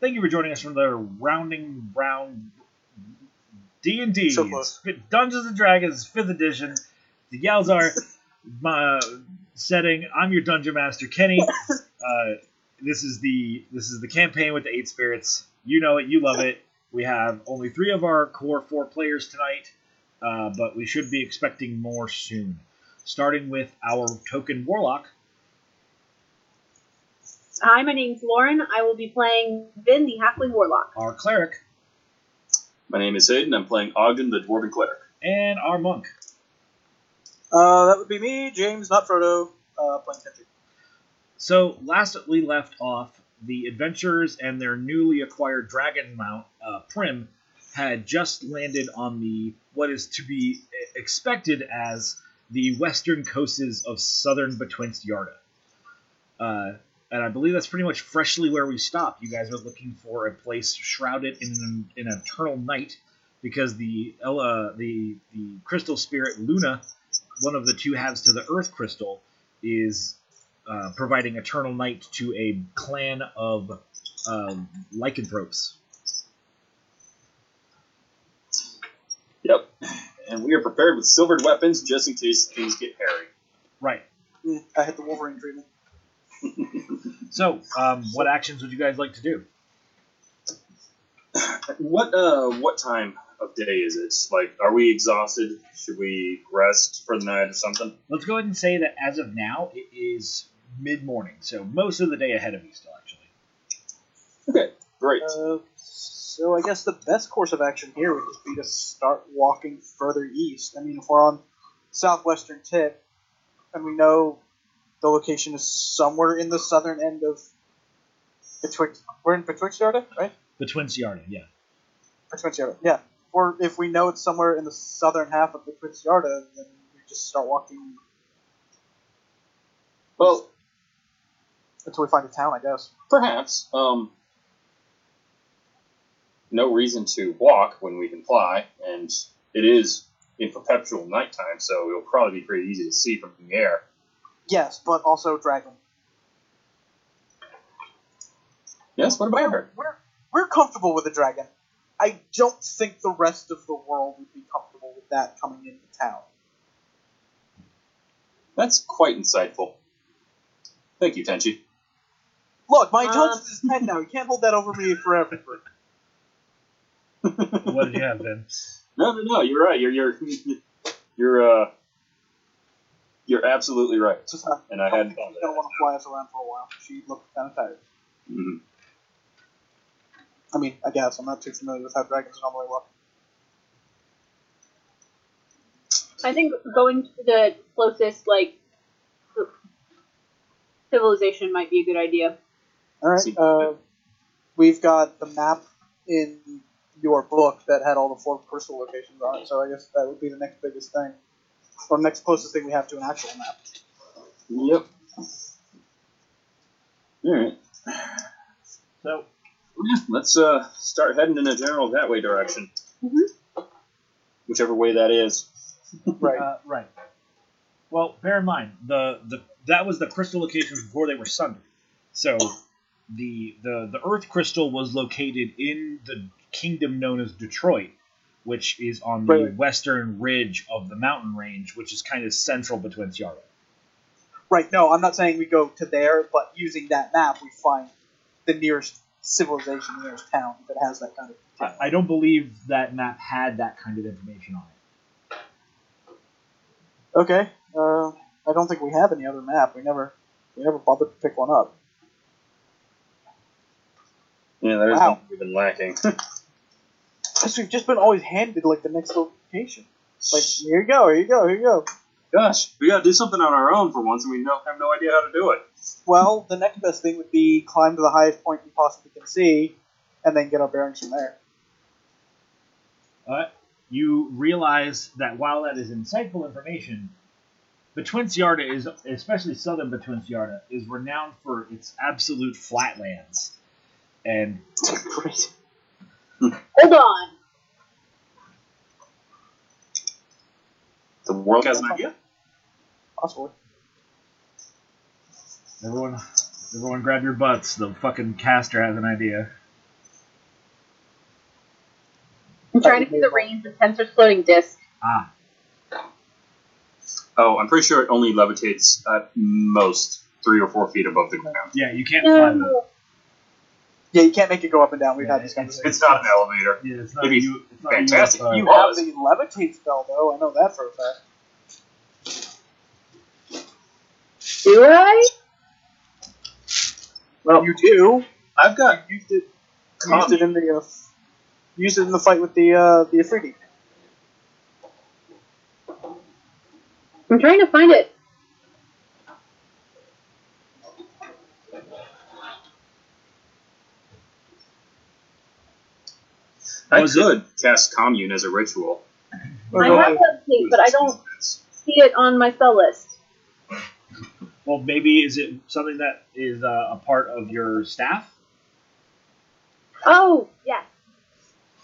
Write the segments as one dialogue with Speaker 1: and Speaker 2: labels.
Speaker 1: Thank you for joining us from the Rounding Round D and D Dungeons and Dragons Fifth Edition. The Yalzar uh, setting. I'm your dungeon master, Kenny. Uh, this is the this is the campaign with the eight spirits. You know it, you love it. We have only three of our core four players tonight, uh, but we should be expecting more soon. Starting with our token warlock,
Speaker 2: Hi, my name's Lauren. I will be playing Vin, the Halfling Warlock.
Speaker 1: our cleric,
Speaker 3: My name is Hayden. I'm playing Ogden, the Dwarven Cleric.
Speaker 1: and our monk.
Speaker 4: Uh, that would be me, James, not Frodo, uh, playing Kendrick.
Speaker 1: So last we left off, the adventurers and their newly acquired dragon mount, uh, Prim, had just landed on the what is to be expected as the western coasts of southern Betwixt Yarda. Uh, and I believe that's pretty much freshly where we stopped. You guys are looking for a place shrouded in an, in eternal night because the uh, the the crystal spirit Luna, one of the two halves to the Earth crystal, is uh, providing eternal night to a clan of um, lycanthropes.
Speaker 3: Yep. And we are prepared with silvered weapons just in case things get hairy.
Speaker 1: Right.
Speaker 4: Mm, I had the Wolverine treatment.
Speaker 1: So, um, what actions would you guys like to do?
Speaker 3: What uh what time of day is it? Like, are we exhausted? Should we rest for the night or something?
Speaker 1: Let's go ahead and say that as of now, it is mid morning, so most of the day ahead of you still, actually.
Speaker 3: Okay, great.
Speaker 4: Uh, so I guess the best course of action here would just be to start walking further east. I mean, if we're on southwestern tip, and we know the location is somewhere in the southern end of Betwixt, we're in Betwixt Yarda, right?
Speaker 1: Betwixt Yarda, yeah.
Speaker 4: Betwixt Yarda, yeah. Or if we know it's somewhere in the southern half of Betwixt Yarda, then we just start walking
Speaker 3: well,
Speaker 4: until we find a town, I guess.
Speaker 3: perhaps. Um, no reason to walk when we can fly, and it is in perpetual nighttime, so it'll probably be pretty easy to see from the air.
Speaker 4: Yes, but also dragon.
Speaker 3: Yes, what about her?
Speaker 4: We're, we're comfortable with a dragon. I don't think the rest of the world would be comfortable with that coming into town.
Speaker 3: That's quite insightful. Thank you, Tenchi.
Speaker 4: Look, my
Speaker 2: Um,
Speaker 4: intelligence is 10 now. You can't hold that over me forever.
Speaker 1: What did you have, Ben?
Speaker 3: No, no, no. You're right. You're you're you're uh you're absolutely right.
Speaker 4: Just
Speaker 3: And I
Speaker 4: I
Speaker 3: hadn't
Speaker 4: don't want to fly us around for a while. She looked kind of tired.
Speaker 3: that. Mhm.
Speaker 4: I mean, I guess I'm not too familiar with how dragons normally look.
Speaker 2: I think going to the closest, like, civilization might be a good idea.
Speaker 4: All right. Uh, we've got the map in your book that had all the four crystal locations on it, so I guess that would be the next biggest thing, or next closest thing we have to an actual map.
Speaker 3: Yep. All right.
Speaker 1: So,
Speaker 3: let's uh start heading in a general that way direction.
Speaker 2: Mhm.
Speaker 3: Whichever way that is.
Speaker 4: Right.
Speaker 1: uh, right. Well, bear in mind the, the that was the crystal locations before they were sundered. So, the the the Earth crystal was located in the kingdom known as Detroit, which is on the
Speaker 4: Right, right.
Speaker 1: western ridge of the mountain range, which is kind of central between Yarda.
Speaker 4: Right. No, I'm not saying we go to there, but using that map, we find the nearest civilization, the nearest town that has that kind of. Town.
Speaker 1: I, I don't believe that map had that kind of information on it.
Speaker 4: Okay. Uh, I don't think we have any other map. We never, we never bothered to pick one up.
Speaker 3: Yeah, that is
Speaker 4: Wow.
Speaker 3: something we've been lacking.
Speaker 4: Because we've just been always handed like the next location. Like here you go, here you go, here you go.
Speaker 3: Gosh, we gotta do something on our own for once, and we no, have no idea how to do it.
Speaker 4: Well, the next best thing would be climb to the highest point you possibly can see, and then get our bearings from there.
Speaker 1: Uh, you realize that while that is insightful information, Betwixt Yarda is, especially southern Betwixt Yarda, is renowned for its absolute flatlands. And
Speaker 4: Great.
Speaker 2: Hold on.
Speaker 3: The world has an idea?
Speaker 4: Possibly.
Speaker 1: Everyone, everyone grab your butts. The fucking caster has an idea.
Speaker 2: I'm trying to see the range of Tenser's floating disc.
Speaker 1: Ah.
Speaker 3: Oh, I'm pretty sure it only levitates at most three or four feet above the ground.
Speaker 1: Yeah, you can't
Speaker 2: no. fly.
Speaker 4: Yeah, you can't make it go up and down. We've
Speaker 1: Yeah,
Speaker 4: had this
Speaker 1: it's-
Speaker 4: conversation.
Speaker 3: It's not an elevator.
Speaker 1: Yeah, it's not
Speaker 3: It'd be
Speaker 1: you. It's not
Speaker 3: fantastic.
Speaker 1: You,
Speaker 4: You have the levitate spell, though. I know that for a fact.
Speaker 2: Do I?
Speaker 4: Well, you do.
Speaker 3: I've got
Speaker 4: You used it. you Used it in the. Uh, used it in the fight with the uh, the Afridi.
Speaker 2: I'm trying to find it.
Speaker 3: I
Speaker 1: Was it-
Speaker 3: could cast commune as a ritual.
Speaker 2: I have levitate, but I don't see it on my spell list.
Speaker 1: well, maybe is it something that is uh, a part of your staff?
Speaker 2: Oh, yes.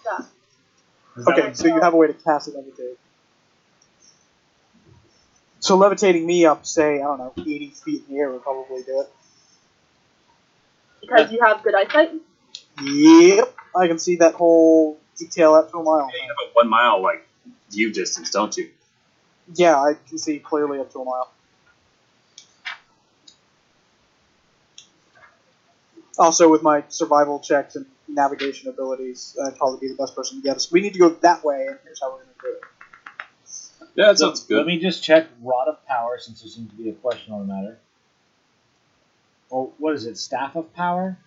Speaker 2: Duh.
Speaker 1: Is that
Speaker 4: Okay,
Speaker 1: what-
Speaker 4: so you have a way to cast a levitate. So levitating me up, say I don't know, eighty feet in the air would probably do it.
Speaker 2: Because you have good eyesight?
Speaker 4: Yep, I can see that whole detail out to a mile.
Speaker 3: You have a one mile like view distance, don't you?
Speaker 4: Yeah, I can see clearly up to a mile. Also, with my survival checks and navigation abilities, I'd probably be the best person to get us. We need to go that way, and here's how we're going to do it.
Speaker 3: Yeah, that sounds good.
Speaker 1: Let me just check Rod of Power since there seems to be a question on the matter. Or what is it? Staff of Power?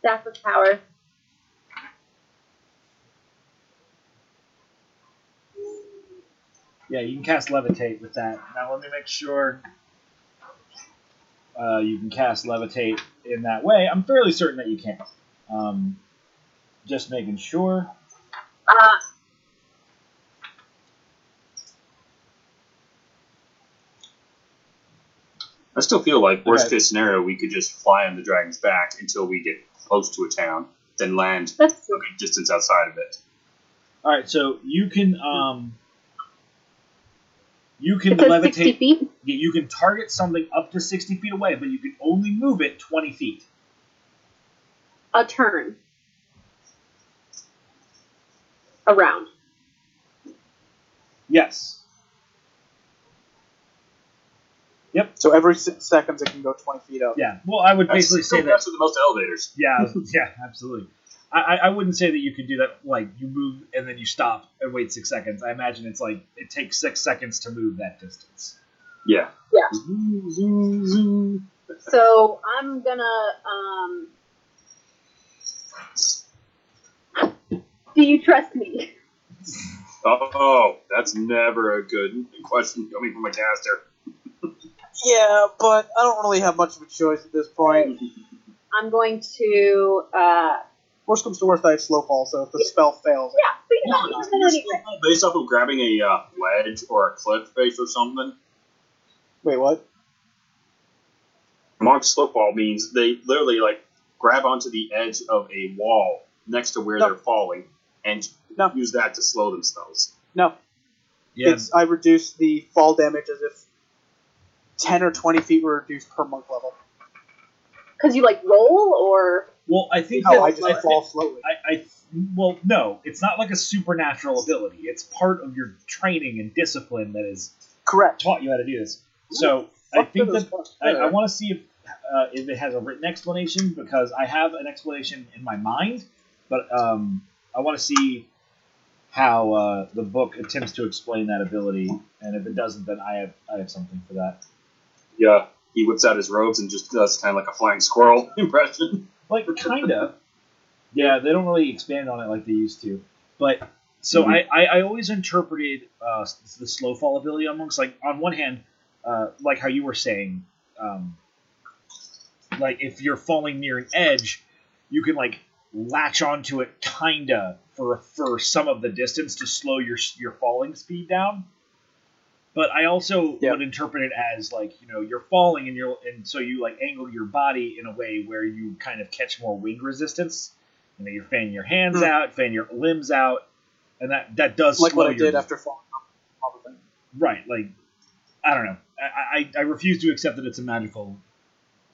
Speaker 2: Staff of Power.
Speaker 1: Yeah, you can cast Levitate with that. Now let me make sure uh, you can cast Levitate in that way. I'm fairly certain that you can. Um, just making sure.
Speaker 2: Uh,
Speaker 3: I still feel like worst
Speaker 1: Okay.
Speaker 3: case scenario, we could just fly on the dragon's back until we get close to a town, then land a good distance outside of it.
Speaker 1: All right, so you can um, you can
Speaker 2: it says 60
Speaker 1: levitate.
Speaker 2: feet.
Speaker 1: You can target something up to 60 feet away, but you can only move it 20 feet.
Speaker 2: A turn. Around.
Speaker 1: Yes. Yep.
Speaker 4: So every six seconds, it can go 20 feet up.
Speaker 1: Yeah. Well, I would
Speaker 3: That's
Speaker 1: basically say
Speaker 3: still
Speaker 1: that.
Speaker 3: faster than most elevators.
Speaker 1: Yeah. Yeah. Absolutely. I, I- I wouldn't say that you could do that. Like you move and then you stop and wait six seconds. I imagine it's like it takes six seconds to move that distance.
Speaker 3: Yeah.
Speaker 2: Yeah.
Speaker 3: Zoom, zoom, zoom.
Speaker 2: So I'm gonna. Um, do you trust me?
Speaker 3: Oh, that's never a good question coming from a caster.
Speaker 4: Yeah, but I don't really have much of a choice at this point.
Speaker 2: I'm going to. Uh,
Speaker 4: Worst comes to worst, I have slow fall, so if the spell fails,
Speaker 2: yeah, but you know, I'm gonna do it.
Speaker 3: Based off of grabbing a uh, ledge or a cliff face or something,
Speaker 4: wait, what?
Speaker 3: Monk slowfall means they literally like grab onto the edge of a wall next to where
Speaker 4: No.
Speaker 3: they're falling and
Speaker 4: No.
Speaker 3: use that to slow themselves.
Speaker 4: No,
Speaker 1: Yeah.
Speaker 4: it's I reduce the fall damage as if 10 or 20 feet were reduced per monk level.
Speaker 2: Because you like roll or.
Speaker 1: Well, I think
Speaker 4: No,
Speaker 1: that
Speaker 4: I just
Speaker 1: I,
Speaker 4: fall slowly.
Speaker 1: I, I well, no, it's not like a supernatural ability. It's part of your training and discipline that has
Speaker 4: Correct.
Speaker 1: taught you how to do this. So I think that. I, I want to see if uh, if it has a written explanation because I have an explanation in my mind, but um, I want to see how uh, the book attempts to explain that ability, and if it doesn't, then I have I have something for that.
Speaker 3: Yeah, he whips out his robes and just does kind of like a flying squirrel impression.
Speaker 1: Like kinda, yeah. They don't really expand on it like they used to, but. So
Speaker 3: Mhm.
Speaker 1: I, I, I always interpreted uh, the slow fall ability on monks like on one hand, uh, like how you were saying, um, like if you're falling near an edge, you can like latch onto it kinda for for some of the distance to slow your your falling speed down. But I also would interpret it as like you know you're falling and you're and so you like angle your body in a way where you kind of catch more wind resistance. You know, you're fanning your hands
Speaker 4: Hmm.
Speaker 1: out, fanning your limbs out, and that that does
Speaker 4: Like what I did after falling off
Speaker 1: right. Like I don't know. I, I I refuse to accept that it's a magical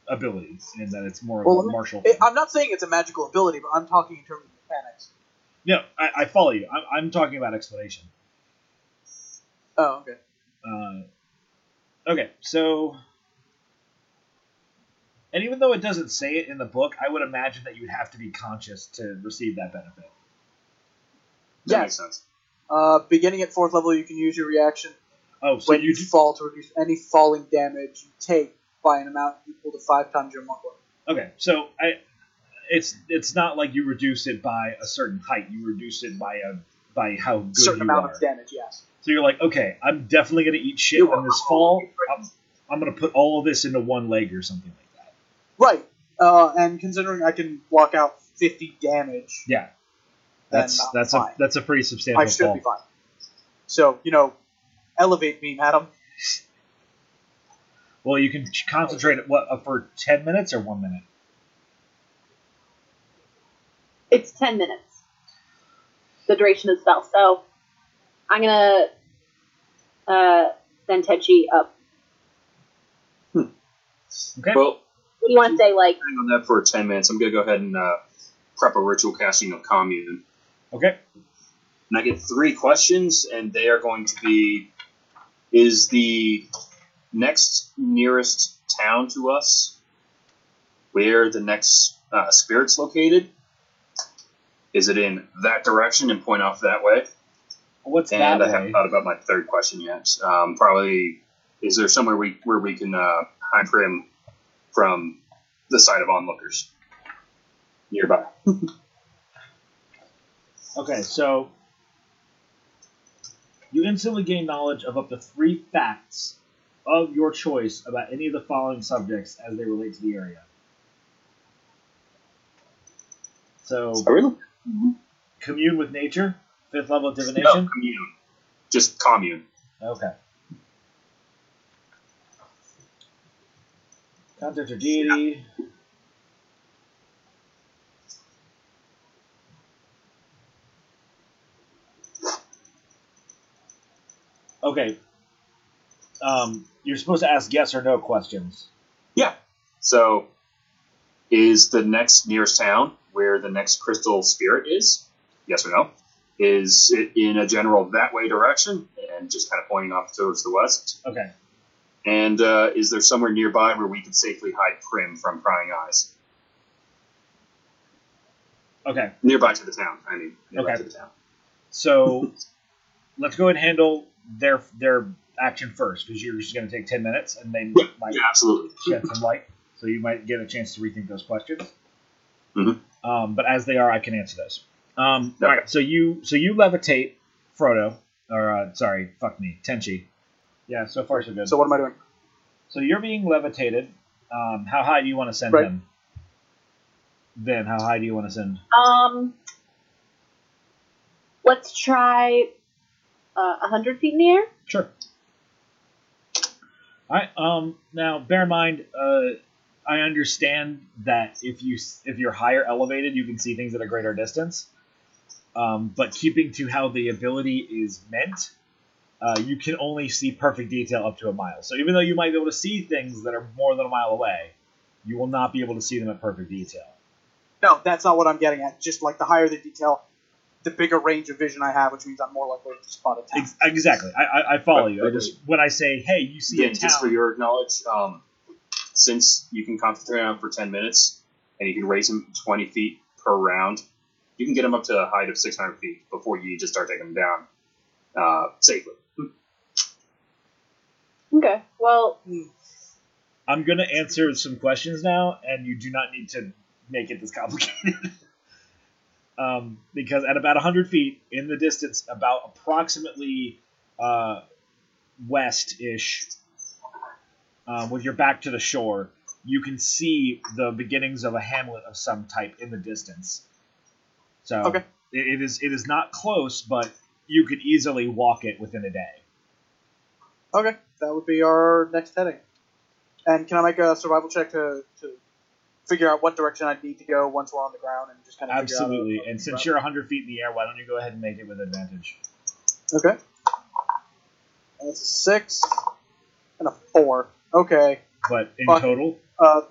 Speaker 1: ability and that it's more of
Speaker 4: Well,
Speaker 1: a martial.
Speaker 4: It. I'm not saying it's a magical ability, but I'm talking in terms of mechanics.
Speaker 1: No, I, I follow you. I'm, I'm talking about explanation.
Speaker 4: Oh, okay.
Speaker 1: Uh, okay, so. And even though it doesn't say it in the book, I would imagine that you'd have to be conscious to receive that benefit.
Speaker 3: That
Speaker 4: Yeah.
Speaker 3: makes sense.
Speaker 4: Uh, beginning at fourth level, you can use your reaction
Speaker 1: Oh, so
Speaker 4: when
Speaker 1: you
Speaker 4: you
Speaker 1: do,
Speaker 4: fall to reduce any falling damage you take by an amount equal to five times your monk level.
Speaker 1: okay? So I, it's it's not like you reduce it by a certain height. You reduce it by a by how good
Speaker 4: certain
Speaker 1: you
Speaker 4: amount
Speaker 1: are.
Speaker 4: of damage, yes.
Speaker 1: So you're like, okay, I'm definitely gonna eat shit on this fall. I'm, I'm gonna put all of this into one leg or something like that.
Speaker 4: Right. Uh, and considering I can block out 50 damage,
Speaker 1: Yeah, that's that's
Speaker 4: fine.
Speaker 1: a that's a pretty substantial
Speaker 4: I should
Speaker 1: fall.
Speaker 4: be fine. So, you know, elevate me, madam.
Speaker 1: Well, you can concentrate it what uh, for ten minutes or one minute.
Speaker 2: It's ten minutes. The duration of the spell. So I'm gonna uh, send Tenchi up.
Speaker 1: Okay.
Speaker 3: Well,
Speaker 2: What do you want to say? Like,
Speaker 3: hang on that for 10 minutes. I'm going to go ahead and uh, prep a ritual casting of commune.
Speaker 1: okay.
Speaker 3: And I get three questions, and they are going to be Is the next nearest town to us where the next uh, spirit's located? Is it in that direction and point off that way?
Speaker 1: What's
Speaker 3: and
Speaker 1: that
Speaker 3: I
Speaker 1: way?
Speaker 3: haven't thought about my third question yet. Um, probably, is there somewhere we, where we can uh, hide him from the sight of onlookers nearby?
Speaker 1: Okay, so you instantly gain knowledge of up to three facts of your choice about any of the following subjects as they relate to the area. So,
Speaker 3: Oh, really?
Speaker 1: commune with nature, fifth level of
Speaker 3: No,
Speaker 1: divination.
Speaker 3: commune. Just commune.
Speaker 1: Okay. Contact or deity. Okay. Um, you're supposed to ask yes or no questions.
Speaker 3: Yeah. So, is the next nearest town where the next crystal spirit is? Yes or no? Is in a general that way direction and just kind of pointing off towards the west?
Speaker 1: Okay.
Speaker 3: And uh, is there somewhere nearby where we can safely hide Prim from prying eyes?
Speaker 1: Okay.
Speaker 3: Nearby to the town, I mean. Nearby
Speaker 1: Okay.
Speaker 3: to the town.
Speaker 1: So let's go and handle their their action first because you're just going to take ten minutes and they
Speaker 3: Yeah,
Speaker 1: might
Speaker 3: yeah, absolutely.
Speaker 1: shed some light, so you might get a chance to rethink those questions.
Speaker 3: Mhm.
Speaker 1: Um, but as they are, I can answer those. Um,
Speaker 3: Okay.
Speaker 1: All right, so you so you levitate Frodo, or uh, sorry, fuck me, Tenchi. Yeah, so far so good.
Speaker 4: So what am I doing?
Speaker 1: So you're being levitated. Um, how high do you want to send
Speaker 4: Right.
Speaker 1: him? Then how high do you want to send?
Speaker 2: um, let's try uh, a hundred feet in the air.
Speaker 1: Sure. All right. Um. Now, bear in mind, uh, I understand that if you if you're higher elevated, you can see things at a greater distance. Um, but keeping to how the ability is meant, uh, you can only see perfect detail up to a mile. So even though you might be able to see things that are more than a mile away, you will not be able to see them at perfect detail.
Speaker 4: No, that's not what I'm getting at. Just like the higher the detail, the bigger range of vision I have, which means I'm more likely to spot a town.
Speaker 1: Exactly. I, I, I follow
Speaker 3: But-
Speaker 1: you. I just when I say, hey, you see
Speaker 3: Again,
Speaker 1: a town.
Speaker 3: just for your knowledge, um, since you can concentrate on him for 10 minutes and you can raise him 20 feet per round, you can get them up to a height of 600 feet before you just start taking them down uh, safely.
Speaker 2: Okay. Well,
Speaker 1: I'm gonna answer some questions now, and you do not need to make it this complicated. um, because at about 100 feet in the distance, about approximately uh, west-ish, um, with your back to the shore, you can see the beginnings of a hamlet of some type in the distance. So
Speaker 4: Okay.
Speaker 1: it, it is it is not close, but you could easily walk it within a day.
Speaker 4: Okay, that would be our next heading. And can I make a survival check to, to figure out what direction I need to go once we're on the ground and just kind of figure out
Speaker 1: Absolutely. And since you're 100 feet in the air, why don't you go ahead and make it with advantage?
Speaker 4: okay, that's a six and a four. Okay,
Speaker 1: But in
Speaker 4: Fuck.
Speaker 1: total,
Speaker 4: uh,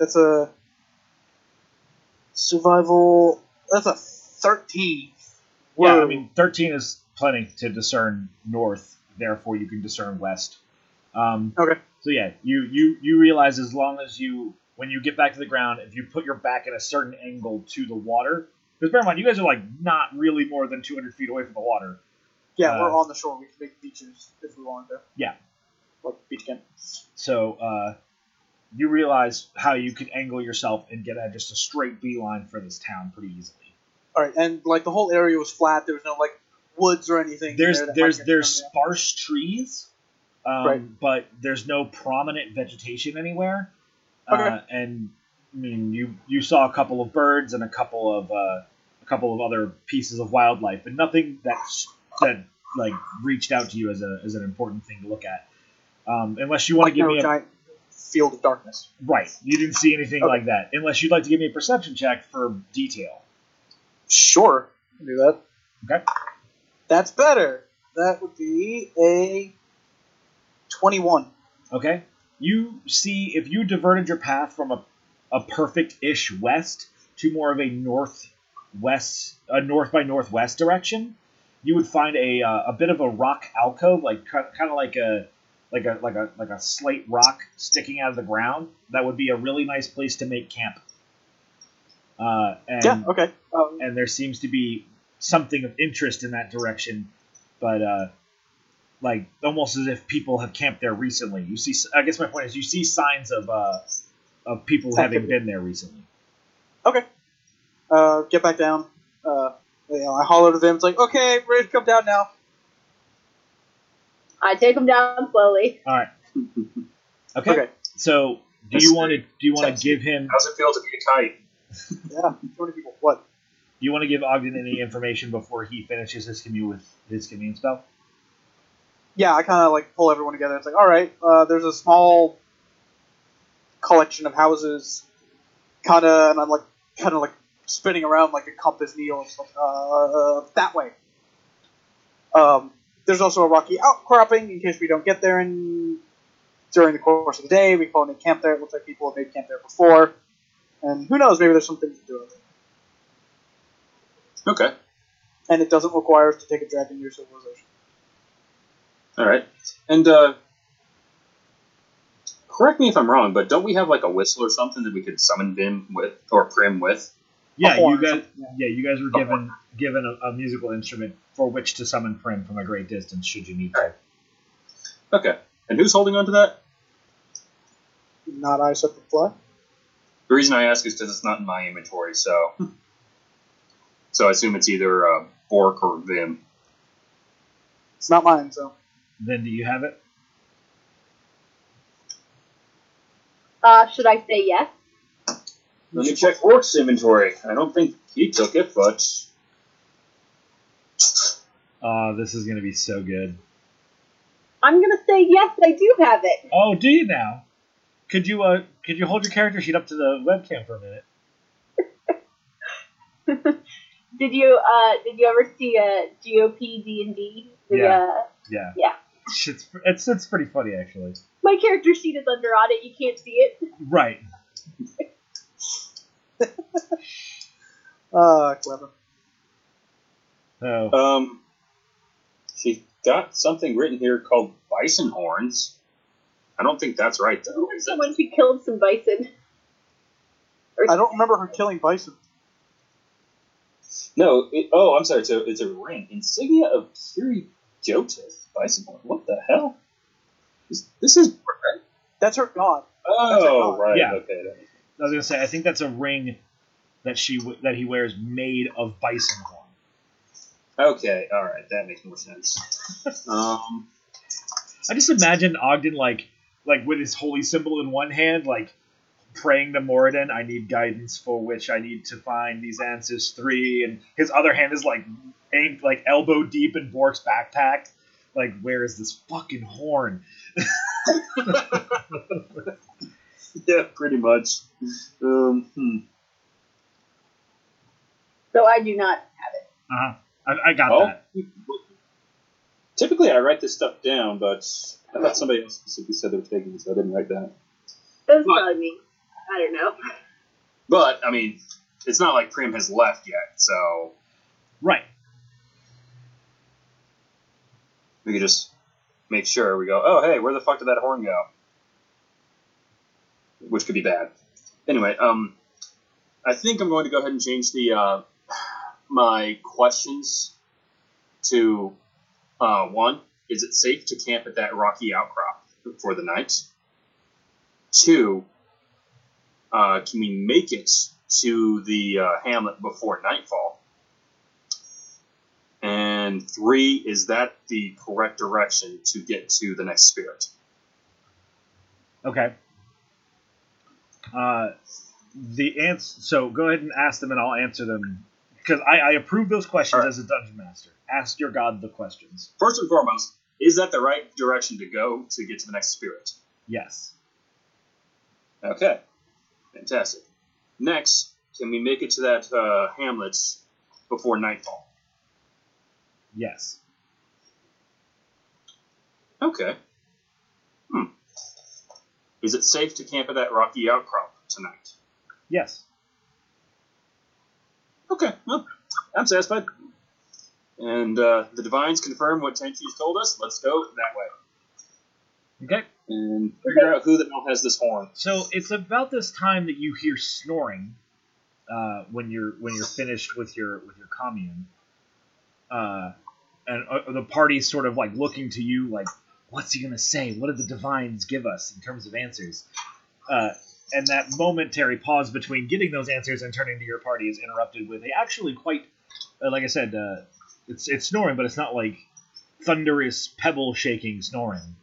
Speaker 4: that's a survival. That's a thirteen.
Speaker 1: Yeah, I mean, 13 is planning to discern north, therefore you can discern west. Um,
Speaker 4: Okay.
Speaker 1: So yeah, you, you you realize as long as you when you get back to the ground, if you put your back at a certain angle to the water, because bear in mind you guys are like not really more than 200 feet away from the water.
Speaker 4: Yeah,
Speaker 1: Uh,
Speaker 4: we're on the shore. We can make beaches if we wanted to.
Speaker 1: Yeah.
Speaker 4: Like beach camp.
Speaker 1: So uh, you realize how you could angle yourself and get at just a straight beeline for this town pretty easily.
Speaker 4: All right, and like the whole area was flat. There was no like woods or anything.
Speaker 1: There's
Speaker 4: there
Speaker 1: there's there's
Speaker 4: thrown
Speaker 1: sparse trees, um,
Speaker 4: Right.
Speaker 1: but there's no prominent vegetation anywhere.
Speaker 4: Okay.
Speaker 1: Uh, and I mean, you you saw a couple of birds and a couple of uh, a couple of other pieces of wildlife, but nothing that that like reached out to you as a as an important thing to look at. Um, unless you want
Speaker 4: Like
Speaker 1: to give
Speaker 4: no
Speaker 1: me a
Speaker 4: giant field of darkness.
Speaker 1: right, you didn't see anything
Speaker 4: Okay.
Speaker 1: like that. Unless you'd like to give me a perception check for detail.
Speaker 4: Sure, can do that.
Speaker 1: Okay.
Speaker 4: That's better. That would be a twenty-one.
Speaker 1: Okay. You see, if you diverted your path from a, a perfect-ish west to more of a northwest, a north by northwest direction, you would find a uh, a bit of a rock alcove, like kind of like a like a like a like a slate rock sticking out of the ground. That would be a really nice place to make camp. Uh, and
Speaker 4: yeah. Okay. Um,
Speaker 1: and there seems to be something of interest in that direction, but uh, like almost as if people have camped there recently. You see, I guess my point is, you see signs of uh, of people having been there recently.
Speaker 4: okay. Uh, get back down. Uh, you know, I holler to them. It's like, okay, ready to come down now.
Speaker 2: I take them down slowly.
Speaker 1: All right. Okay.
Speaker 4: Okay.
Speaker 1: So, do
Speaker 3: That's
Speaker 1: you want to do you want to give him
Speaker 3: How's it feel to be a kite?
Speaker 4: Yeah. Too many people. What?
Speaker 1: do you want to give Ogden any information before he finishes his commune with his commune spell?
Speaker 4: Yeah, I kind of like pull everyone together. It's like, all right, uh, there's a small collection of houses, kind of, and I'm like, kind of like spinning around like a compass needle. Uh, that way. Um, there's also a rocky outcropping in case we don't get there in during the course of the day. We call it a camp there. It looks like people have made camp there before, and who knows? Maybe there's some things to do. With it.
Speaker 3: Okay.
Speaker 4: And it doesn't require us to take a dragon near civilization.
Speaker 3: All right. And uh, correct me if I'm wrong, but don't we have like a whistle or something that we could summon Vim with or Prim with?
Speaker 1: Yeah, you guys.
Speaker 4: yeah.
Speaker 1: Yeah, you guys were given given a, a musical instrument for which to summon Prim from a great distance, should you need to.
Speaker 3: Okay. And who's holding on to that?
Speaker 4: Not I, except for fly.
Speaker 3: The reason I ask is because it's not in my inventory, so so I assume it's either uh, Bork or Vim.
Speaker 4: It's not mine, so.
Speaker 1: Then do you have it?
Speaker 2: Uh, should I say yes?
Speaker 3: Let me check Bork's inventory. I don't think he took it, but
Speaker 1: Oh, this is gonna be so good.
Speaker 2: I'm gonna say yes. I do have it.
Speaker 1: Oh, do you now? Could you uh could you hold your character sheet up to the webcam for a minute?
Speaker 2: Did you uh did you ever see a GOP D and D?
Speaker 1: Yeah.
Speaker 2: Uh,
Speaker 1: Yeah.
Speaker 2: Yeah.
Speaker 1: It's it's it's pretty funny actually.
Speaker 2: my character sheet is under audit. You can't see it.
Speaker 1: Right.
Speaker 4: Ah, clever.
Speaker 1: Oh.
Speaker 3: um, she got something written here called bison horns. I don't think that's right though. Is that-
Speaker 2: Someone who killed some bison. Or
Speaker 4: I don't remember her killing bison.
Speaker 3: No. It, oh, I'm sorry. It's a it's a ring insignia of Kiri Jolith bison horn. What the hell? This, this is right.
Speaker 4: That's her god.
Speaker 3: Oh,
Speaker 4: That's
Speaker 3: right.
Speaker 1: Yeah.
Speaker 3: Okay. that-
Speaker 1: I was gonna say I think that's a ring that she w- that he wears made of bison horn.
Speaker 3: Okay. All right. That makes more sense. Um.
Speaker 1: I just imagine Ogden like like with his holy symbol in one hand, like praying to Moradin, I need guidance for which I need to find these answers three, and his other hand is like aimed like elbow deep in Bork's backpack. Like, where is this fucking horn?
Speaker 3: Yeah. Pretty much. Um. Hmm.
Speaker 2: So I do not have it.
Speaker 1: Uh-huh. I, I got
Speaker 3: Well,
Speaker 1: that.
Speaker 3: typically I write this stuff down, but I thought somebody else specifically said they were taking it, so I didn't write that.
Speaker 2: That's
Speaker 3: What?
Speaker 2: probably me. I don't know.
Speaker 3: But I mean, it's not like Prim has left yet, so
Speaker 1: Right.
Speaker 3: We could just make sure we go. Oh, hey, where the fuck did that horn go? Which could be bad. Anyway, um, I think I'm going to go ahead and change the uh, my questions to uh, one. Is it safe to camp at that rocky outcrop for the night? Two. Uh, can we make it to the uh, hamlet before nightfall? And three, is that the correct direction to get to the next spirit?
Speaker 1: Okay. Uh, the answer. So go ahead and ask them, and I'll answer them because I, I approve those questions
Speaker 3: right.
Speaker 1: as a dungeon master. Ask your god the questions.
Speaker 3: First and foremost, is that the right direction to go to get to the next spirit?
Speaker 1: Yes.
Speaker 3: Okay, fantastic. Next, can we make it to that uh, hamlet before nightfall?
Speaker 1: Yes.
Speaker 3: Okay. Hmm. Is it safe to camp at that rocky outcrop tonight?
Speaker 1: Yes.
Speaker 3: Okay, well, I'm satisfied. And uh, the divines confirm what Tenchi's told us. Let's go that way
Speaker 1: Okay.
Speaker 3: and figure out who the hell has this horn.
Speaker 1: So it's about this time that you hear snoring uh, when you're when you're finished with your with your commune, uh, and uh, the party's sort of like looking to you like, what's he gonna say? What did the divines give us in terms of answers? Uh, and that momentary pause between getting those answers and turning to your party is interrupted with a actually quite, uh, like I said, uh, it's it's snoring, but it's not like thunderous pebble shaking snoring.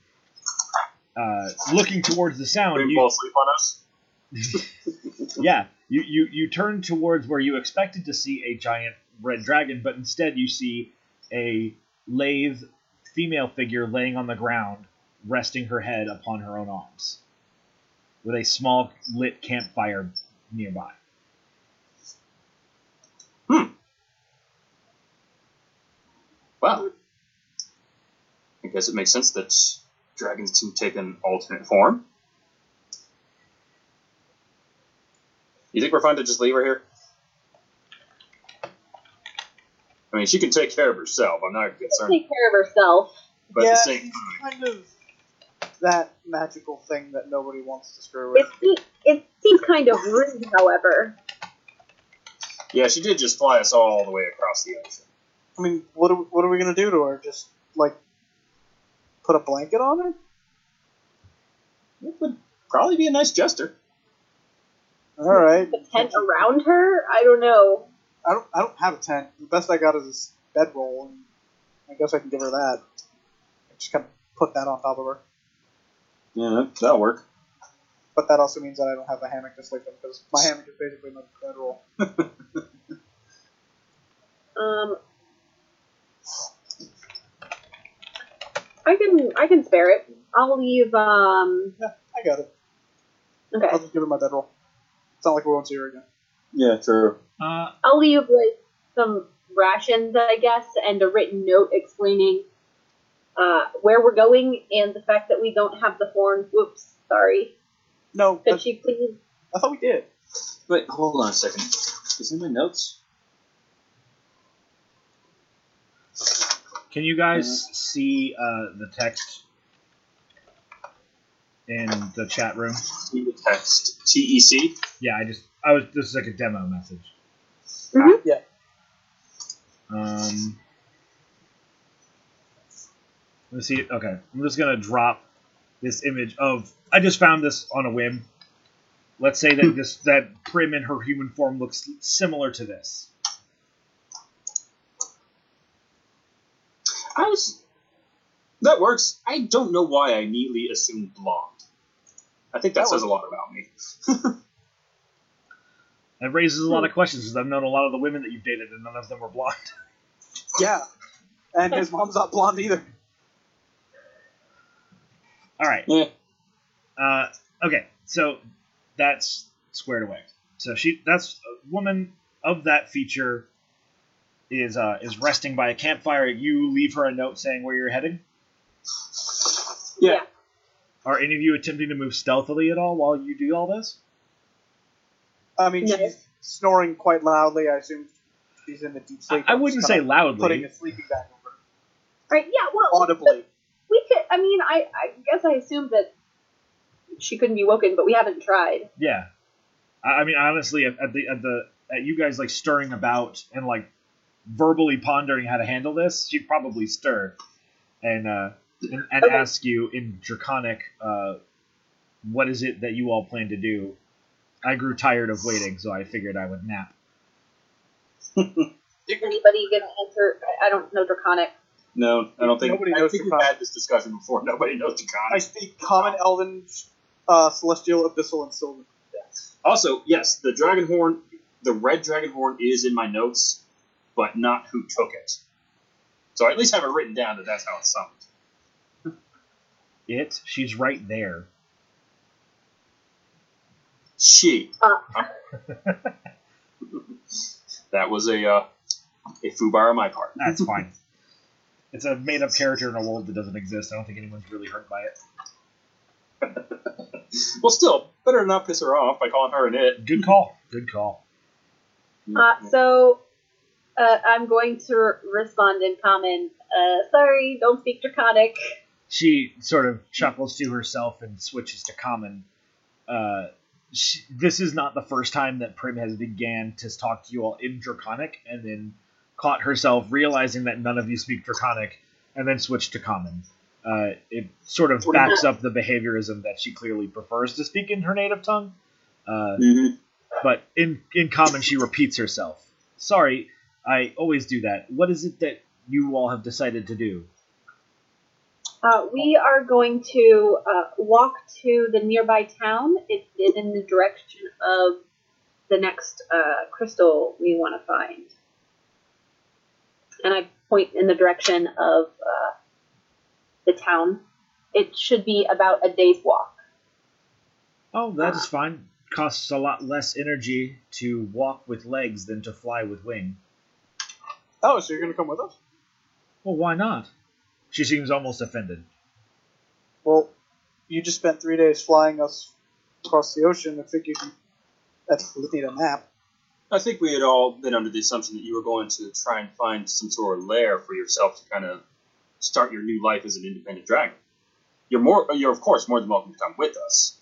Speaker 1: Uh, looking towards the sound, you,
Speaker 3: fall asleep on us?
Speaker 1: yeah, you, you you turn towards where you expected to see a giant red dragon, but instead you see a lathe female figure laying on the ground, resting her head upon her own arms, with a small lit campfire nearby.
Speaker 3: Hmm. Well, I guess it makes sense that dragons can take an alternate form. You think we're fine to just leave her here? I mean, she can take care of herself. I'm not concerned.
Speaker 2: Take care of herself.
Speaker 3: But
Speaker 4: yeah,
Speaker 3: the same
Speaker 4: she's
Speaker 3: time,
Speaker 4: kind of that magical thing that nobody wants to screw with.
Speaker 2: It, it seems kind of rude, however.
Speaker 3: yeah, she did just fly us all the way across the ocean.
Speaker 4: I mean, what are, what are we gonna do to her? Just like put a blanket on her?
Speaker 3: It would probably be a nice jester.
Speaker 4: All right.
Speaker 2: The tent around her? I don't know.
Speaker 4: I don't I don't have a tent. The best I got is this bedroll, and I guess I can give her that. I Just kind of put that on top of her.
Speaker 3: Yeah, that, that'll work.
Speaker 4: But that also means that I don't have a hammock to sleep in because my hammock is basically my bedroll.
Speaker 2: Um, I can I can spare it. I'll leave. Um,
Speaker 4: Yeah, I got it.
Speaker 2: okay.
Speaker 4: I'll just give her my bedroll. It's not like we won't see her again.
Speaker 3: Yeah, true.
Speaker 1: Uh,
Speaker 2: I'll leave like some rations, I guess, and a written note explaining uh, where we're going and the fact that we don't have the horn. Whoops, sorry.
Speaker 4: No,
Speaker 2: Could she please?
Speaker 4: I thought we did.
Speaker 3: Wait, hold on a second. Is in my notes?
Speaker 1: can you guys see uh, the text in the chat room?
Speaker 3: See the text. T E C.
Speaker 1: Yeah, I just I was this is like a demo message.
Speaker 2: Mhm.
Speaker 4: Yeah.
Speaker 1: Um, let's see. Okay, I'm just gonna drop this image of. I just found this on a whim. Let's say that this that Prim in her human form looks similar to this.
Speaker 3: I was. That works. I don't know why I neatly assumed blonde. I think that,
Speaker 4: That
Speaker 3: says a lot about me.
Speaker 1: It raises a lot of questions because I've known a lot of the women that you've dated, and none of them were blonde.
Speaker 4: Yeah. And his mom's not blonde either.
Speaker 1: All right.
Speaker 3: Yeah.
Speaker 1: Uh, okay, so that's squared away. So she, that's a woman of that feature is uh, is resting by a campfire. You leave her a note saying where you're heading.
Speaker 3: Yeah.
Speaker 1: Are any of you attempting to move stealthily at all while you do all this?
Speaker 4: I mean,
Speaker 2: No.
Speaker 4: she's snoring quite loudly. I assume she's in a deep sleep.
Speaker 1: I
Speaker 4: I'm
Speaker 1: wouldn't say
Speaker 4: kinda
Speaker 1: loudly.
Speaker 4: Putting a sleeping bag over.
Speaker 2: Right? Yeah. Well,
Speaker 4: audibly.
Speaker 2: we could. I mean, I, I guess I assumed that she couldn't be woken, but we haven't tried.
Speaker 1: Yeah, I, I mean honestly, at, at the at the at you guys like stirring about and like verbally pondering how to handle this, she'd probably stir and uh, and, and
Speaker 2: Okay.
Speaker 1: ask you in draconic, uh, what is it that you all plan to do? I grew tired of waiting, so I figured I would nap.
Speaker 2: Anybody gonna answer? I- I don't know Draconic.
Speaker 3: No, I don't think.
Speaker 4: Nobody
Speaker 3: I
Speaker 4: knows
Speaker 3: think we've
Speaker 4: Draconic.
Speaker 3: had this discussion before. Nobody knows Draconic.
Speaker 4: I
Speaker 3: Draconic.
Speaker 4: speak Common, Elven, uh, Celestial, Abyssal, and Sylvan.
Speaker 3: Also, yes, the dragon horn, the red dragon horn is in my notes, but not who took it. So I at least have it written down that that's how it's summoned.
Speaker 1: It? She's right there.
Speaker 3: She.
Speaker 2: Uh.
Speaker 3: that was a uh, a foobar on my part.
Speaker 1: That's fine. It's a made up character in a world that doesn't exist. I don't think anyone's really hurt by it.
Speaker 3: Well, still better not piss her off by calling her an it.
Speaker 1: Good call. Good call.
Speaker 2: Uh, so uh, I'm going to respond in common. Uh, sorry, don't speak Draconic.
Speaker 1: She sort of chuckles to herself and switches to common. She, this is not the first time that Prim has began to talk to you all in Draconic and then caught herself realizing that none of you speak Draconic and then switched to common. Uh, it sort of backs up the behaviorism that she clearly prefers to speak in her native tongue. Uh,
Speaker 3: Mhm.
Speaker 1: but in in common she repeats herself. Sorry, I always do that. What is it that you all have decided to do?
Speaker 2: Uh, we are going to uh, walk to the nearby town. It's in the direction of the next uh, crystal we want to find. And I point in the direction of uh, the town. It should be about a day's walk.
Speaker 1: Oh, that is fine. Costs a lot less energy to walk with legs than to fly with wing.
Speaker 4: Oh, so you're gonna come with us?
Speaker 1: Well, why not? She seems almost offended.
Speaker 4: Well, you just spent three days flying us across the ocean. I figured you at least need a map.
Speaker 3: I think we had all been under the assumption that you were going to try and find some sort of lair for yourself to kind of start your new life as an independent dragon. You're more, you're of course more than welcome to come with us,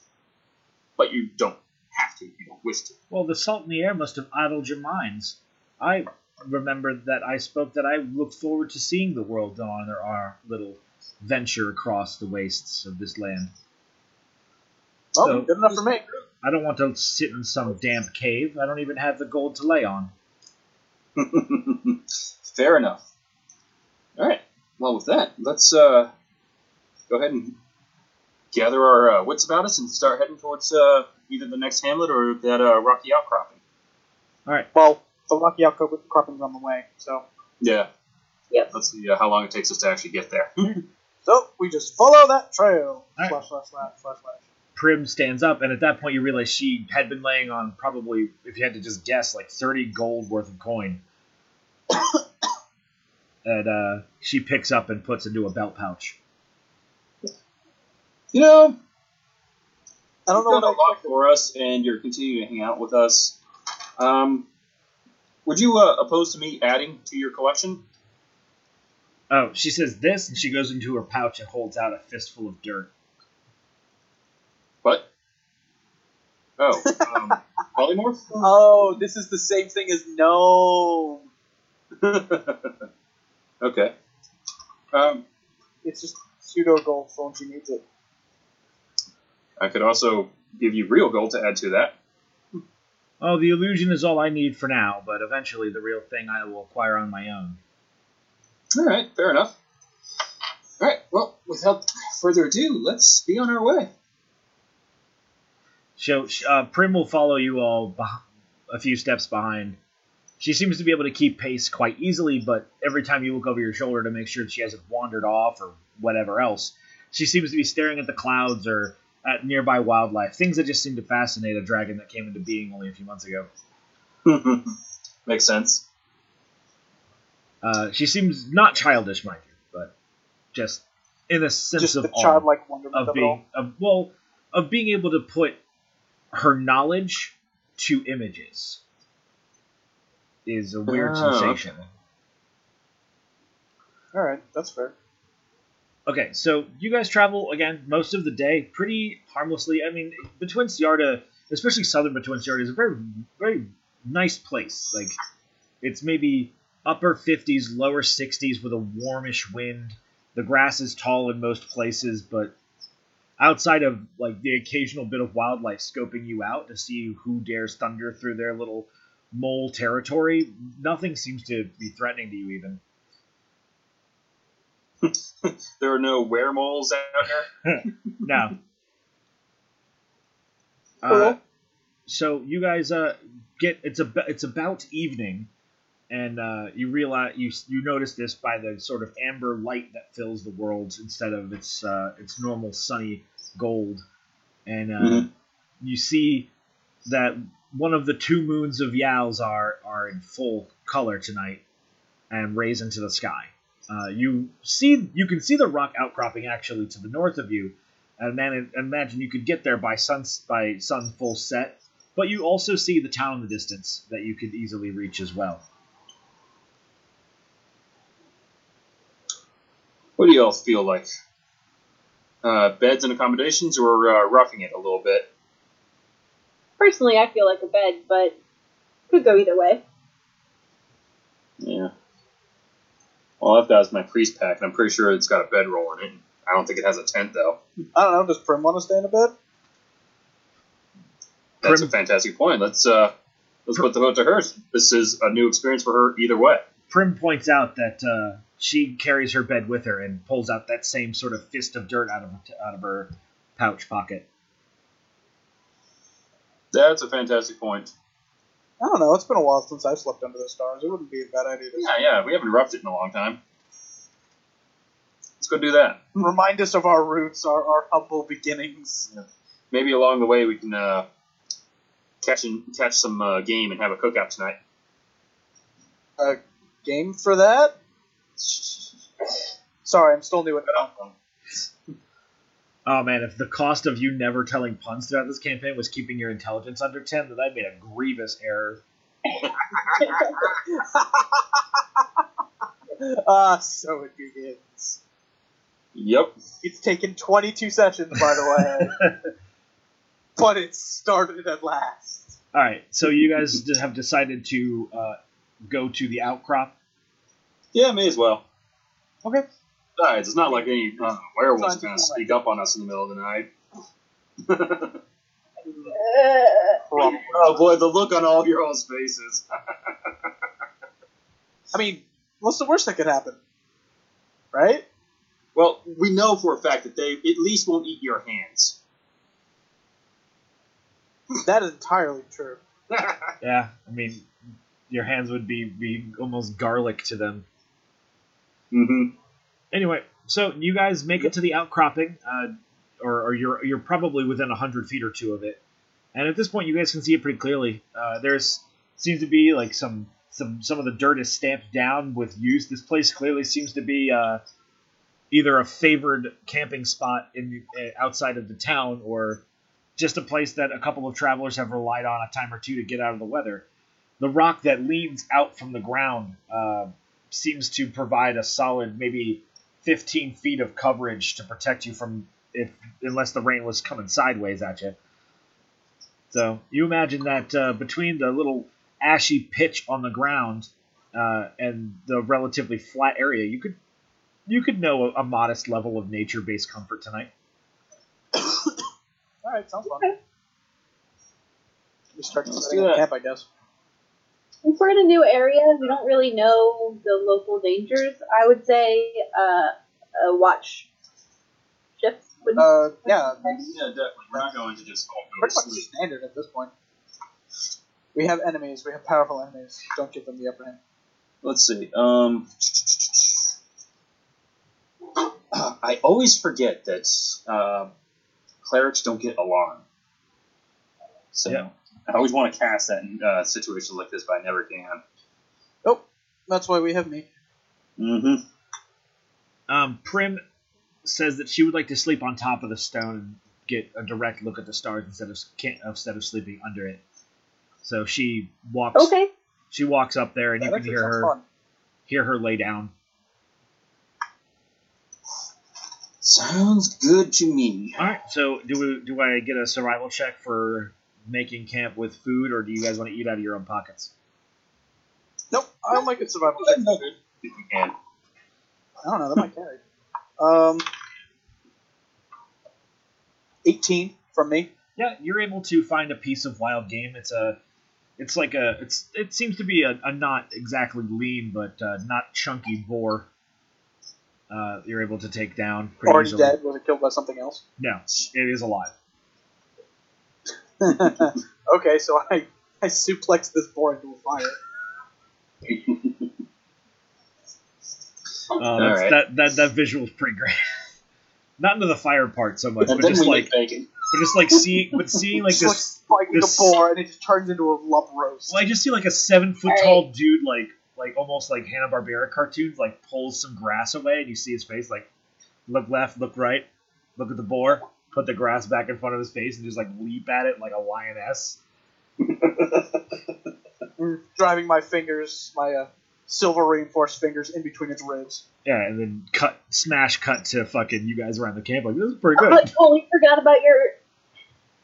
Speaker 3: but you don't have to if you don't wish to.
Speaker 1: Well, the salt in the air must have idled your minds. I remember that I spoke that I look forward to seeing the world dawn on our little venture across the wastes of this land.
Speaker 4: Oh,
Speaker 1: So-
Speaker 4: good enough for me.
Speaker 1: I don't want to sit in some damp cave. I don't even have the gold to lay on.
Speaker 3: Fair enough. All right. Well, with that, let's uh, go ahead and gather our uh, wits about us and start heading towards uh, either the next hamlet or that uh, rocky outcropping.
Speaker 1: All right.
Speaker 4: Well, the Rocky Outcropping's on the way, so
Speaker 3: Yeah.
Speaker 2: Yep.
Speaker 3: Let's see uh, how long it takes us to actually get there.
Speaker 4: so we just follow that trail.
Speaker 1: Alright.
Speaker 4: Slash slash slash slash slash.
Speaker 1: Prim stands up, and at that point, you realize she had been laying on probably, if you had to just guess, like 30 gold worth of coin. and uh, she picks up and puts into a belt pouch.
Speaker 3: you know,
Speaker 4: I don't know
Speaker 3: You've
Speaker 4: what
Speaker 3: done
Speaker 4: I
Speaker 3: a lot for us, and you're continuing to hang out with us. Um, would you uh, oppose to me adding to your collection?
Speaker 1: Oh, she says this, and she goes into her pouch and holds out a fistful of dirt.
Speaker 3: What? Oh, um, polymorph.
Speaker 4: Oh, this is the same thing as gnome.
Speaker 3: okay. Um,
Speaker 4: It's just pseudo gold so when she needs it.
Speaker 3: I could also give you real gold to add to that.
Speaker 1: Oh, the illusion is all I need for now, but eventually the real thing I will acquire on my own.
Speaker 3: All right, fair enough. All right, well, without further ado, let's be on our way.
Speaker 1: So uh, Prim will follow you all a few steps behind. She seems to be able to keep pace quite easily, but every time you look over your shoulder to make sure that she hasn't wandered off or whatever else, she seems to be staring at the clouds or at nearby wildlife, things that just seem to fascinate a dragon that came into being only a few months ago.
Speaker 3: Makes sense.
Speaker 1: Uh, she seems not childish, mind you, but just in a sense
Speaker 4: Just
Speaker 1: of
Speaker 4: the childlike wonderment
Speaker 1: of
Speaker 4: of, it all.
Speaker 1: being of well of being able to put her knowledge to images is a weird
Speaker 3: Oh,
Speaker 1: sensation.
Speaker 4: All right, that's fair.
Speaker 1: Okay, so you guys travel again most of the day pretty harmlessly. I mean, Betwixt Yarda, especially southern Betwixt Yarda, is a very, very nice place. Like, it's maybe upper 50s, lower 60s with a warmish wind. The grass is tall in most places, but outside of like the occasional bit of wildlife scoping you out to see who dares thunder through their little mole territory, nothing seems to be threatening to you even.
Speaker 3: There are no weremoles out here.
Speaker 1: No. Uh,
Speaker 2: Cool.
Speaker 1: so you guys uh get it's a it's about evening, and uh, you realize you you notice this by the sort of amber light that fills the world instead of its uh, its normal sunny gold, and uh,
Speaker 3: Mhm.
Speaker 1: you see that one of the two moons of Yao's are are in full color tonight and raise into the sky. Uh, you see you can see the rock outcropping actually to the north of you, and man, imagine you could get there by sun by sun full set. But you also see the town in the distance that you could easily reach as well.
Speaker 3: What do you all feel like? Uh, beds and accommodations, or uh, roughing it a little bit?
Speaker 2: Personally, I feel like a bed, but could go either way.
Speaker 3: Yeah. Well, I've got is my priest pack, and I'm pretty sure it's got a bedroll in it. I don't think it has a tent, though.
Speaker 4: I don't know. Does Prim want to stay in a bed?
Speaker 3: That's
Speaker 1: Prim-
Speaker 3: a fantastic point. Let's uh, let's put the vote to her. This is a new experience for her either way.
Speaker 1: Prim points out that uh, she carries her bed with her and pulls out that same sort of fist of dirt out of out of her pouch pocket.
Speaker 3: That's a fantastic point.
Speaker 4: I don't know. It's been a while since I've slept under the stars. It wouldn't be a bad idea to
Speaker 3: Yeah, yeah, we haven't roughed it in a long time. Let's go do that.
Speaker 4: remind us of our roots, our, our humble beginnings.
Speaker 3: Maybe along the way we can uh, catch and catch some uh, game and have a cookout tonight.
Speaker 4: A game for that? Sorry, I'm still new at
Speaker 1: Oh man, if the cost of you never telling puns throughout this campaign was keeping your intelligence under ten, then I made a grievous error.
Speaker 4: Ah, so it begins.
Speaker 3: Yep.
Speaker 4: It's taken 22 sessions, by the way, but it started at last.
Speaker 1: All right, so you guys have decided to uh, go to the outcrop.
Speaker 3: Yeah, may as well.
Speaker 4: Okay.
Speaker 3: Besides, it's not like any uh, werewolves
Speaker 4: Fine,
Speaker 3: going to
Speaker 4: fine.
Speaker 3: sneak up on us in the middle of the night. Oh boy, the look on all your all's faces.
Speaker 4: I mean, what's the worst that could happen? Right?
Speaker 3: well, we know for a fact that they at least won't eat your hands.
Speaker 4: That is entirely true.
Speaker 1: Yeah, I mean, your hands would be be almost garlic to them.
Speaker 3: mm-hmm.
Speaker 1: Anyway, so you guys make it to the outcropping, uh, or, or you're you're probably within a hundred feet or two of it, and at this point you guys can see it pretty clearly. Uh, there's seems to be like some some some of the dirt is stamped down with use. This place clearly seems to be uh, either a favored camping spot in the, uh, outside of the town, or just a place that a couple of travelers have relied on a time or two to get out of the weather. The rock that leans out from the ground uh, seems to provide a solid maybe 15 feet of coverage to protect you from if unless the rain was coming sideways at you. So you imagine that uh, between the little ashy pitch on the ground uh, and the relatively flat area, you could you could know a, a modest level of nature-based comfort tonight.
Speaker 4: Alright, sounds fun.
Speaker 2: Okay.
Speaker 4: We start
Speaker 3: Let's
Speaker 4: setting
Speaker 3: do
Speaker 4: up
Speaker 3: that.
Speaker 4: camp, I guess.
Speaker 2: Since we're in a new area, we don't really know the local dangers. I would say uh, a watch shift would.
Speaker 4: Uh, yeah,
Speaker 3: Yeah, definitely. We're not going to just all go
Speaker 4: pretty
Speaker 3: to
Speaker 4: much
Speaker 3: sleep.
Speaker 4: standard at this point. We have enemies. We have powerful enemies. Don't give them the upper hand.
Speaker 3: Let's see. Um, I always forget that uh, clerics don't get alarm. So
Speaker 1: Yeah.
Speaker 3: I always want to cast that in uh, situations like this, but I never can.
Speaker 4: Nope. That's why we have me.
Speaker 3: Mm-hmm.
Speaker 1: Um, Prim says that she would like to sleep on top of the stone and get a direct look at the stars instead of instead of sleeping under it. So she walks.
Speaker 2: okay.
Speaker 1: She walks up there, and
Speaker 4: That
Speaker 1: you can hear her
Speaker 4: fun.
Speaker 1: hear her lay down.
Speaker 3: Sounds good to me.
Speaker 1: All right. So do we, do I get a survival check for making camp with food, or do you guys want to eat out of your own pockets?
Speaker 4: Nope, I don't make a survival check.
Speaker 3: If you can.
Speaker 4: I don't know, that might carry. Um, 18 from me.
Speaker 1: Yeah, you're able to find a piece of wild game. It's a, it's like a, it's it seems to be a, a not exactly lean but uh, not chunky boar. Uh, you're able to take down pretty
Speaker 4: Already
Speaker 1: easily.
Speaker 4: dead. Was it killed by something else?
Speaker 1: No, it is alive.
Speaker 4: okay, so I, I suplex this boar into a fire.
Speaker 1: Uh, that's,
Speaker 3: right.
Speaker 1: That that that visual is pretty great. Not into the fire part so much,
Speaker 3: And
Speaker 1: but just like but just like seeing but seeing like
Speaker 4: Just, like
Speaker 1: this.
Speaker 4: spiking
Speaker 1: this-
Speaker 4: a boar, and it just turns into a lump roast.
Speaker 1: Well, I just see like a seven foot tall dude, like like almost like Hanna Barbera cartoons, like pulls some grass away, and you see his face, like look left, look right, look at the boar, put the grass back in front of his face, and just like leap at it like a lioness.
Speaker 4: And driving my fingers, my uh, silver reinforced fingers, in between its ribs.
Speaker 1: Yeah, and then cut, smash, cut to fucking you guys around the camp. Like this is pretty good.
Speaker 2: I totally forgot about your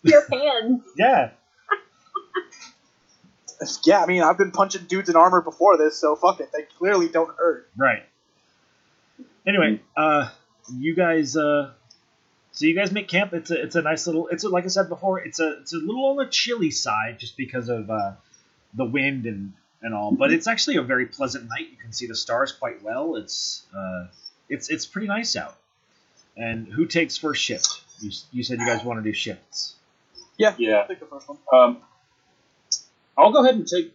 Speaker 2: your hands.
Speaker 1: Yeah.
Speaker 4: Yeah, I mean, I've been punching dudes in armor before this, so fuck it. They clearly don't hurt.
Speaker 1: Right. Anyway, uh, you guys, uh, so you guys make camp. It's a, it's a nice little. It's a, like I said before. It's a, it's a little on the chilly side just because of uh, the wind and and all. But it's actually a very pleasant night. You can see the stars quite well. It's, uh, it's, it's pretty nice out. And who takes first shift? You, you said you guys want to do shifts.
Speaker 4: Yeah,
Speaker 3: Yeah.
Speaker 4: I'll take the first one.
Speaker 3: Um, I'll go ahead and take.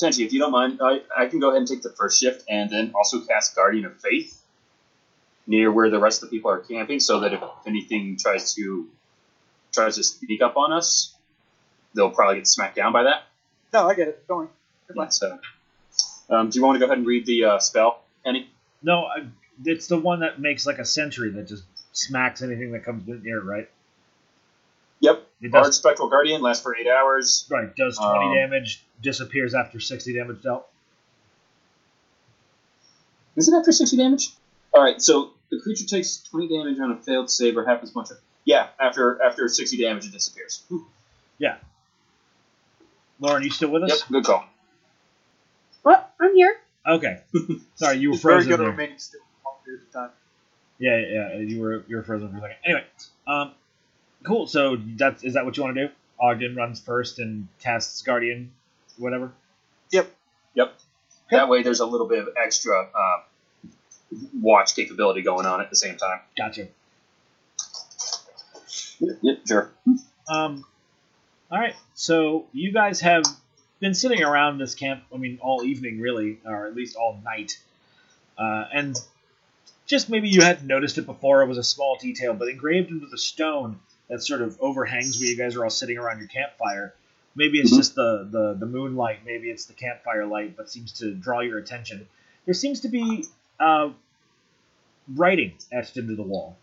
Speaker 3: Tenchi, if you don't mind, I, I can go ahead and take the first shift and then also cast Guardian of Faith near where the rest of the people are camping, so that if anything tries to tries to sneak up on us, they'll probably get smacked down by that.
Speaker 4: No, I get it. Don't worry. Goodbye.
Speaker 3: So, um, do you want to go ahead and read the uh, spell, Kenny?
Speaker 1: No, I, it's the one that makes like a sentry that just smacks anything that comes near it, right?
Speaker 3: Yep.
Speaker 1: It
Speaker 3: Large
Speaker 1: does
Speaker 3: Spectral Guardian lasts for eight hours.
Speaker 1: right. Does twenty
Speaker 3: Um,
Speaker 1: damage, disappears after sixty damage dealt.
Speaker 3: Is it after 60 damage? Alright, so the creature takes 20 damage on a failed save or half as much. Yeah, after after 60 damage, it disappears.
Speaker 1: Lauren, you still with us?
Speaker 3: Yep, good call.
Speaker 2: What? I'm here.
Speaker 1: Okay. Sorry, you were
Speaker 4: He's very
Speaker 1: frozen
Speaker 4: good
Speaker 1: there.
Speaker 4: remaining still for long periods of time.
Speaker 1: Yeah, yeah, yeah, you were you were frozen for a second. Anyway, um, cool. So that's is that what you want to do? Ogden runs first and casts Guardian, whatever.
Speaker 3: Yep. Yep. That way, there's a little bit of extra uh, watch capability going on at the same time.
Speaker 1: Gotcha.
Speaker 3: Yep, yep, sure.
Speaker 1: Um, all right. So you guys have been sitting around this camp. I mean, all evening, really, or at least all night. Uh, and just maybe you hadn't noticed it before. It was a small detail, but engraved into the stone that sort of overhangs where you guys are all sitting around your campfire. Maybe it's
Speaker 3: Mhm.
Speaker 1: just the, the, the moonlight, maybe it's the campfire light, but seems to draw your attention. There seems to be uh, writing etched into the wall.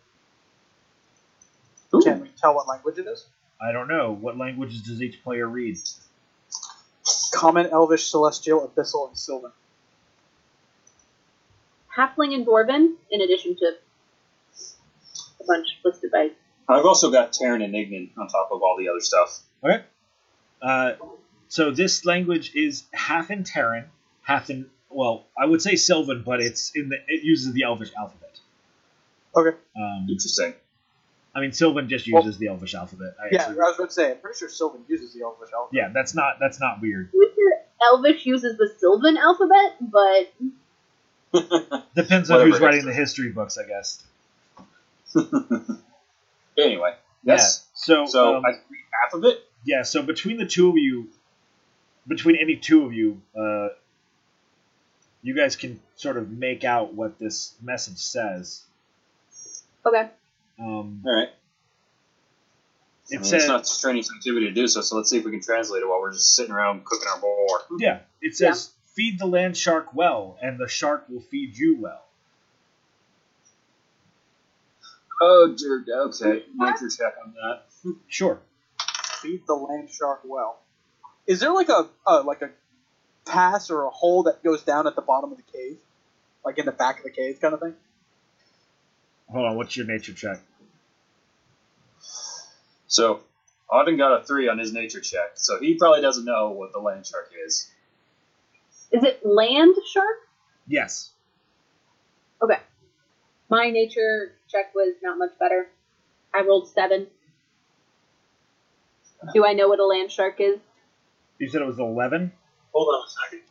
Speaker 3: Ooh.
Speaker 4: Can we tell what language it is?
Speaker 1: I don't know. What languages does each player read?
Speaker 4: Common, Elvish, Celestial, Abyssal, and Sylvan.
Speaker 2: Halfling and Dwarven, in addition to a bunch listed by.
Speaker 3: I've also got Terran and Ignan on top of all the other stuff.
Speaker 1: Okay. Uh, so this language is half in Terran, half in well, I would say Sylvan, but it's in the it uses the Elvish alphabet.
Speaker 4: Okay.
Speaker 1: Um,
Speaker 3: Interesting.
Speaker 1: I mean, Sylvan just
Speaker 4: Well-
Speaker 1: uses the Elvish alphabet. I
Speaker 4: Yeah, I was going to say, I'm pretty sure Sylvan uses the Elvish alphabet.
Speaker 1: yeah, that's not that's not weird.
Speaker 2: Witcher Elvish uses the Sylvan alphabet, but
Speaker 1: Depends on who's writing the history books, I guess.
Speaker 3: anyway, yes.
Speaker 1: Yeah. So
Speaker 3: So
Speaker 1: um,
Speaker 3: I read half of it.
Speaker 1: yeah, so between the two of you, between any two of you, uh, you guys can sort of make out what this message says.
Speaker 2: okay.
Speaker 1: Um,
Speaker 3: All right.
Speaker 1: it
Speaker 3: I mean,
Speaker 1: says
Speaker 3: it's not strenuous activity to do so, so let's see if we can translate it while we're just sitting around cooking our boar.
Speaker 1: Yeah, it says, "Feed the land shark well, and the shark will feed you well."
Speaker 3: Oh dear. Okay, nature check on that.
Speaker 1: Sure.
Speaker 4: Feed the land shark well. Is there like a uh, like a pass or a hole that goes down at the bottom of the cave, like in the back of the cave, kind of thing?
Speaker 1: Hold on, what's your nature check?
Speaker 3: So Ogden got a three on his nature check, so he probably doesn't know what the land shark is.
Speaker 2: Is it land shark?
Speaker 1: Yes.
Speaker 2: Okay. My nature check was not much better. I rolled seven. Do I know what a land shark is?
Speaker 1: You said it was 11?
Speaker 5: Hold on a second.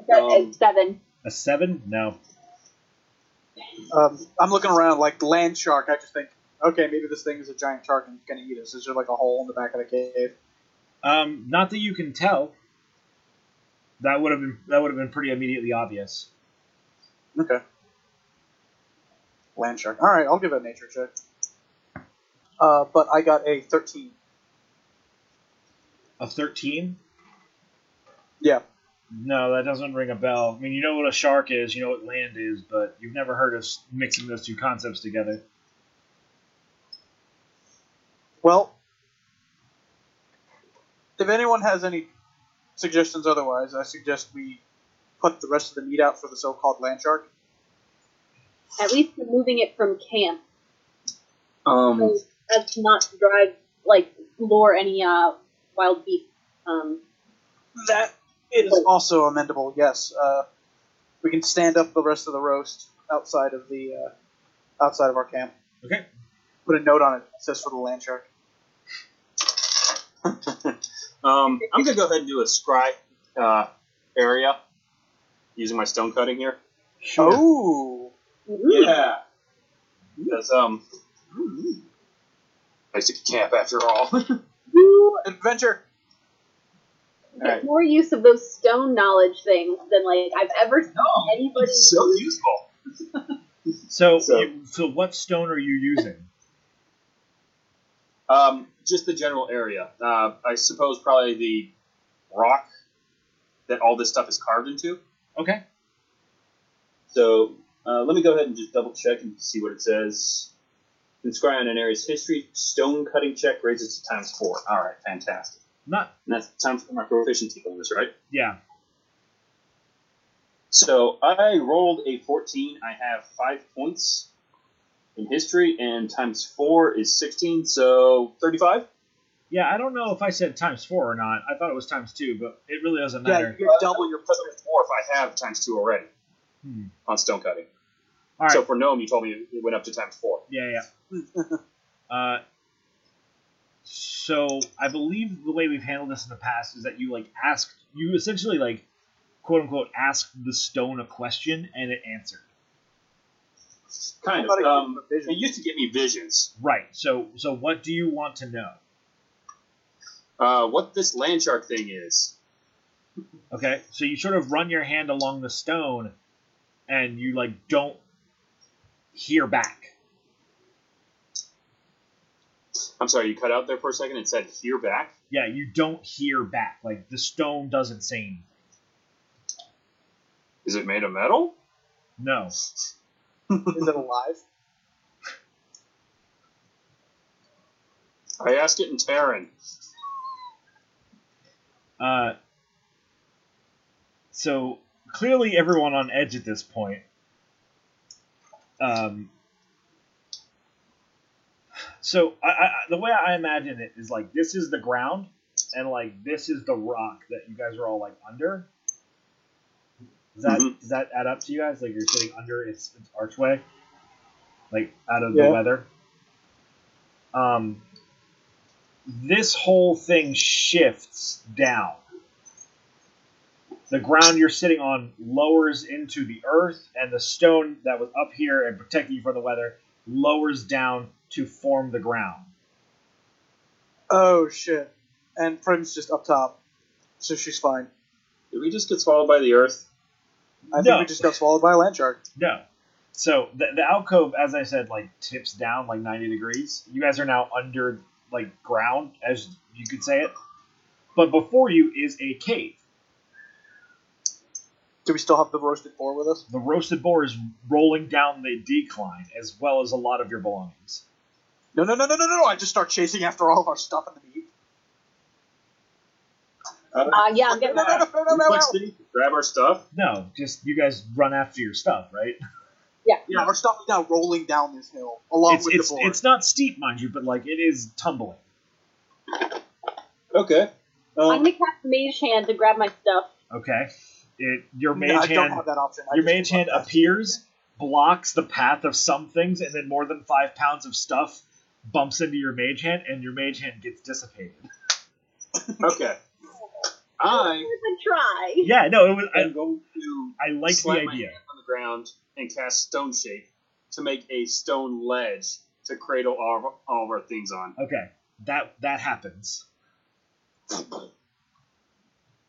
Speaker 2: I said
Speaker 3: Um,
Speaker 2: it's seven.
Speaker 1: A 7? No.
Speaker 4: Um, I'm looking around like land shark. I just think, okay, maybe this thing is a giant shark and it's gonna eat us. Is there like a hole in the back of the cave?
Speaker 1: Um, not that you can tell. That would have been that would have been pretty immediately obvious.
Speaker 4: Okay. Land shark. All right, I'll give it a nature check. Uh, but I got a 13.
Speaker 1: A 13?
Speaker 4: Yeah.
Speaker 1: No, that doesn't ring a bell. I mean, you know what a shark is, you know what land is, but you've never heard of mixing those two concepts together.
Speaker 4: Well, if anyone has any suggestions otherwise, I suggest we put the rest of the meat out for the so-called land shark.
Speaker 2: At least we're moving it from camp.
Speaker 3: Um,
Speaker 2: So as to not to drive, like, lure any uh, wild beast. Um,
Speaker 4: That is also amendable. Yes, uh, we can stand up the rest of the roast outside of the uh, outside of our camp.
Speaker 1: Okay.
Speaker 4: Put a note on it. It says for the land shark.
Speaker 3: um, I'm gonna go ahead and do a scry uh, area using my Stonecunning here.
Speaker 4: Oh,
Speaker 3: Yeah. Because um, basic camp after all.
Speaker 4: adventure!
Speaker 2: get
Speaker 3: Alright.
Speaker 2: more use of those stone knowledge things than, like, I've ever seen anybody
Speaker 3: It's so
Speaker 2: use.
Speaker 3: useful.
Speaker 1: So,
Speaker 3: So-
Speaker 1: you, so what stone are you using?
Speaker 3: Um, just the general area. Uh, I suppose probably the rock that all this stuff is carved into.
Speaker 1: Okay.
Speaker 3: So uh, let me go ahead and just double check and see what it says. Inscribe on an area's history. Stonecunning check raises to times four. All right, fantastic.
Speaker 1: Not
Speaker 3: And that's time for my proficiency bonus, right?
Speaker 1: yeah.
Speaker 3: So I rolled a 14. I have five points in history, and times four is 16, so 35.
Speaker 1: Yeah, I don't know if I said times 4 or not. I thought it was times 2, but it really doesn't matter.
Speaker 4: Yeah, you get double your
Speaker 3: Plus four if I have times two already
Speaker 1: Hmm.
Speaker 3: on Stonecunning.
Speaker 1: All right.
Speaker 3: So for gnome, you told me it went up to times four.
Speaker 1: Yeah, yeah. uh, so I believe the way we've handled this in the past is that you like asked, you essentially like, quote unquote, asked the stone a question and it answered.
Speaker 3: Kind of. Um, it used to give me visions.
Speaker 1: Right. So, so what do you want to know?
Speaker 3: Uh, what this land shark thing is.
Speaker 1: Okay. So you sort of run your hand along the stone, and you like don't hear back.
Speaker 3: I'm sorry, you cut out there for a second and said hear back.
Speaker 1: Yeah, you don't hear back. Like the stone doesn't say anything.
Speaker 3: Is it made of metal?
Speaker 1: No.
Speaker 4: Is it alive?
Speaker 3: I asked it in Terran.
Speaker 1: Uh, so clearly, everyone on edge at this point. Um, so I, I, the way I imagine it is like this is the ground, and like this is the rock that you guys are all like under. Does that
Speaker 3: Mhm.
Speaker 1: does that add up to you guys? Like you're sitting under its, its archway, like out of
Speaker 4: Yeah.
Speaker 1: the weather. Um, this whole thing shifts down. The ground you're sitting on lowers into the earth, and the stone that was up here and protecting you from the weather lowers down to form the ground.
Speaker 4: Oh shit! And Prim's just up top, so she's fine.
Speaker 3: Did we just get swallowed by the earth?
Speaker 4: I think we just got swallowed by a land shark.
Speaker 1: No. So the, the alcove, as I said, like tips down like 90 degrees. You guys are now under like ground, as you could say it. But before you is a cave.
Speaker 4: Do we still have the roasted boar with us?
Speaker 1: The roasted boar is rolling down the decline, as well as a lot of your belongings.
Speaker 4: No, no, no, no, no, no! I just start chasing after all of our stuff in the meat.
Speaker 3: Uh,
Speaker 2: Uh, yeah, I'm
Speaker 4: No, no, no, no, no, no, no.
Speaker 3: city, grab our stuff.
Speaker 1: No, just you guys run after your stuff, right?
Speaker 2: Yeah.
Speaker 4: Yeah, our stuff is now rolling down this hill along
Speaker 1: It's
Speaker 4: with
Speaker 1: it's
Speaker 4: the board.
Speaker 1: it's not steep, mind you, but like it is tumbling.
Speaker 3: Okay.
Speaker 2: I'm
Speaker 3: Um,
Speaker 2: gonna cast Mage Hand to grab my stuff.
Speaker 1: Okay, it your
Speaker 4: No,
Speaker 1: mage
Speaker 4: I don't
Speaker 1: hand
Speaker 4: have that option. I
Speaker 1: your
Speaker 4: just
Speaker 1: mage hand
Speaker 4: that.
Speaker 1: appears, blocks the path of some things, and then more than five pounds of stuff bumps into your mage hand, and your mage hand gets dissipated.
Speaker 3: okay. I
Speaker 2: It's a try.
Speaker 1: Yeah, no, it was.
Speaker 3: am
Speaker 1: I,
Speaker 3: going to
Speaker 1: I like the
Speaker 3: slam my
Speaker 1: idea.
Speaker 3: hand on the ground and cast Stone Shape to make a stone ledge to cradle all of, all of our things on.
Speaker 1: Okay, that that happens.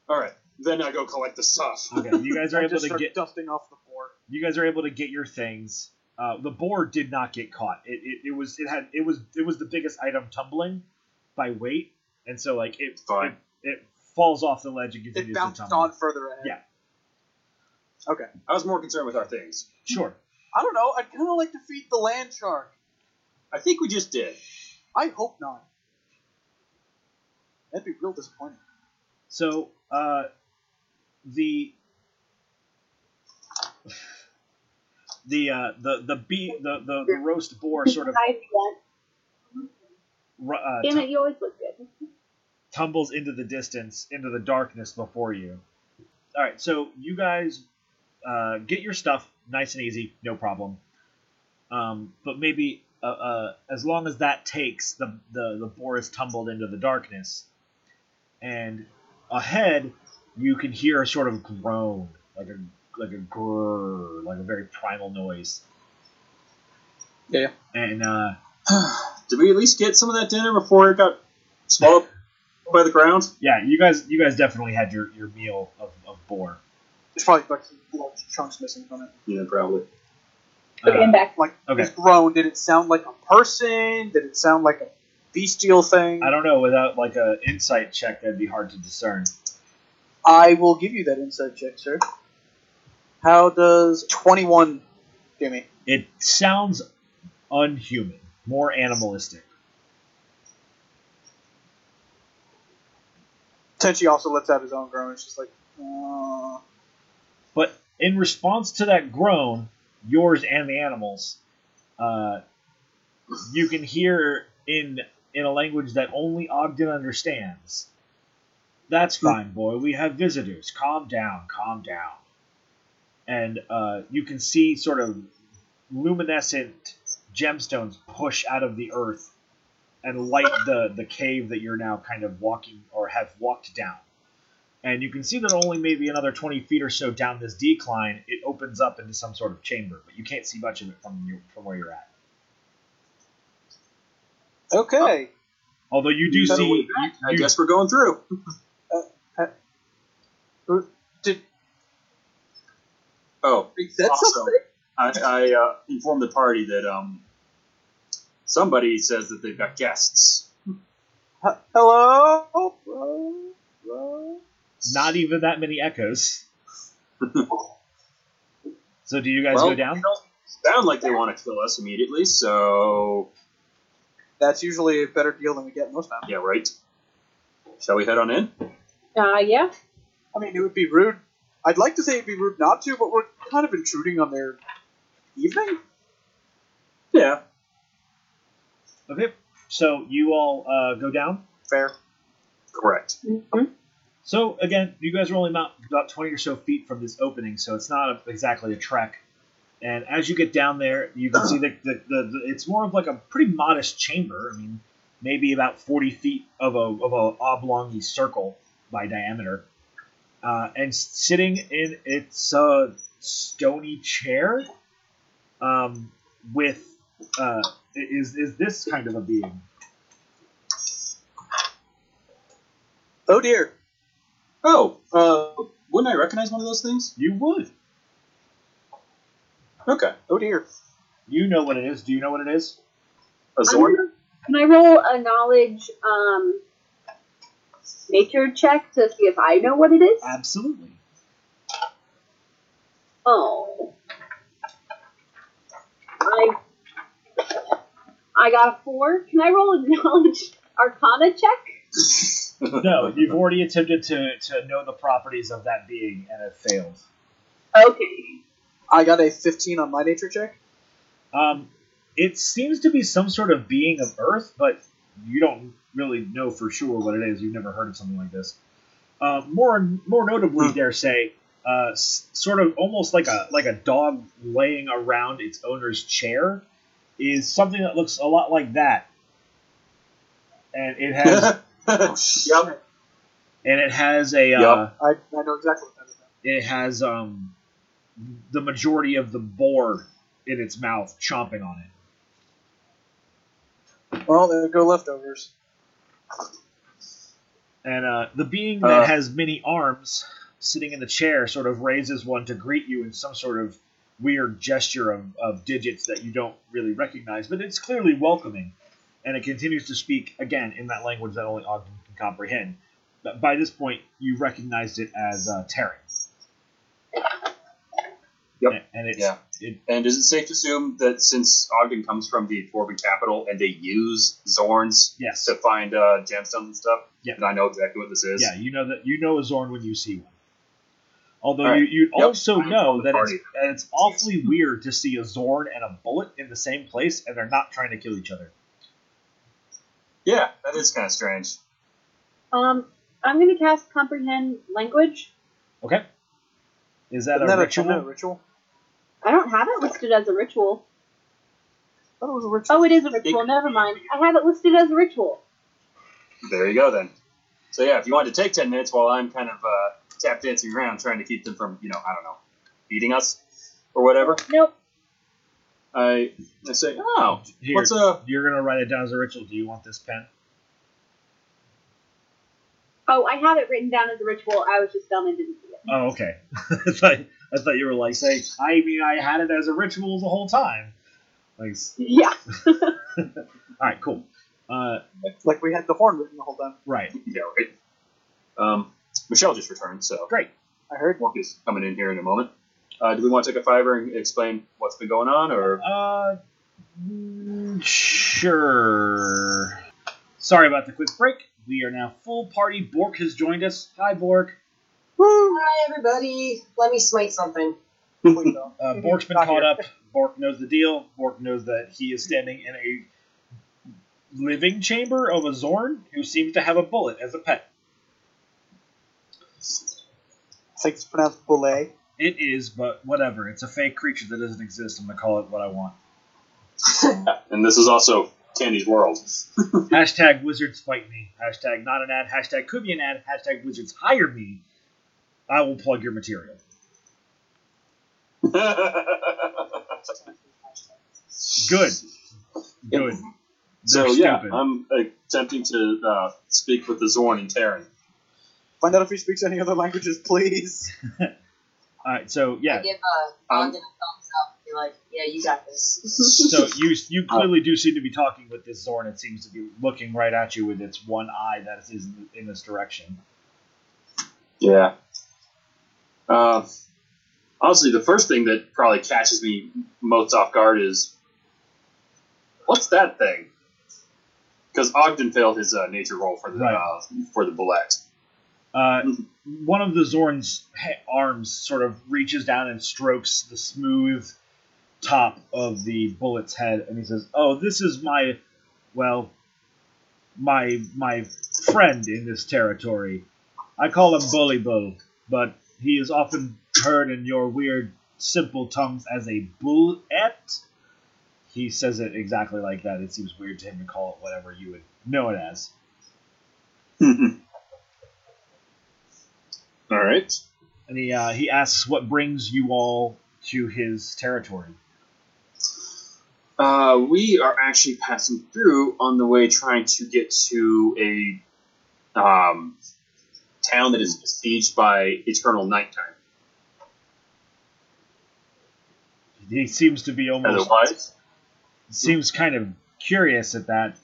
Speaker 3: All right. Then I go collect the stuff.
Speaker 1: Okay, you guys are able to get
Speaker 4: dusting off the board.
Speaker 1: you guys are able to get your things. Uh, the board did not get caught. It, it, it was it had it was it was the biggest item tumbling by weight, and so like it
Speaker 3: Fine.
Speaker 1: it, it falls off the ledge and gives
Speaker 4: It
Speaker 1: continues to
Speaker 4: bounced
Speaker 1: tumble.
Speaker 4: on further ahead.
Speaker 1: Yeah.
Speaker 4: Okay.
Speaker 3: I was more concerned with our things.
Speaker 1: Sure.
Speaker 4: I don't know. I'd kind of like to feed the land shark.
Speaker 3: I think we just did.
Speaker 4: I hope not. That'd be real disappointing.
Speaker 1: So uh, the the uh, the the bee the, the, the roast boar sort of
Speaker 2: Guys, what?
Speaker 1: uh,
Speaker 2: Damn it, you always look good.
Speaker 1: Tumbles into the distance, into the darkness before you. All right, so you guys uh, get your stuff nice and easy, no problem. Um, but maybe uh, uh, as long as that takes, the, the the boar is tumbled into the darkness, and ahead you can hear a sort of groan, like a like a grrr, like a very primal noise.
Speaker 4: Yeah.
Speaker 1: And uh,
Speaker 3: Did we at least get some of that dinner before it got swallowed by the ground?
Speaker 1: yeah, you guys you guys definitely had your, your meal of, of boar.
Speaker 4: There's probably like large chunks missing from it.
Speaker 3: Yeah, probably.
Speaker 2: Okay,
Speaker 1: Uh,
Speaker 2: I'm back.
Speaker 4: Like
Speaker 1: Okay.
Speaker 4: this groan, did it sound like a person? Did it sound like a bestial thing?
Speaker 1: I don't know. Without like a insight check, that'd be hard to discern.
Speaker 4: I will give you that insight check, sir. How does 21 do me?
Speaker 1: It sounds unhuman, more animalistic.
Speaker 4: Tenchi also lets out his own groan. It's just like, uh,
Speaker 1: But in response to that groan, yours and the animals, uh, you can hear in in a language that only Ogden understands. That's fine, boy. We have visitors. Calm down. Calm down. And uh, you can see sort of luminescent gemstones push out of the earth and light the, the cave that you're now kind of walking or have walked down. And you can see that only maybe another 20 feet or so down this decline, it opens up into some sort of chamber, but you can't see much of it from, your, from where you're at.
Speaker 4: okay.
Speaker 1: Although you do
Speaker 3: So
Speaker 1: see. You,
Speaker 3: that, I
Speaker 1: you-
Speaker 3: guess we're going through.
Speaker 4: Did
Speaker 3: Oh,
Speaker 4: he said
Speaker 3: Also-
Speaker 4: something?
Speaker 3: I, I uh, informed the party that um, somebody says that they've got guests.
Speaker 4: Hello? Hello? Hello?
Speaker 1: not even that many echoes. so do you guys
Speaker 3: well,
Speaker 1: go down?
Speaker 3: they don't sound like they want to kill us immediately, so
Speaker 4: That's usually a better deal than we get most times.
Speaker 3: yeah, right. Shall we head on in?
Speaker 2: Uh, yeah.
Speaker 4: I mean, it would be rude. I'd like to say it'd be rude not to, but we're kind of intruding on their evening.
Speaker 3: Yeah.
Speaker 1: Okay. So you all uh, go down.
Speaker 4: Fair.
Speaker 3: Correct.
Speaker 2: Mhm.
Speaker 1: So again, you guys are only about, about 20 or so feet from this opening, so it's not a, exactly a trek. And as you get down there, you can see that the, the, the, it's more of like a pretty modest chamber. I mean, maybe about 40 feet of a, of a oblong circle by diameter. Uh, and sitting in its uh, stony chair um, with uh, is, is this kind of a being.
Speaker 4: Oh dear.
Speaker 3: Oh, uh, wouldn't I recognize one of those things?
Speaker 1: You would.
Speaker 3: Okay.
Speaker 4: Oh dear.
Speaker 1: You know what it is. Do you know what it is?
Speaker 3: A
Speaker 2: I'm Xorn? Can I roll a knowledge um, nature check to see if I know what it is?
Speaker 1: Absolutely.
Speaker 2: Oh. I I got a four. Can I roll a knowledge arcana check?
Speaker 1: No, you've already attempted to, to know the properties of that being and have failed.
Speaker 2: Okay.
Speaker 4: I got a 15 on my nature check.
Speaker 1: Um, it seems to be some sort of being of Earth, but you don't really know for sure what it is. You've never heard of something like this. Uh, more more notably,
Speaker 4: Hmm.
Speaker 1: dare say, uh, s- sort of almost like a like a dog laying around its owner's chair is something that looks a lot like that, and it has.
Speaker 4: Yep.
Speaker 1: and it has a uh,
Speaker 4: I, I know exactly what that is.
Speaker 1: it has um the majority of the boar in its mouth chomping on it.
Speaker 4: Well, there go leftovers.
Speaker 1: And uh, the being that
Speaker 3: Uh.
Speaker 1: has many arms sitting in the chair sort of raises one to greet you in some sort of weird gesture of, of digits that you don't really recognize, but it's clearly welcoming. And it continues to speak, again, in that language that only Ogden can comprehend. But by this point, you recognized it as uh, Terran.
Speaker 3: Yep.
Speaker 1: And- And it's,
Speaker 3: Yeah.
Speaker 1: it,
Speaker 3: And is it safe to assume that since Ogden comes from the Dwarven capital and they use Xorns
Speaker 1: yes.
Speaker 3: to find uh, gemstones and stuff,
Speaker 1: Yeah.
Speaker 3: that I know exactly what this is?
Speaker 1: Yeah, you know that you know a Xorn when you see one. Although
Speaker 3: All
Speaker 1: you,
Speaker 3: right.
Speaker 1: you
Speaker 3: Yep.
Speaker 1: also
Speaker 3: I'm
Speaker 1: know that it's,
Speaker 3: party.
Speaker 1: that it's awfully weird to see a Xorn and a bulette in the same place, and they're not trying to kill each other.
Speaker 3: Yeah, that is kind of strange.
Speaker 2: Um, I'm gonna cast comprehend language.
Speaker 1: Okay, is that
Speaker 4: Isn't
Speaker 1: a
Speaker 4: that
Speaker 1: ritual?
Speaker 4: a 10 ritual?
Speaker 2: I don't have it listed as a ritual.
Speaker 4: I thought it was a ritual.
Speaker 2: Oh, it is a ritual. Never mind. I have it listed as a ritual.
Speaker 3: There you go then. So yeah, if you wanted to take ten minutes while I'm kind of uh, tap dancing around trying to keep them from, you know, I don't know, eating us or whatever,
Speaker 2: Nope.
Speaker 3: I I say, oh,
Speaker 1: Here,
Speaker 3: what's uh,
Speaker 1: you're gonna write it down as a ritual. Do you want this pen?
Speaker 2: Oh, I have it written down as a ritual. I was just dumb and didn't see it.
Speaker 1: Oh, okay. I thought I thought you were like saying. I mean, I had it as a ritual the whole time. Like,
Speaker 2: Yeah.
Speaker 1: all right, cool. Uh,
Speaker 4: Like we had the horn written the whole time.
Speaker 1: right,
Speaker 3: yeah, right. Um, Michelle just returned, so
Speaker 1: great.
Speaker 4: I heard.
Speaker 3: Mark is coming in here in a moment. Uh, do we want to take a fiver and explain what's been going on, or
Speaker 1: Uh, mm, sure. Sorry about the quick break. We are now full party. Bork has joined us. Hi, Bork.
Speaker 4: Woo!
Speaker 5: Hi, everybody. Let me smite something.
Speaker 1: Uh, Bork's been
Speaker 4: Not
Speaker 1: caught
Speaker 4: here.
Speaker 1: up. Bork knows the deal. Bork knows that he is standing in a living chamber of a Xorn who seems to have a bulette as a pet.
Speaker 4: I think it's pronounced bullet.
Speaker 1: It is, but whatever. It's a fake creature that doesn't exist. I'm gonna call it what I want.
Speaker 3: and this is also Candy's world.
Speaker 1: Hashtag wizards fight me. Hashtag not an ad. Hashtag could be an ad. Hashtag wizards hire me. I will plug your material. Good. Good.
Speaker 3: so
Speaker 1: They're
Speaker 3: yeah,
Speaker 1: stupid.
Speaker 3: I'm attempting to uh, speak with the Xorn and Terran.
Speaker 4: Find out if he speaks any other languages, please.
Speaker 1: All right. So yeah.
Speaker 5: I give uh,
Speaker 3: Um,
Speaker 5: Ogden a thumbs up. Be like, yeah, you got this.
Speaker 1: So you you clearly do seem to be talking with this Xorn. It seems to be looking right at you with its one eye that is in, in this direction.
Speaker 3: Yeah. Uh, honestly, the first thing that probably catches me most off guard is what's that thing? Because Ogden failed his uh, nature roll for the
Speaker 1: Right.
Speaker 3: uh, for the bulette.
Speaker 1: Uh, one of the Xorn's arms sort of reaches down and strokes the smooth top of the bulette's head, and he says, "Oh, this is my, well, my my friend in this territory. I call him Bully Bull, but he is often heard in your weird, simple tongues as a bullet." He says it exactly like that. It seems weird to him to call it whatever you would know it as.
Speaker 3: All right.
Speaker 1: and he uh, he asks what brings you all to his territory.
Speaker 3: Uh, we are actually passing through on the way, trying to get to a um, town that is besieged by eternal nighttime.
Speaker 1: He seems to be almost
Speaker 3: Otherwise,
Speaker 1: seems kind of curious at that.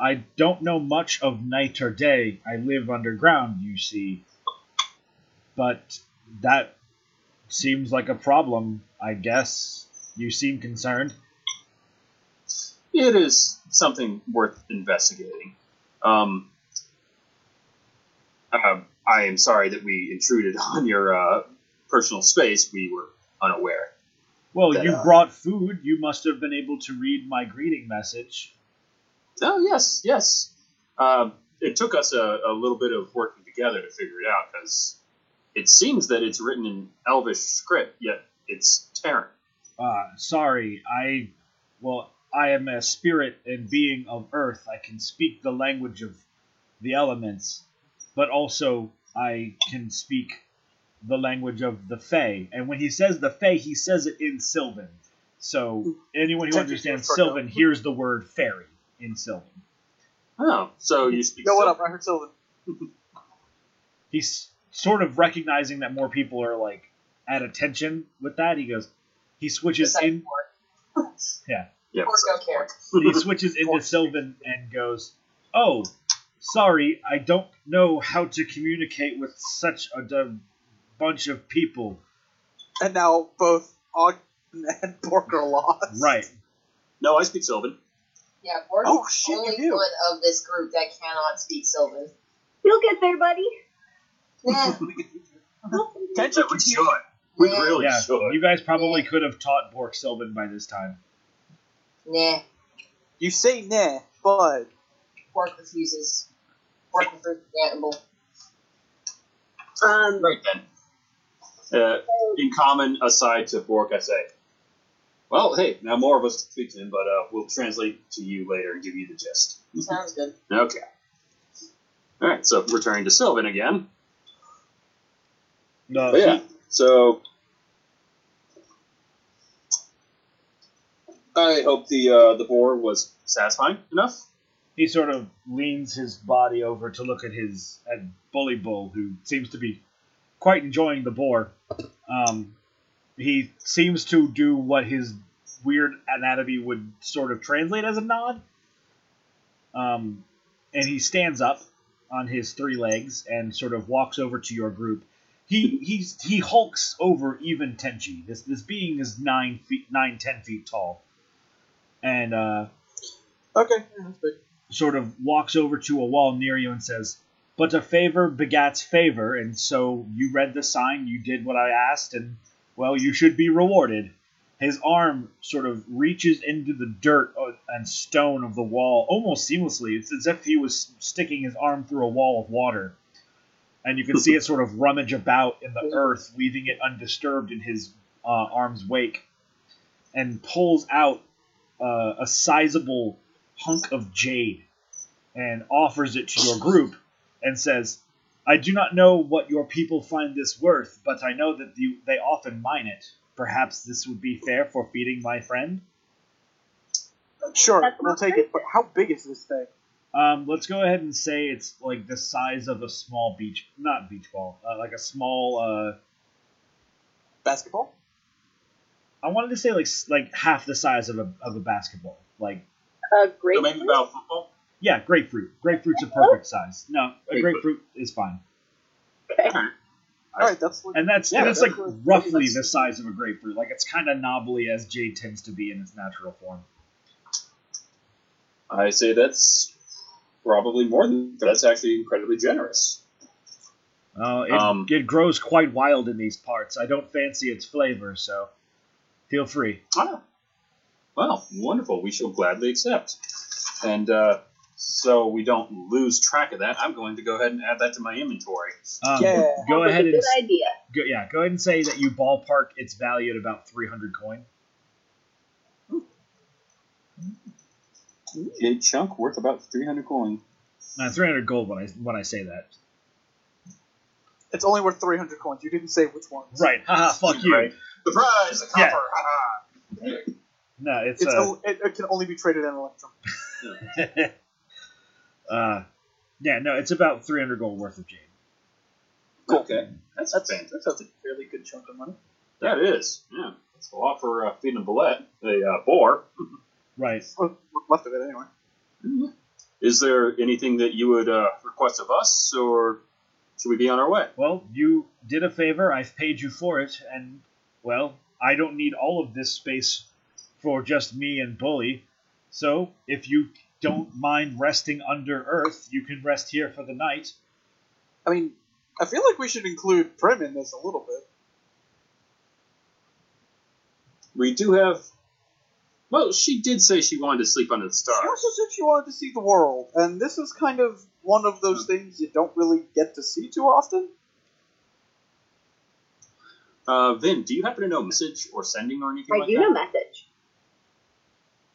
Speaker 1: I don't know much of night or day. I live underground, you see. But that seems like a problem, I guess. You seem concerned.
Speaker 3: it is something worth investigating. Um, uh, I am sorry that we intruded on your uh, personal space. We were unaware.
Speaker 1: Well,
Speaker 4: That,
Speaker 1: you
Speaker 4: uh,
Speaker 1: brought food. You must have been able to read my greeting message.
Speaker 3: Oh yes, yes. Um, it took us a, a little bit of working together to figure it out because it seems that it's written in Elvish script, yet it's Terran.
Speaker 1: Uh, sorry, I. Well, I am a spirit and being of Earth. I can speak the language of the elements, but also I can speak the language of the Fae. And when he says the Fae, he says it in Sylvan. So anyone who understands Sylvan hears the word fairy in Sylvan.
Speaker 3: Oh, so you speak.
Speaker 4: Yo, what up? I heard Sylvan.
Speaker 1: He's sort of recognizing that more people are like at attention with that. He goes, he switches in.
Speaker 5: Bork.
Speaker 1: Yeah.
Speaker 3: Yeah.
Speaker 5: Bork don't care.
Speaker 1: he switches into Sylvan and goes, "Oh, sorry, I don't know how to communicate with such a d- bunch of people."
Speaker 4: And now both Ogden and Bork are lost.
Speaker 1: Right.
Speaker 3: No, I speak Sylvan.
Speaker 5: Yeah, Bork's
Speaker 4: Oh, shit,
Speaker 5: only
Speaker 4: you do.
Speaker 5: one of this group that cannot speak Sylvan.
Speaker 2: You'll get there, buddy.
Speaker 5: Nah,
Speaker 4: Can't
Speaker 3: Yeah,
Speaker 4: you
Speaker 3: we should. We
Speaker 5: Yeah.
Speaker 3: really
Speaker 1: Yeah.
Speaker 3: should.
Speaker 1: You guys probably could have taught Bork Sylvan by this time.
Speaker 5: nah.
Speaker 4: You say nah, but
Speaker 5: Bork refuses. Bork prefers the gamble.
Speaker 2: Um,
Speaker 3: Right then. Uh, in common aside to Bork, I say, well, hey, now more of us speak to him, but uh, we'll translate to you later and give you the gist.
Speaker 5: Sounds good.
Speaker 3: Okay. All right, so returning to Sylvan again.
Speaker 1: No,
Speaker 3: But yeah, so I hope the uh, the boar was satisfying enough.
Speaker 1: he, he sort of leans his body over to look at his at Bully Bull, who seems to be quite enjoying the boar. Um, he seems to do what his weird anatomy would sort of translate as a nod. Um, and he stands up on his three legs and sort of walks over to your group. He he's, he hulks over even Tenchi. This this being is nine feet nine ten feet tall, and uh,
Speaker 4: okay. yeah, that's big.
Speaker 1: sort of walks over to a wall near you and says, But a favor begats favor, and so you read the sign, you did what I asked, and, well, you should be rewarded. His arm sort of reaches into the dirt uh, and stone of the wall almost seamlessly. It's as if he was sticking his arm through a wall of water. And you can see it sort of rummage about in the earth, leaving it undisturbed in his uh, arm's wake, and pulls out uh, a sizable hunk of jade and offers it to your group and says, I do not know what your people find this worth, but I know that you, they often mine it. Perhaps this would be fair for feeding my friend?
Speaker 4: Sure, we'll take it. But how big is this thing?
Speaker 1: Um, let's go ahead and say it's like the size of a small beach, not beach ball, uh, like a small, uh,
Speaker 4: Basketball?
Speaker 1: I wanted to say like like half the size of a, of a basketball. Like,
Speaker 2: a
Speaker 3: So maybe about football.
Speaker 1: yeah, grapefruit. Grapefruit's a perfect size. No, a
Speaker 3: Grapefruit.
Speaker 1: grapefruit is fine.
Speaker 2: Okay.
Speaker 4: All right, that's
Speaker 1: And that's
Speaker 4: Yeah,
Speaker 1: and it's
Speaker 4: that's
Speaker 1: like
Speaker 4: what-
Speaker 1: roughly
Speaker 4: that's-
Speaker 1: the size of a grapefruit. Like it's kind of knobbly as jade tends to be in its natural form.
Speaker 3: I say that's probably more than that's actually incredibly generous.
Speaker 1: Uh, it,
Speaker 3: Um,
Speaker 1: it grows quite wild in these parts. I don't fancy its flavor, so feel free.
Speaker 3: Ah, well, wonderful. We shall gladly accept. And uh, so we don't lose track of that, I'm going to go ahead and add that to my inventory.
Speaker 1: Um,
Speaker 4: Yeah.
Speaker 1: Go
Speaker 2: Sounds
Speaker 1: ahead
Speaker 2: a
Speaker 1: and
Speaker 2: idea.
Speaker 1: go, yeah, go ahead and say that you ballpark its value at about three hundred coin.
Speaker 3: A chunk worth about 300 coin.
Speaker 1: Uh, three hundred gold when I when I say that.
Speaker 4: It's only worth 300 coins. You didn't say which ones.
Speaker 1: Right. Haha. Fuck you.
Speaker 3: Right. The prize, the
Speaker 1: Yeah.
Speaker 3: copper. haha.
Speaker 1: No, it's,
Speaker 4: It's
Speaker 1: uh,
Speaker 4: o- it, it can only be traded in Electrum.
Speaker 1: uh, yeah, no, it's about three hundred gold worth of jade.
Speaker 3: Okay, that's,
Speaker 4: That's
Speaker 3: fantastic.
Speaker 4: that's a fairly good chunk of money.
Speaker 3: That is, yeah. That's a lot for uh, feeding a bulette, a uh, boar.
Speaker 1: Right.
Speaker 4: Well, left of it anyway.
Speaker 3: Is there anything that you would uh, request of us, or should we be on our way?
Speaker 1: Well, you did a favor. I've paid you for it, and well, I don't need all of this space for just me and Bully. So, if you don't mind resting under Earth, you can rest here for the night.
Speaker 4: I mean, I feel like we should include Prim in this a little bit.
Speaker 3: we do have. Well, she did say she wanted to sleep under the stars.
Speaker 4: She also said she wanted to see the world, and this is kind of one of those things you don't really get to see too often.
Speaker 3: Uh, Vin, do you happen to know message or sending or anything
Speaker 2: I
Speaker 3: like
Speaker 2: do
Speaker 3: that?
Speaker 2: know message.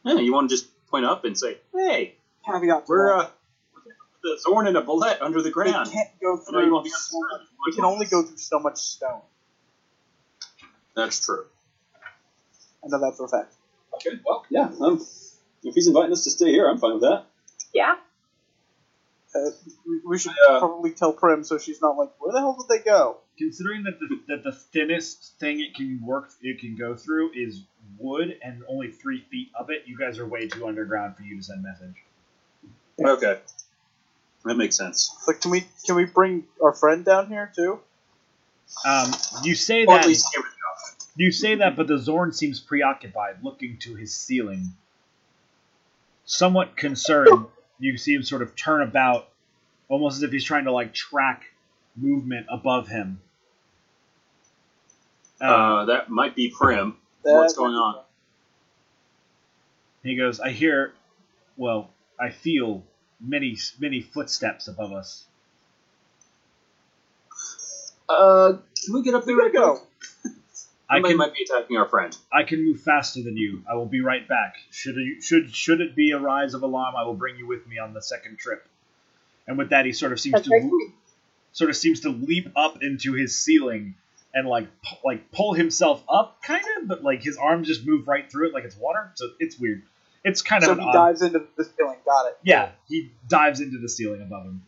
Speaker 3: Yeah, you want to just point up and say, "Hey,
Speaker 4: Caveat to
Speaker 3: we're
Speaker 4: that.
Speaker 3: uh, the Xorn and a bulette under the
Speaker 4: they
Speaker 3: ground."
Speaker 4: can't go
Speaker 3: I you
Speaker 4: through.
Speaker 3: won't be on
Speaker 4: So,
Speaker 3: the
Speaker 4: they can only go through so much stone.
Speaker 3: That's true.
Speaker 4: I know that for a fact.
Speaker 3: Okay, well, yeah. Um, if he's inviting us to stay here, I'm fine with that.
Speaker 2: Yeah.
Speaker 4: Uh, we, we should
Speaker 3: Uh,
Speaker 4: probably tell Prim so she's not like, where the hell did they go?
Speaker 1: Considering that the that the thinnest thing it can work it can go through is wood and only three feet of it, you guys are way too underground for you to send message.
Speaker 3: Okay, that makes sense.
Speaker 4: Like, can we can we bring our friend down here too?
Speaker 1: Um, you say
Speaker 3: Or at
Speaker 1: that
Speaker 3: least give it enough.
Speaker 1: You say that, but the Xorn seems preoccupied, looking to his ceiling. Somewhat concerned, you see him sort of turn about, almost as if he's trying to like track movement above him. Uh,
Speaker 3: Uh, that might be Prim. What's going on?
Speaker 1: he goes, "I hear, well, I feel many many footsteps above us."
Speaker 3: Uh, can we get up
Speaker 4: We
Speaker 3: there?
Speaker 4: gotta go.
Speaker 1: I
Speaker 3: Somebody
Speaker 1: can
Speaker 3: might be attacking our friend.
Speaker 1: I can move faster than you. I will be right back. Should you, should should it be a rise of alarm, I will bring you with me on the second trip. And with that, he sort of seems
Speaker 2: That's
Speaker 1: to
Speaker 2: very
Speaker 1: sort of seems to leap up into his ceiling and like pu- like pull himself up, kind of, but like his arms just move right through it like it's water. So it's weird. It's kind of
Speaker 4: So he
Speaker 1: odd.
Speaker 4: dives into the ceiling. Got it.
Speaker 1: Yeah, he dives into the ceiling above him.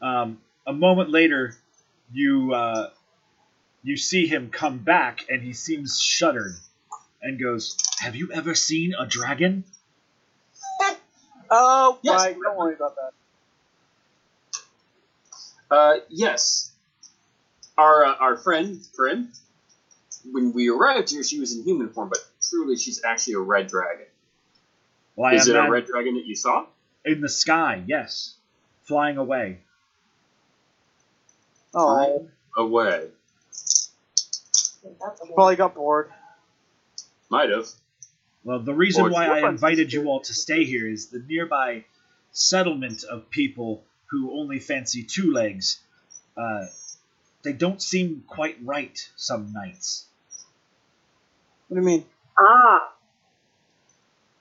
Speaker 1: Um, a moment later, you uh, you see him come back, and he seems shuddered, and goes, "Have you ever seen a dragon?"
Speaker 4: Oh,
Speaker 3: Yes.
Speaker 4: right. Don't worry about that.
Speaker 3: Uh, yes. Our uh, our friend Prim. When we arrived here, she was in human form, but truly, she's actually a red dragon.
Speaker 1: Well,
Speaker 3: Is it a red dragon that you saw?
Speaker 1: in the sky? Yes, flying away.
Speaker 4: Oh,
Speaker 3: Away.
Speaker 5: That's
Speaker 4: probably got bored.
Speaker 3: Might have.
Speaker 1: Well, the reason
Speaker 3: Or-
Speaker 1: why I invited you all to stay here is the nearby settlement of people who only fancy two legs. Uh, they don't seem quite right some nights.
Speaker 4: What do you mean?
Speaker 2: Ah.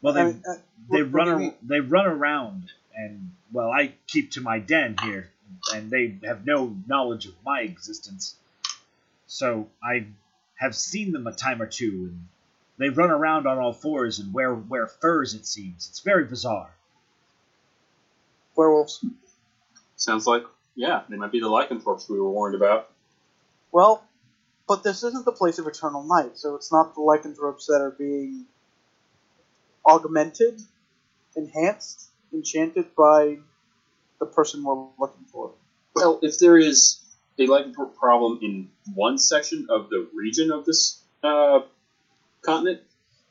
Speaker 1: Well, they
Speaker 4: I mean, uh,
Speaker 1: they
Speaker 4: what- what
Speaker 1: run
Speaker 4: do
Speaker 1: ar- they run around, and well, I keep to my den here, and they have no knowledge of my existence. So I have seen them a time or two, and they run around on all fours and wear wear furs. It seems it's very bizarre.
Speaker 4: werewolves.
Speaker 3: Sounds like yeah, they might be the lycanthropes we were warned about.
Speaker 4: Well, but this isn't the place of eternal night, so it's not the lycanthropes that are being augmented, enhanced, enchanted by the person we're looking for.
Speaker 3: Well, if there is a lycanthrope problem in one section of the region of this uh, continent,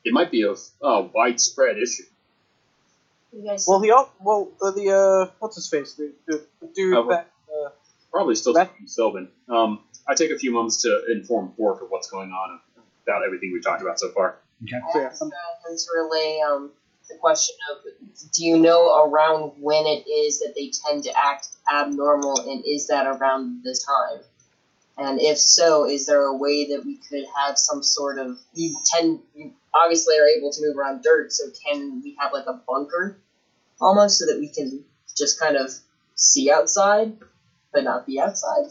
Speaker 3: it might be a, a widespread issue.
Speaker 5: You guys,
Speaker 4: Well, he al- well uh, the uh what's his face the, the, the dude
Speaker 3: Oh,
Speaker 4: that uh,
Speaker 3: Probably still
Speaker 4: That-
Speaker 3: Sylvan. Um, I take a few moments to inform Bork of what's going on about everything we've talked about so far.
Speaker 1: Okay.
Speaker 5: I asked him to relay um, the question of do you know around when it is that they tend to act abnormal, and is that around the time? And if so, is there a way that we could have some sort of you tend you obviously are able to move around dirt, so can we have like a bunker almost so that we can just kind of see outside but not be outside?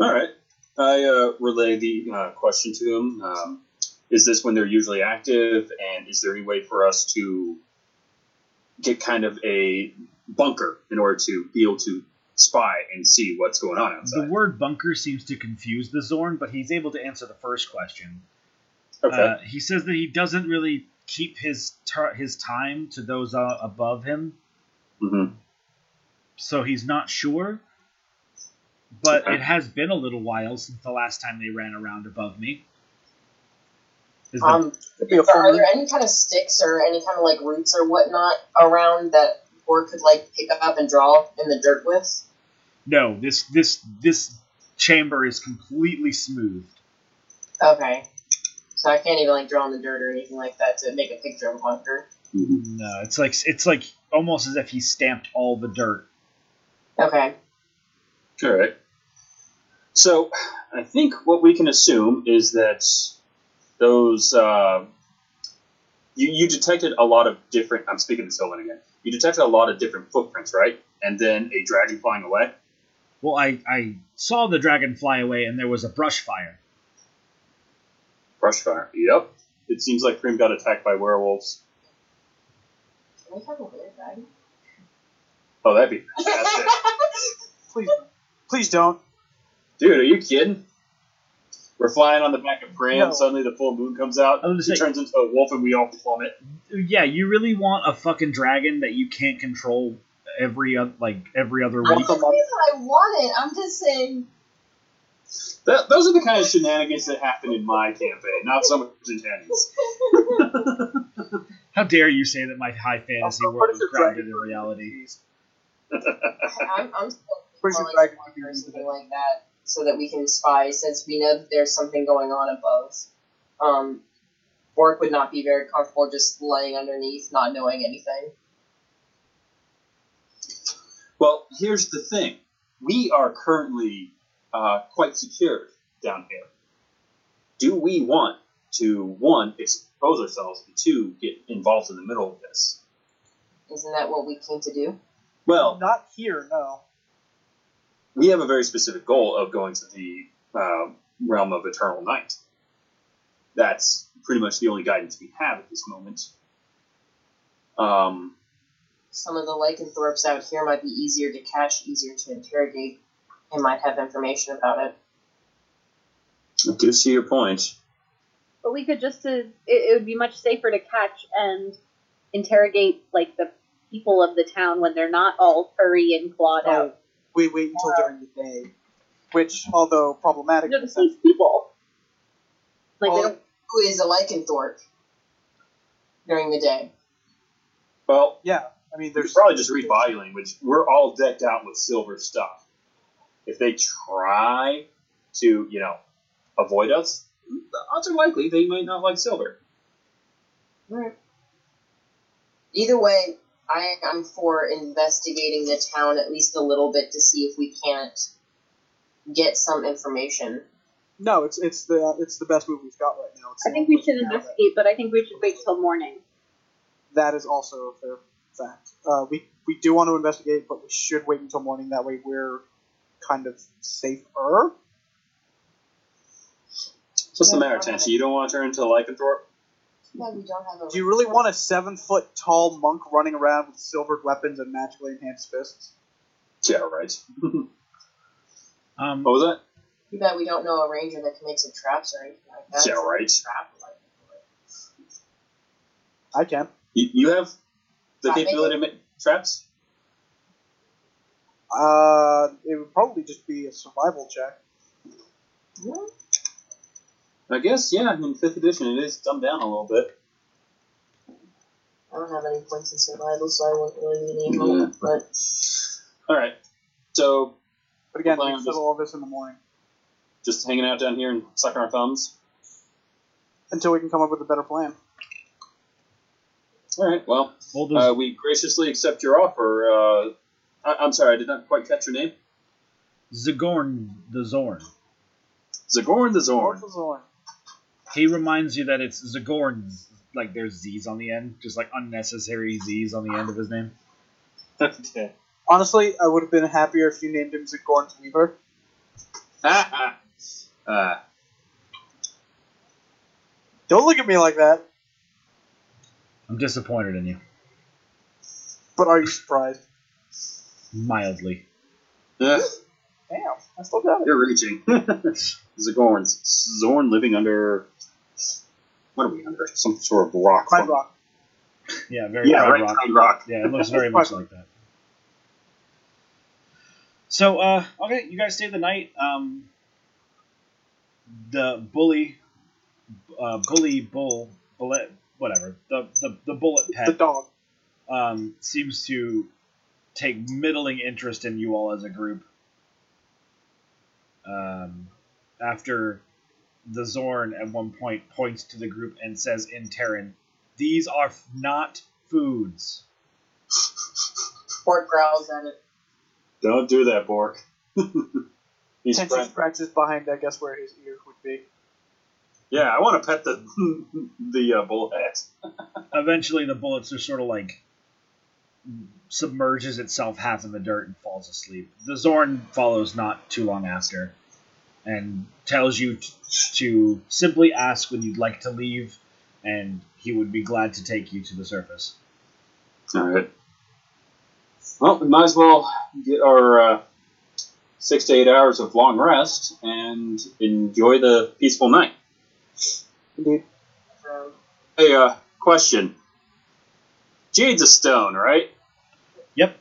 Speaker 3: All right. I uh, relay the uh, question to him. Um, is this when they're usually active, and is there any way for us to get kind of a bunker in order to be able to spy and see what's going on outside?
Speaker 1: The word bunker seems to confuse the Xorn, but he's able to answer the first question.
Speaker 3: Okay.
Speaker 1: Uh, he says that he doesn't really keep his tar- his time to those uh, above him,
Speaker 3: hmm
Speaker 1: so he's not sure. But
Speaker 3: Okay.
Speaker 1: it has been a little while since the last time they ran around above me. Is
Speaker 5: Um,
Speaker 4: Could be a
Speaker 5: are, are there any kind of sticks or any kind of like roots or whatnot around that or could like pick up and draw in the dirt with?
Speaker 1: no, this this this chamber is completely smooth.
Speaker 5: Okay. So I can't even like draw in the dirt or anything like that to make a picture of a hunter.
Speaker 1: No, it's like it's like almost as if he stamped all the dirt.
Speaker 5: Okay.
Speaker 3: All right. So, I think what we can assume is that those uh, you you detected a lot of different. I'm speaking to Sylvan again. You detected a lot of different footprints, right? And then a dragon flying away.
Speaker 1: Well, I I saw the dragon fly away, and there was a brush fire.
Speaker 3: Brush fire. Yep. It seems like Prim got attacked by werewolves.
Speaker 5: Can we have a weird dragon?
Speaker 3: Oh, that'd be fantastic.
Speaker 4: Please, please don't.
Speaker 3: Dude, are you kidding? We're flying on the back of Prim.
Speaker 4: No.
Speaker 3: Suddenly, the full moon comes out.
Speaker 1: I was
Speaker 3: He
Speaker 1: gonna say-
Speaker 3: turns into a wolf, and we all plummet.
Speaker 1: Yeah, you really want a fucking dragon that you can't control every oth- like every other
Speaker 5: I'm
Speaker 1: week?
Speaker 5: not saying I want it. I'm just saying.
Speaker 3: That, those are the kind of shenanigans that happen in my campaign, not so much in Tanya's.
Speaker 1: How dare you say that my high fantasy
Speaker 4: Also,
Speaker 1: world
Speaker 4: what
Speaker 1: is
Speaker 4: is a
Speaker 1: grounded in reality?
Speaker 5: I'm, I'm still
Speaker 4: Where's the
Speaker 5: calling
Speaker 4: dragon
Speaker 5: someone or something like that so that we can spy since we know that there's something going on above. Um, Bork would not be very comfortable just laying underneath, not knowing anything.
Speaker 3: Well, here's the thing. We are currently uh, quite secured down here. Do we want to, one, expose ourselves, and two, get involved in the middle of this?
Speaker 5: Isn't that what we came to do?
Speaker 3: Well,
Speaker 4: Not here, no.
Speaker 3: We have a very specific goal of going to the uh, realm of eternal night. That's pretty much the only guidance we have at this moment. Um,
Speaker 5: Some of the lycanthropes out here might be easier to catch, easier to interrogate, and might have information about it.
Speaker 3: I do see your point.
Speaker 2: But we could just, uh, it, it would be much safer to catch and interrogate like the people of the town when they're not all furry and clawed
Speaker 4: Oh,
Speaker 2: out.
Speaker 4: We wait until during the day, which, although problematic,
Speaker 2: They're the same people. Like
Speaker 5: Well, who is a lycanthrope during the day?
Speaker 3: Well,
Speaker 4: yeah, I mean,
Speaker 3: You
Speaker 4: there's
Speaker 3: probably just read body language. We're all decked out with silver stuff. If they try to, you know, avoid us, the odds are likely they might not like silver.
Speaker 5: Right. Either way, I am for investigating the town at least a little bit to see if we can't get some information.
Speaker 4: no, it's it's the it's the best move we've got right now. It's
Speaker 2: I think we should
Speaker 4: now that-
Speaker 2: investigate, but I think we should wait till morning.
Speaker 4: That is also a fair fact. Uh, we we do want to investigate, but we should wait until morning. That way, we're kind of safer.
Speaker 3: What's the matter,
Speaker 5: okay.
Speaker 3: Tenchi? You don't want to turn into a lycanthrope?
Speaker 5: Yeah, we don't have a.
Speaker 4: Do you really want a seven foot tall monk running around with silvered weapons and magically enhanced fists?
Speaker 3: Yeah, right.
Speaker 1: Um,
Speaker 3: what was that?
Speaker 5: You bet we don't know a ranger that can make some traps or anything like that.
Speaker 3: Yeah, right.
Speaker 5: Trap, like,
Speaker 4: I can.
Speaker 3: You, you have the
Speaker 5: Trap
Speaker 3: capability to make traps?
Speaker 4: Uh, it would probably just be a survival check.
Speaker 5: yeah.
Speaker 3: I guess, yeah. In 5th edition, it is dumbed down a little bit.
Speaker 5: I don't have any points in survival, so I wouldn't really need any
Speaker 3: Yeah.
Speaker 5: help. But
Speaker 3: Alright. So,
Speaker 4: But again,
Speaker 3: Well,
Speaker 4: we
Speaker 3: I'm
Speaker 4: settle all this in the morning
Speaker 3: just hanging out down here and sucking our thumbs?
Speaker 4: until we can come up with a better plan.
Speaker 3: Alright, well,
Speaker 1: well, those-
Speaker 3: uh, we graciously accept your offer. Uh, I, I'm sorry, I did not quite catch your name.
Speaker 1: Zagorn the Xorn.
Speaker 3: Zagorn the Xorn.
Speaker 4: Orphan Xorn.
Speaker 1: He reminds you that it's Zagorn, like there's Z's on the end, just like unnecessary Z's on the end of his name.
Speaker 3: okay.
Speaker 4: Honestly, I would have been happier if you named him Zagorn's Weaver.
Speaker 3: uh,
Speaker 4: Don't look at me like that.
Speaker 1: I'm disappointed in you,
Speaker 4: But are you surprised?
Speaker 1: mildly.
Speaker 4: Damn, I still got it.
Speaker 3: you're reaching. Zagorns. Xorn living under. What are we under? Some sort of rock.
Speaker 4: Pride Rock.
Speaker 1: Yeah, very
Speaker 3: Yeah,
Speaker 1: Pride
Speaker 3: right.
Speaker 1: Rock.
Speaker 3: Pride Rock.
Speaker 1: Yeah, it looks very much like that. So, uh, okay, you guys stay the night. Um, the bully, uh, bully bull, bulette, whatever. The the, the
Speaker 4: bulette
Speaker 1: pet.
Speaker 4: The dog.
Speaker 1: um, seems to take middling interest in you all as a group. Um, after the Xorn at one point points to the group and says in Terran, "These are f- not foods."
Speaker 5: Bork growls at it.
Speaker 3: Don't do that, Bork. He's
Speaker 4: Tension
Speaker 3: friend-
Speaker 4: scratches behind, I guess, where his ear would be.
Speaker 3: Yeah, I want to pet the the uh, bullhead.
Speaker 1: Eventually, the bulette's are sort of like submerges itself half in the dirt and falls asleep. The Xorn follows not too long after, and tells you t- to simply ask when you'd like to leave, and he would be glad to take you to the surface.
Speaker 3: All right. Well, we might as well get our uh, six to eight hours of long rest and enjoy the peaceful night.
Speaker 4: Indeed.
Speaker 5: So,
Speaker 3: Hey, uh, question. Jade's a stone, right?
Speaker 1: Yep.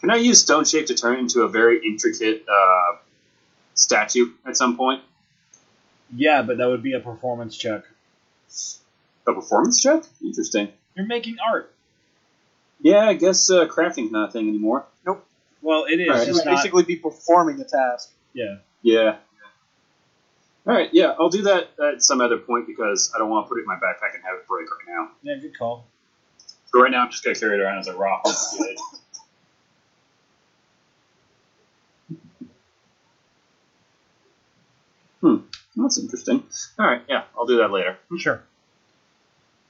Speaker 3: Can I use stone shape to turn it into a very intricate uh, statue at some point?
Speaker 1: Yeah, but that would be a performance check.
Speaker 3: A performance check? Interesting.
Speaker 1: You're making art.
Speaker 3: Yeah, I guess uh, crafting's not a thing anymore. Nope.
Speaker 1: Well, it is
Speaker 3: Alright.
Speaker 4: He
Speaker 1: just
Speaker 4: would
Speaker 1: not.
Speaker 4: basically be performing a task.
Speaker 1: Yeah.
Speaker 3: Yeah. All right, yeah, I'll do that at some other point because I don't want to put it in my backpack and have it break right now.
Speaker 1: Yeah, good call.
Speaker 3: So right now, I'm just gonna carry it around as a rock. That's good. That's interesting. All right, yeah, I'll do that later.
Speaker 1: Sure.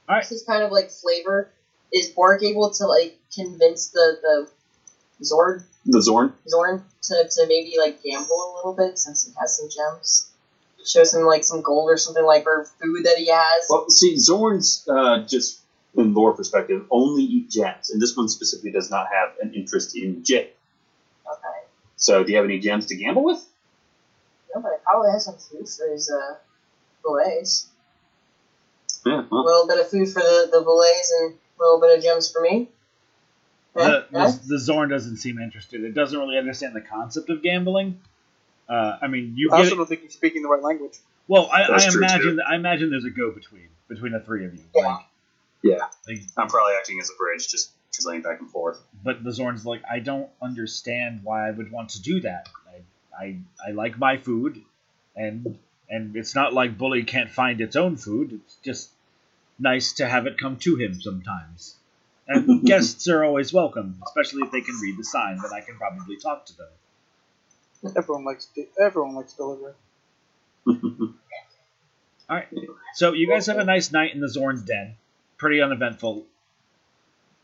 Speaker 1: All right.
Speaker 5: This is kind of like flavor. Is Bork able to like convince the the Zord
Speaker 3: The Xorn.
Speaker 5: Xorn to, to maybe like gamble a little bit since he has some gems? Shows him like some gold or something like or food that he has.
Speaker 3: Well, see, Xorns, uh, just in lore perspective, only eat gems, and this one specifically does not have an interest in jade.
Speaker 5: Okay.
Speaker 3: So, do you have any gems to gamble with?
Speaker 5: No, but I probably has some food for his uh billets.
Speaker 3: Yeah.
Speaker 5: A little bit of food for the, the billets and a little bit of gems for me. Yeah,
Speaker 1: The,
Speaker 5: yeah.
Speaker 1: the, the Xorn doesn't seem interested. It doesn't really understand the concept of gambling. Uh, I mean, you
Speaker 4: I also
Speaker 1: it.
Speaker 4: don't think he's speaking the right language.
Speaker 1: Well, I, I imagine I imagine there's a go between between the three of you.
Speaker 5: Yeah.
Speaker 1: Like,
Speaker 3: Yeah.
Speaker 1: like,
Speaker 3: I'm probably acting as a bridge, just translating back and forth.
Speaker 1: but the Xorn's like, I don't understand why I would want to do that. I, I, I like my food, and and it's not like Bully can't find its own food. It's just nice to have it come to him sometimes. And guests are always welcome, especially if they can read the sign. Then I can probably talk to them.
Speaker 4: Everyone likes de- everyone likes delivery. All right.
Speaker 1: So you guys have a nice night in the Xorn's den. Pretty uneventful.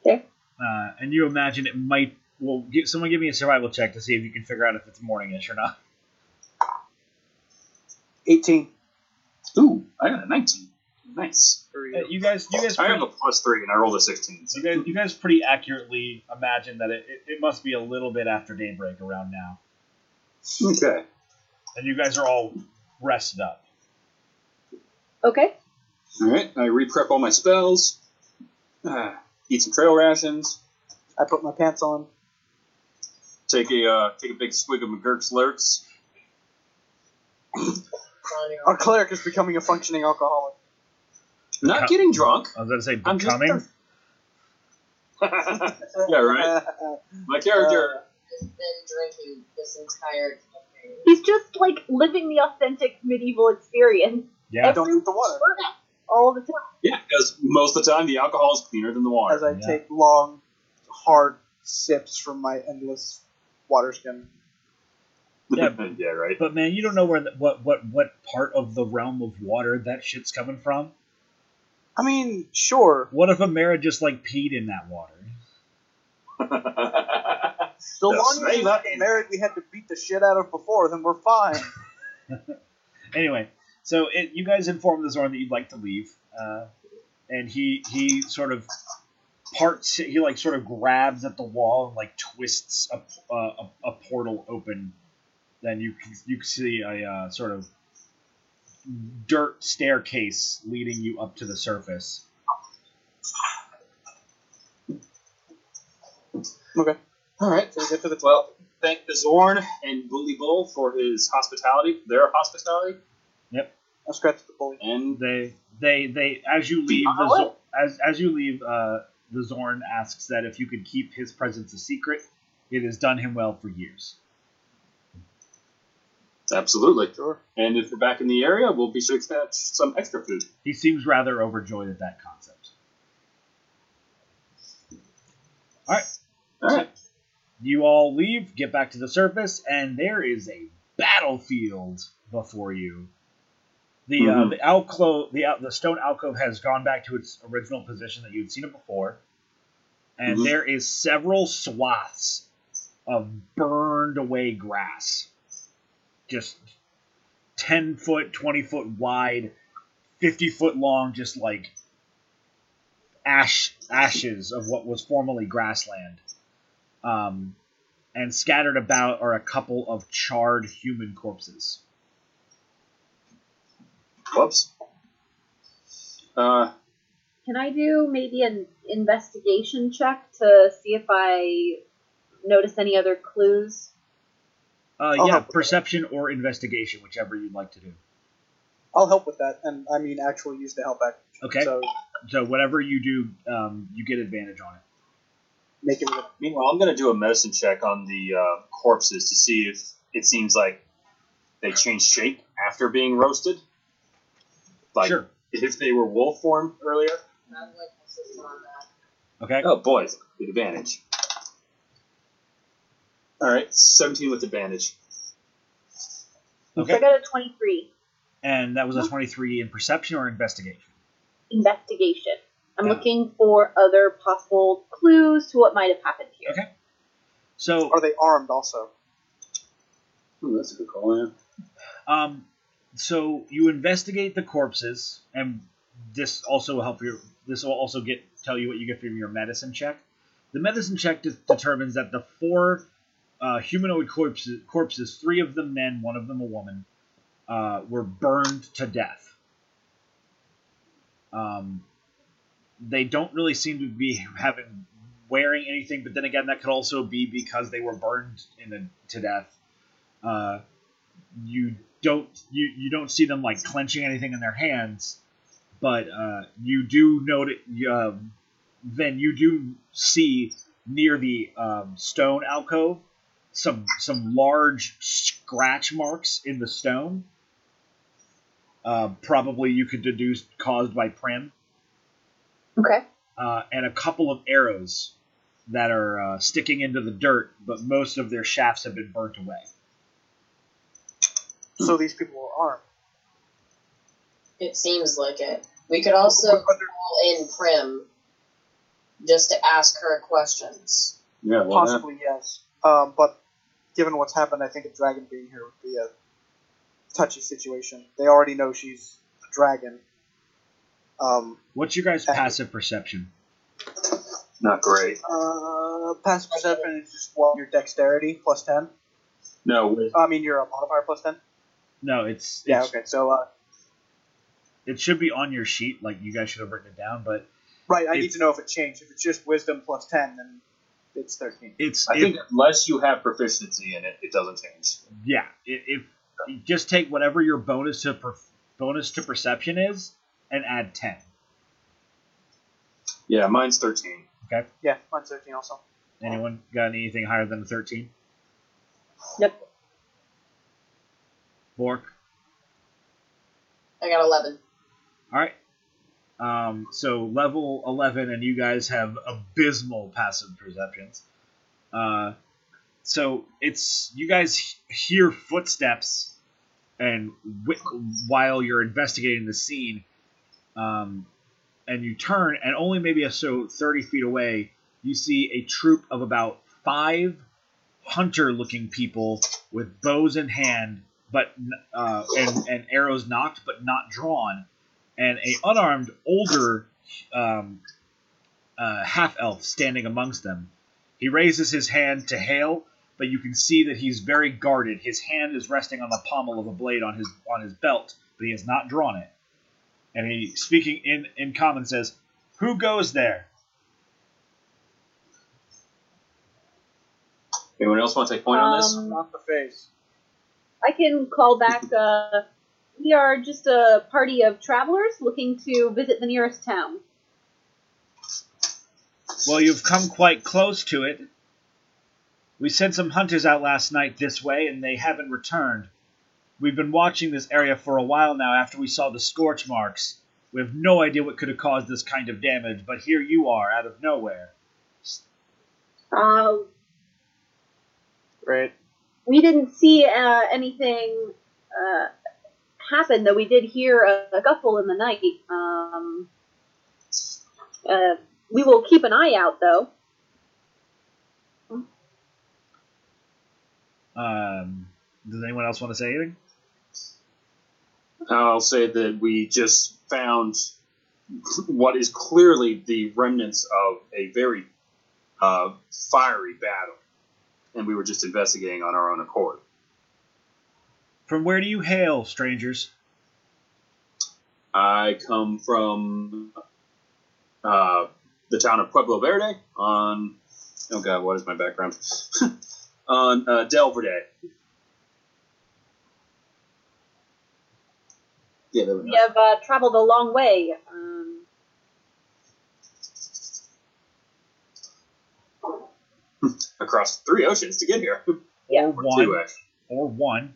Speaker 2: Okay.
Speaker 1: Uh, and you imagine it might. Well, give, someone give me a survival check to see if you can figure out if it's morningish or not.
Speaker 4: Eighteen.
Speaker 3: Ooh, I got a 19. Nice.
Speaker 1: Uh,
Speaker 4: you.
Speaker 1: you guys, you guys,
Speaker 3: I
Speaker 1: pretty,
Speaker 3: have a plus three, and I rolled a 16. So.
Speaker 1: you guys, you guys pretty accurately imagine that it, it, it must be a little bit after daybreak around now,
Speaker 3: Okay.
Speaker 1: and you guys are all rested up.
Speaker 2: Okay.
Speaker 3: All right. I re-prep all my spells. Uh, eat some trail rations.
Speaker 4: I put my pants on.
Speaker 3: Take a uh, take a big swig of McGurk's lurks.
Speaker 4: Our cleric is becoming a functioning alcoholic.
Speaker 3: Not getting drunk.
Speaker 1: I was going to say
Speaker 3: I'm just-
Speaker 1: becoming.
Speaker 3: yeah, right. My character.
Speaker 5: Has been drinking this entire campaign.
Speaker 2: He's just like living the authentic medieval experience
Speaker 1: Yeah.
Speaker 4: Don't drink the water.
Speaker 2: all the time.
Speaker 3: Yeah, because most of the time the alcohol is cleaner than the water.
Speaker 4: As I
Speaker 1: Yeah.
Speaker 4: take long, hard sips from my endless water skin.
Speaker 1: Yeah.
Speaker 3: yeah, right.
Speaker 1: But man, you don't know where the, what what what part of the realm of water that shit's coming from.
Speaker 4: I mean, sure.
Speaker 1: What if Amara just like peed in that water?
Speaker 4: So
Speaker 3: The
Speaker 4: long as
Speaker 3: snake
Speaker 4: he's not
Speaker 3: in-
Speaker 4: married we had to beat the shit out of before, then we're fine.
Speaker 1: Anyway, so it, you guys inform the Xorn that you'd like to leave, uh, and he he sort of parts. He like sort of grabs at the wall and like twists a uh, a, a portal open. Then you can you can see a uh, sort of dirt staircase leading you up to the surface.
Speaker 4: Okay.
Speaker 3: All right.
Speaker 4: So we get to the top.
Speaker 3: Well, thank the Xorn and Bully Bull for his hospitality, their hospitality, Yep.
Speaker 4: I scratched the bully.
Speaker 3: and
Speaker 1: They they they as you leave the as as you leave uh, the Xorn asks that if you could keep his presence a secret. It has done him well for years.
Speaker 3: Absolutely.
Speaker 4: Sure.
Speaker 3: And if we're back in the area, we'll be sure to catch some extra food.
Speaker 1: He seems rather overjoyed at that concept. All right.
Speaker 3: All right.
Speaker 1: You all leave, get back to the surface, and there is a battlefield before you. The uh,
Speaker 3: Mhm.
Speaker 1: the alcove, the the stone alcove has gone back to its original position that you'd seen it before, and
Speaker 3: Mhm.
Speaker 1: there is several swaths of burned away grass, just ten foot, twenty foot wide, fifty foot long, just like ash ashes of what was formerly grassland. Um, and scattered about are a couple of charred human corpses.
Speaker 3: Whoops. Uh,
Speaker 2: Can I do maybe an investigation check to see if I notice any other clues?
Speaker 1: Uh,
Speaker 4: I'll
Speaker 1: yeah,
Speaker 4: help with
Speaker 1: perception or investigation, whichever you'd like to do.
Speaker 4: I'll help with that, and I mean actually use the help action.
Speaker 1: Okay.
Speaker 4: So
Speaker 1: So whatever you do, um, you get advantage on it.
Speaker 4: make it.
Speaker 3: meanwhile, I'm going to do a medicine check on the uh, corpses to see if it seems like they changed shape after being roasted. Like
Speaker 1: sure.
Speaker 3: if they were wolf form earlier.
Speaker 5: I would like to assist on that.
Speaker 1: Okay.
Speaker 3: Oh, boys, with advantage. All right, 17 with advantage.
Speaker 1: Okay.
Speaker 2: I got a 23.
Speaker 1: And that was a twenty-three in perception or investigation.
Speaker 2: Investigation. I'm
Speaker 1: Yeah.
Speaker 2: looking for other possible clues to what might have happened here.
Speaker 1: Okay. So
Speaker 4: Are they armed also?
Speaker 3: Ooh, that's a good call, yeah.
Speaker 1: Um, so you investigate the corpses, and this also will help you. This will also get tell you what you get from your medicine check. The medicine check de- determines that the four uh, humanoid corpses, corpses, three of them men, one of them a woman, uh, were burned to death. Um, they don't really seem to be having wearing anything, but then again, that could also be because they were burned in a, to death. Uh, you don't you, you don't see them like clenching anything in their hands, but uh, you do note it. Um, then you do see near the um, stone alcove some some large scratch marks in the stone. Uh, probably you could deduce caused by Prim,
Speaker 2: Okay.
Speaker 1: uh, and a couple of arrows that are uh, sticking into the dirt, but most of their shafts have been burnt away.
Speaker 4: So these people were armed.
Speaker 5: It seems like it. We could also
Speaker 4: But- but
Speaker 5: call in Prim just to ask her questions.
Speaker 3: Yeah, well,
Speaker 4: Possibly yes. Um, but given what's happened, I think a dragon being here would be a touchy situation. They already know she's a dragon. Um,
Speaker 1: What's your guys'
Speaker 4: Thank you.
Speaker 1: passive perception?
Speaker 3: not great.
Speaker 4: uh, passive perception is just what your dexterity plus ten.
Speaker 3: No, with
Speaker 4: I mean your modifier plus ten.
Speaker 1: No, it's,
Speaker 4: Yeah.
Speaker 1: it's
Speaker 4: Okay. So uh,
Speaker 1: it should be on your sheet. Like you guys should have written it down, but
Speaker 4: right, I need to know if it changed. If it's just wisdom plus ten, then it's thirteen.
Speaker 1: it's
Speaker 3: I
Speaker 1: it-
Speaker 3: think unless you have proficiency in it, it doesn't change.
Speaker 1: yeah. If, if you just take whatever your bonus to per, bonus to perception is and add ten.
Speaker 3: Yeah, mine's 13. Okay.
Speaker 4: Yeah, mine's thirteen also.
Speaker 1: Anyone got anything higher than a thirteen?
Speaker 2: Nope.
Speaker 1: Bork.
Speaker 5: I got 11.
Speaker 1: All right. Um, so level eleven, and you guys have abysmal passive perceptions. Uh, so it's you guys hear footsteps, and while you're investigating the scene, um, and you turn, and only maybe a so thirty feet away, you see a troop of about five hunter-looking people with bows in hand, but uh, and and arrows knocked but not drawn, and a unarmed older um, uh, half elf standing amongst them. He raises his hand to hail, but you can see that he's very guarded. His hand is resting on the pommel of a blade on his on his belt, but he has not drawn it. And he, speaking in in common, says, "Who goes there?"
Speaker 3: Anyone else want to take point on this?
Speaker 2: Um,
Speaker 4: Not the face.
Speaker 2: I can call back. Uh, we are just a party of travelers looking to visit the nearest town.
Speaker 1: Well, you've come quite close to it. We sent some hunters out last night this way, and they haven't returned. We've been watching this area for a while now after we saw the scorch marks. We have no idea what could have caused this kind of damage, but here you are out of nowhere.
Speaker 2: Uh,
Speaker 4: Right.
Speaker 2: We didn't see uh, anything uh, happen, though we did hear a, a scuffle in the night. Um, uh, we will keep an eye out, though.
Speaker 1: Um, does anyone else want to say anything?
Speaker 3: I'll say that we just found what is clearly the remnants of a very uh, fiery battle, and we were just investigating on our own accord.
Speaker 1: From where do you hail, strangers?
Speaker 3: I come from uh, the town of Pueblo Verde on. Oh God, what is my background? on uh, Del Verde. Yeah, there we
Speaker 2: We
Speaker 3: go.
Speaker 2: have uh, traveled a long way. Um,
Speaker 3: Across three oceans to get here.
Speaker 2: Yeah.
Speaker 1: Or
Speaker 3: Or
Speaker 1: one.
Speaker 3: two.
Speaker 1: Or one.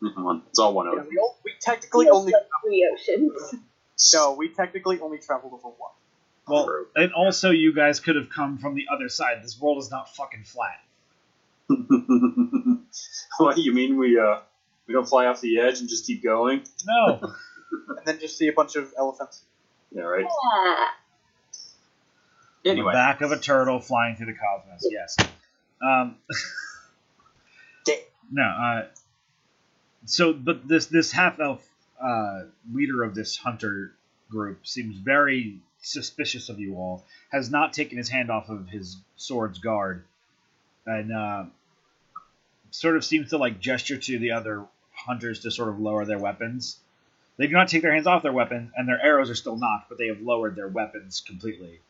Speaker 3: One. It's all one
Speaker 4: Yeah,
Speaker 3: ocean.
Speaker 4: we, all, we technically
Speaker 2: feels
Speaker 4: only
Speaker 2: like three oceans.
Speaker 4: no, we technically only traveled over one.
Speaker 1: Well,
Speaker 3: True.
Speaker 1: and also you guys could have come from the other side. This world is not fucking flat.
Speaker 3: what do you mean we uh we don't fly off the edge and just keep going?
Speaker 1: No.
Speaker 4: And then just see a bunch of elephants.
Speaker 3: Yeah, right.
Speaker 2: Yeah.
Speaker 1: The back of a turtle flying through the cosmos. Yes. Um, no. Uh, so, but this this half elf uh, leader of this hunter group seems very suspicious of you all. Has not taken his hand off of his sword's guard, and uh, sort of seems to like gesture to the other hunters to sort of lower their weapons. They do not take their hands off their weapons, and their arrows are still knocked, but they have lowered their weapons completely.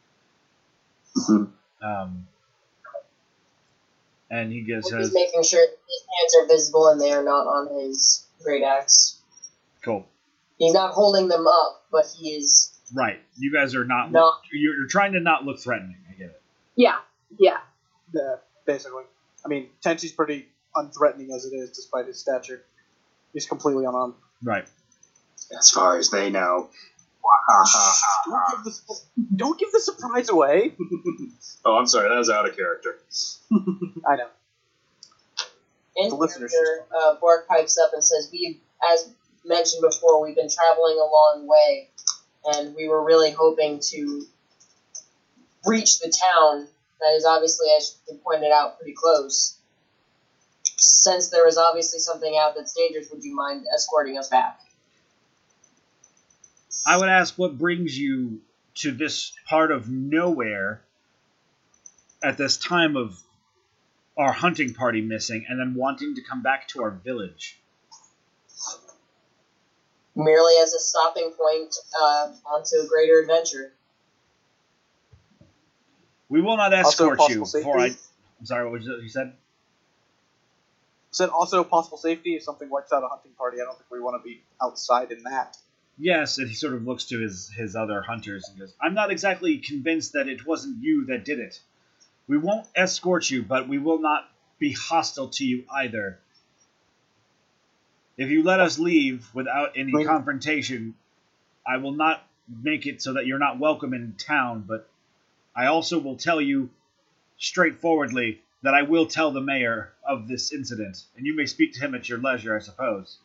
Speaker 1: Um, and he just
Speaker 5: We're just making sure that his hands are visible and they are not on his great axe.
Speaker 1: "Cool,
Speaker 5: He's not holding them up, but he is
Speaker 1: right? You guys are not.
Speaker 5: not.
Speaker 1: You're, you're trying to not look threatening. I get it.
Speaker 2: Yeah. Yeah.
Speaker 4: Yeah, basically. I mean, Tenchi's pretty unthreatening as it is, despite his stature. He's completely unarmed.
Speaker 1: Right.
Speaker 3: as far as they know.
Speaker 4: Don't give the don't give the surprise away.
Speaker 3: oh, I'm sorry, that was out of character.
Speaker 4: I know.
Speaker 5: In
Speaker 4: The listeners
Speaker 5: character, uh, Bork pipes up and says, "We, as mentioned before, we've been traveling a long way, and we were really hoping to reach the town that is obviously, as you pointed out, pretty close. Since there is obviously something out that's dangerous, would you mind escorting us back?"
Speaker 1: I would ask what brings you to this part of nowhere at this time of our hunting party missing, and then wanting to come back to our village.
Speaker 5: Merely as a stopping point uh, onto a greater adventure.
Speaker 1: We will not escort you
Speaker 4: possible
Speaker 1: before I.
Speaker 4: safety.
Speaker 1: I'm sorry. What was it you said?
Speaker 4: Said also possible safety if something wipes out a hunting party. I don't think we want to be outside in that.
Speaker 1: Yes, and he sort of looks to his his other hunters and goes, "I'm not exactly convinced that it wasn't you that did it. We won't escort you, but we will not be hostile to you either. If you let us leave without any
Speaker 4: Wait.
Speaker 1: confrontation, I will not make it so that you're not welcome in town, but I also will tell you straightforwardly that I will tell the mayor of this incident, and you may speak to him at your leisure, I suppose."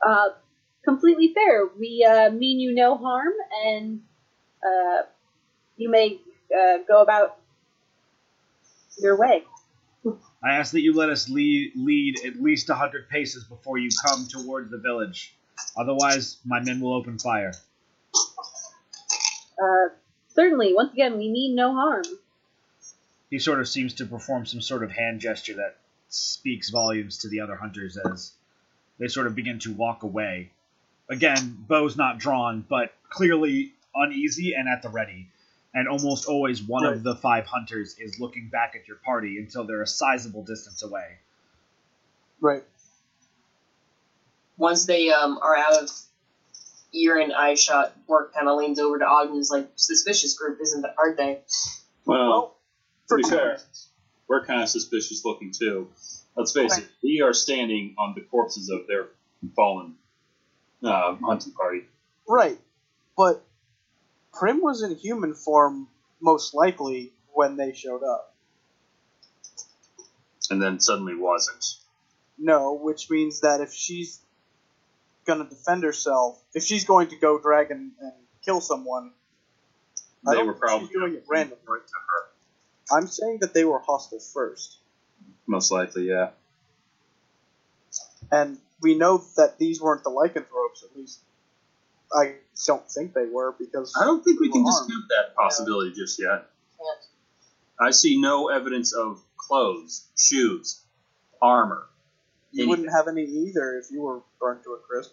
Speaker 2: Uh, completely fair. We uh, mean you no harm, and uh, you may uh, go about your way.
Speaker 1: I ask that you let us lead, lead at least a hundred paces before you come towards the village. Otherwise, my men will open fire.
Speaker 2: Uh, certainly, once again, we mean no harm.
Speaker 1: He sort of seems to perform some sort of hand gesture that speaks volumes to the other hunters as they sort of begin to walk away. Again, bow's not drawn, but clearly uneasy and at the ready. And almost always one
Speaker 4: Right.
Speaker 1: of the five hunters is looking back at your party until they're a sizable distance away.
Speaker 4: Right.
Speaker 5: Once they um, are out of ear and eye shot, Bork kind of leans over to Ogden and is like, suspicious group, isn't that, aren't they?
Speaker 3: Well,
Speaker 4: Well, for
Speaker 3: to be
Speaker 4: two
Speaker 3: fair.
Speaker 4: reasons.
Speaker 3: we're kind of suspicious looking too. Let's face
Speaker 4: Okay.
Speaker 3: it, we are standing on the corpses of their fallen uh, hunting party.
Speaker 4: Right, but Prim was in human form most likely when they showed up.
Speaker 3: And then suddenly wasn't.
Speaker 4: No, which means that if she's gonna defend herself, if she's going to go drag and, and kill someone, I
Speaker 3: They
Speaker 4: don't
Speaker 3: were probably
Speaker 4: doing it randomly.
Speaker 3: right to her.
Speaker 4: I'm saying that they were hostile first,
Speaker 3: Most likely, yeah.
Speaker 4: and we know that these weren't the lycanthropes. At least, I don't think they were because
Speaker 3: I don't think we can
Speaker 4: Well, armed.
Speaker 3: dispute that possibility just yet.
Speaker 5: Can't.
Speaker 3: I see no evidence of clothes, shoes, armor.
Speaker 4: you
Speaker 3: anything.
Speaker 4: wouldn't have any either if you were burned to a crisp.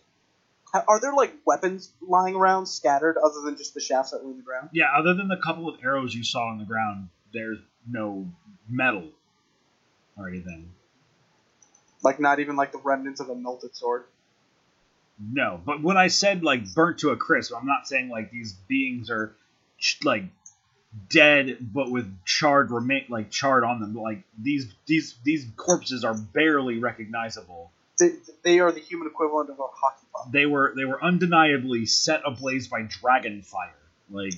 Speaker 4: Are there like weapons lying around scattered other than just the shafts that were in the ground?
Speaker 1: Yeah, other than the couple of arrows you saw on the ground, there's no metal or anything.
Speaker 4: Like not even like the remnants of a melted sword.
Speaker 1: No, but when I said like burnt to a crisp, I'm not saying like these beings are ch- like dead but with charred remain like charred on them. Like these these these corpses are barely recognizable.
Speaker 4: They, they are the human equivalent of a hockey puck.
Speaker 1: They were they were undeniably set ablaze by dragon fire. Like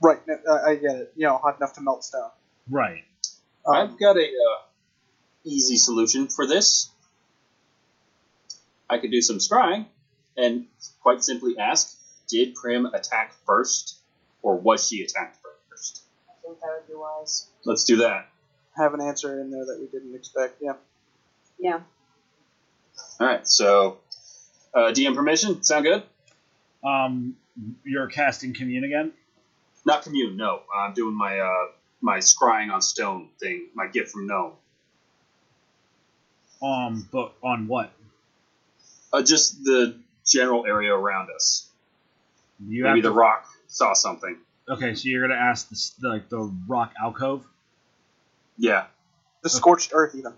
Speaker 4: Right, I I get it. You know, hot enough to melt stone.
Speaker 1: right.
Speaker 4: Um,
Speaker 3: I've got a uh, easy solution for this. I could do some scrying and quite simply ask: Did Prim attack first, or was she attacked first?
Speaker 5: I think that would be wise.
Speaker 3: Let's do that.
Speaker 4: have an answer in there that we didn't expect. Yeah.
Speaker 2: Yeah.
Speaker 3: All right. So, uh, DM permission. Sound good?
Speaker 1: Um, you're casting commune again.
Speaker 3: Not commune. No, I'm doing my uh, my scrying on stone thing. My gift from gnome.
Speaker 1: Um, but on what?
Speaker 3: Uh, just the general area around us.
Speaker 1: You
Speaker 3: Maybe
Speaker 1: have
Speaker 3: the rock saw something.
Speaker 1: okay. So you're gonna ask this like the rock alcove.
Speaker 3: Yeah.
Speaker 4: The scorched earth, even.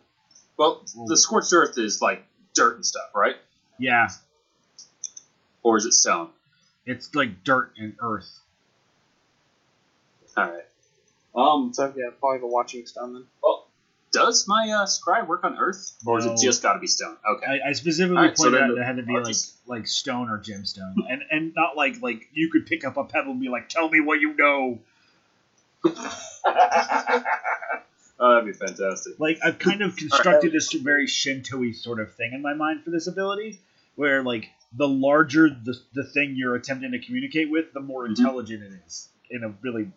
Speaker 3: Well, the scorched earth is like dirt and stuff, right?
Speaker 1: Yeah,
Speaker 3: Or is it stone?
Speaker 1: it's like dirt and earth.
Speaker 3: All right. Um.
Speaker 4: So yeah, probably the watching stone then.
Speaker 3: Well, does my uh, scry work on earth, or is
Speaker 1: No.
Speaker 3: it just got to be stone? Okay.
Speaker 1: I, I specifically
Speaker 3: Alright, so
Speaker 1: pointed
Speaker 3: then
Speaker 1: out
Speaker 3: the-
Speaker 1: it had to be like
Speaker 3: just-
Speaker 1: like stone or gemstone, and and not like like you could pick up a pebble and be like, "Tell me what you know."
Speaker 3: oh, that'd be fantastic.
Speaker 1: Like I've kind of constructed this very Shinto-y sort of thing in my mind for this ability, where like the larger the the thing you're attempting to communicate with, the more
Speaker 3: Mhm.
Speaker 1: intelligent it is in a really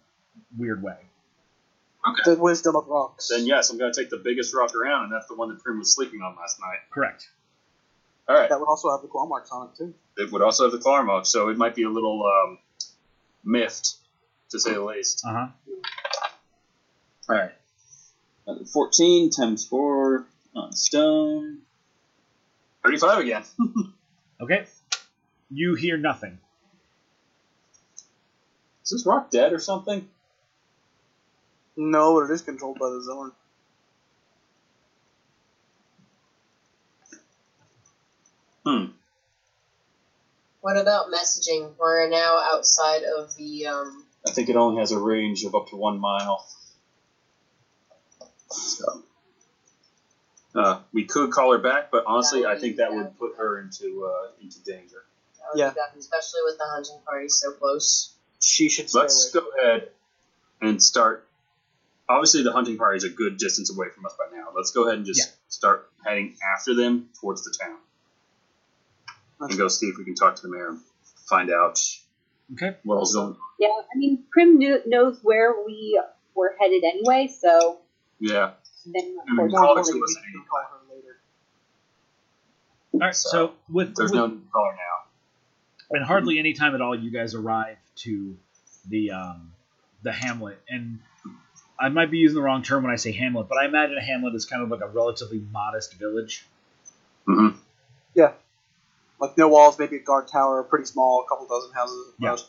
Speaker 1: weird way.
Speaker 3: Okay.
Speaker 4: The wisdom of rocks.
Speaker 3: Then yes, I'm gonna take the biggest rock around, and that's the one that Prim was sleeping on last night.
Speaker 1: Correct.
Speaker 3: All right.
Speaker 4: That would also have the claw marks on it too.
Speaker 3: It would also have the claw mark, so it might be a little um, miffed, to say the least.
Speaker 1: Uh huh.
Speaker 3: All right. Uh, 14 times 4 on stone. 35 again.
Speaker 1: Okay. You hear nothing.
Speaker 3: Is this rock dead or something?
Speaker 4: No, but it is controlled by the Xorn.
Speaker 3: Hmm.
Speaker 5: What about messaging? We're now outside of the um.
Speaker 3: I think it only has a range of up to one mile. So, uh, we could call her back, but honestly, I think that would put her into uh, into danger.
Speaker 5: that
Speaker 4: Yeah.
Speaker 5: good, Especially with the hunting party so close.
Speaker 4: She should stay
Speaker 3: Let's
Speaker 4: away.
Speaker 3: go ahead and start. Obviously, the hunting party is a good distance away from us by now. Let's go ahead and just
Speaker 1: Yeah.
Speaker 3: start heading after them towards the town, and go see if we can talk to the mayor and find out
Speaker 1: Okay.
Speaker 3: what else is going. on.
Speaker 2: Yeah, I mean, Prim knew, knows where we were headed anyway, so
Speaker 3: Yeah.
Speaker 2: then of
Speaker 3: Mm,
Speaker 2: course
Speaker 3: call her to
Speaker 4: we
Speaker 3: us
Speaker 4: can call her later.
Speaker 1: All right. So,
Speaker 3: So,
Speaker 1: with,
Speaker 3: There's
Speaker 1: with
Speaker 3: no need to call her now.
Speaker 1: and hardly any time at all you guys arrive to the um, the hamlet and i might be using the wrong term when i say hamlet but i imagine a hamlet is kind of like a relatively modest village
Speaker 3: Mm-hmm.
Speaker 4: Yeah, like no walls, maybe a guard tower, pretty small, a couple dozen houses. at
Speaker 1: Yeah.
Speaker 4: most.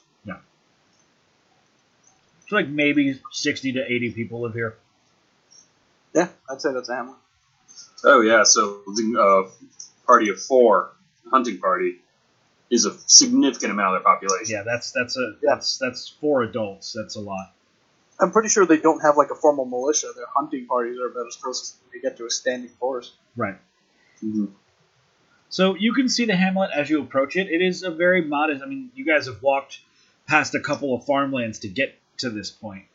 Speaker 1: so like maybe 60 to 80 people live here
Speaker 4: Yeah, I'd say that's a hamlet.
Speaker 3: Oh yeah, so the uh, party of four, hunting party, is a significant amount of their population.
Speaker 1: yeah that's that's a
Speaker 4: Yeah.
Speaker 1: that's that's four adults that's a lot
Speaker 4: I'm pretty sure they don't have like a formal militia. Their hunting parties are about as close as they get to a standing force.
Speaker 1: Right.
Speaker 3: Mhm.
Speaker 1: So you can see the hamlet as you approach it. It is a very modest. I mean, you guys have walked past a couple of farmlands to get to this point.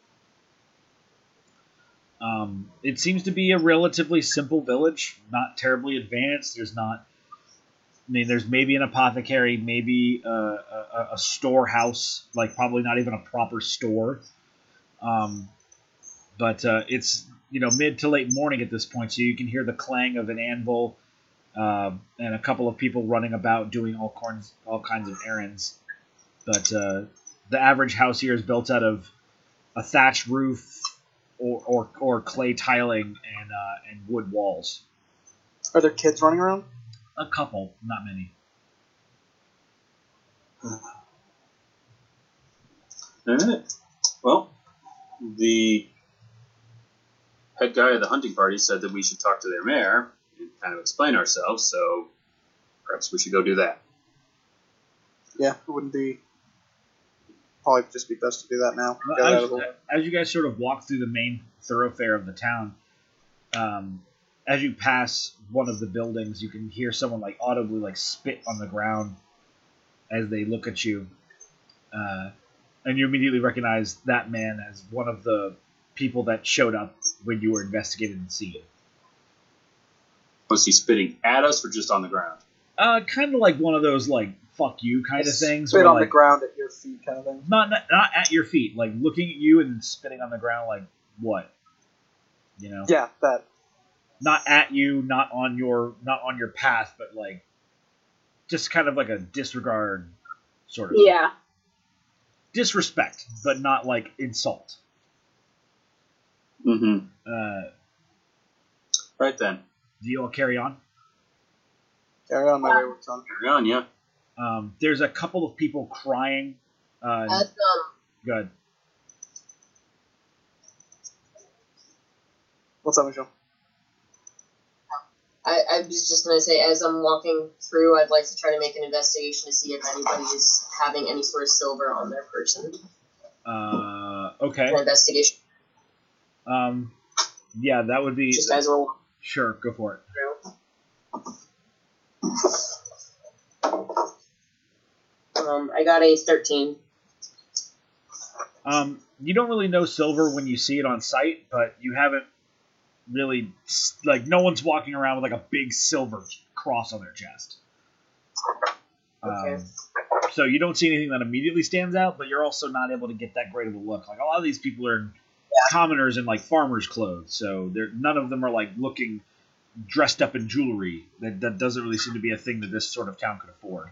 Speaker 1: Um, it seems to be a relatively simple village, not terribly advanced. There's not. I mean, there's maybe an apothecary, maybe a, a, a storehouse, like probably not even a proper store. Um, but uh, it's you know mid to late morning at this point, so you can hear the clang of an anvil uh, and a couple of people running about doing all kinds all kinds of errands. But uh, the average house here is built out of a thatched roof or, or, or clay tiling and uh, and wood walls.
Speaker 4: Are there kids running around?
Speaker 1: A couple, not many.
Speaker 3: All right. Well, the head guy of the hunting party said that we should talk to their mayor and kind of explain ourselves. So perhaps we should go do that.
Speaker 4: Yeah, it wouldn't be. Probably just be best to do that now.
Speaker 1: Well,
Speaker 4: Get it out
Speaker 1: as,
Speaker 4: the
Speaker 1: as you guys sort of walk through the main thoroughfare of the town, um, as you pass one of the buildings, you can hear someone like audibly like spit on the ground as they look at you, uh, and you immediately recognize that man as one of the people that showed up when you were investigating the scene.
Speaker 3: Was he spitting at us or just on the ground?
Speaker 1: Uh, kind of like one of those like "fuck you" kind of things.
Speaker 4: Spit on
Speaker 1: like,
Speaker 4: the ground at your feet, kind of thing.
Speaker 1: not, not not at your feet, like looking at you and spitting on the ground, like what? You know,
Speaker 4: Yeah, that.
Speaker 1: not at you, not on your not on your path, but like just kind of like a disregard sort of
Speaker 2: Yeah.
Speaker 1: Disrespect, but not like insult.
Speaker 3: Mm-hmm.
Speaker 1: Uh,
Speaker 3: Right then.
Speaker 1: do you all carry on?
Speaker 4: Carry on my wayward son.
Speaker 3: Carry on, yeah.
Speaker 1: Um, there's a couple of people crying. Uh,
Speaker 5: As, um,
Speaker 1: good.
Speaker 4: What's up, Michelle?
Speaker 5: I, I was just gonna say, as I'm walking through, I'd like to try to make an investigation to see if anybody is having any sort of silver on their person.
Speaker 1: Uh, okay.
Speaker 5: An investigation,
Speaker 1: Um, yeah, that would be
Speaker 5: just as we're walking
Speaker 1: sure. Go for it.
Speaker 5: through. Um, I got a 13.
Speaker 1: Um, you don't really know silver when you see it on sight, but you haven't really like no one's walking around with like a big silver cross on their chest.
Speaker 5: Okay.
Speaker 1: Um, so you don't see anything that immediately stands out, but you're also not able to get that great of a look. Like a lot of these people are commoners in like farmers' clothes, so they're none of them are like looking dressed up in jewelry. That that doesn't really seem to be a thing that this sort of town could afford.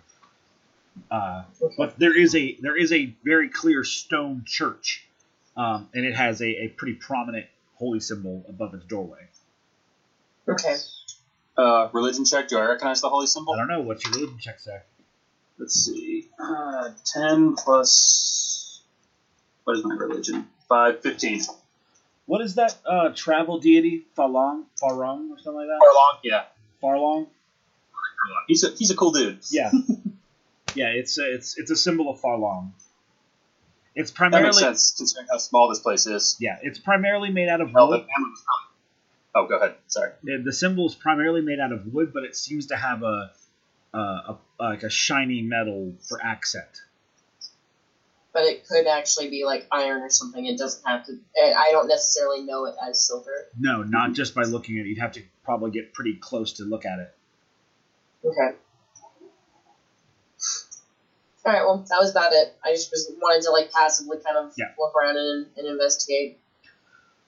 Speaker 1: Uh, but there is a there is a very clear stone church, um, and it has a, a pretty prominent holy symbol above its doorway.
Speaker 5: Okay.
Speaker 3: Uh, religion check. Do I recognize the holy symbol?
Speaker 1: I don't know what's your religion check say.
Speaker 3: Let's see. Uh, 10 plus. What is my religion? 5, 15.
Speaker 1: What is that uh, travel deity? Falong, Farong, or something like that.
Speaker 3: Fharlanghn? Yeah.
Speaker 1: Fharlanghn.
Speaker 3: He's a, he's a cool dude.
Speaker 1: Yeah, yeah. It's a, it's it's a symbol of Fharlanghn. It's
Speaker 3: That makes
Speaker 1: primarily
Speaker 3: sense considering how small this place is.
Speaker 1: yeah. It's primarily made out of
Speaker 3: Well, the
Speaker 1: wood.
Speaker 3: family was. Oh, go ahead. Sorry.
Speaker 1: The, the symbol is primarily made out of wood, but it seems to have a, a, a like a shiny metal for accent.
Speaker 5: But it could actually be like iron or something. It doesn't have to. I I don't necessarily know it as silver.
Speaker 1: No, not just by looking at it. You'd have to probably get pretty close to look at it.
Speaker 5: Okay. All right. Well, that was about it. I just was wanted to like passively kind of
Speaker 1: Yeah.
Speaker 5: look around and, and investigate.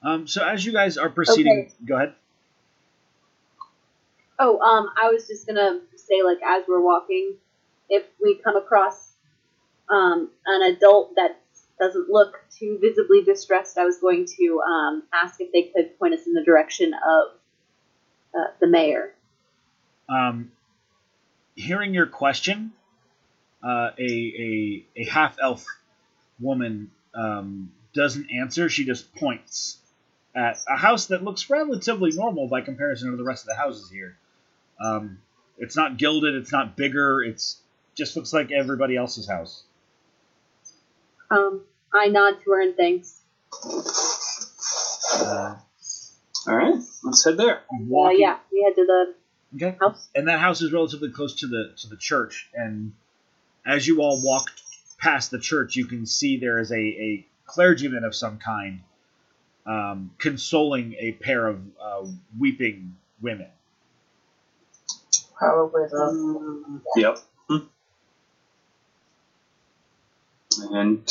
Speaker 1: Um, so as you guys are proceeding, go ahead.
Speaker 2: Oh, um, I was just gonna say, like, as we're walking, if we come across um, an adult that doesn't look too visibly distressed, I was going to um, ask if they could point us in the direction of uh, the mayor.
Speaker 1: Um, hearing your question, uh, a, a, a half elf woman um, doesn't answer. She just points at a house that looks relatively normal by comparison to the rest of the houses here. Um, it's not gilded. It's not bigger. It's just looks like everybody else's house.
Speaker 2: Um, I nod to her and thanks.
Speaker 1: Uh,
Speaker 3: All right, let's head there.
Speaker 2: Uh,
Speaker 1: walking-
Speaker 2: yeah, we head to the
Speaker 1: Okay.
Speaker 2: house.
Speaker 1: and that house is relatively close to the to the church and as you all walk past the church you can see there is a, a clergyman of some kind um, consoling a pair of uh, weeping women
Speaker 5: Probably the.
Speaker 4: Um,
Speaker 3: Yep. And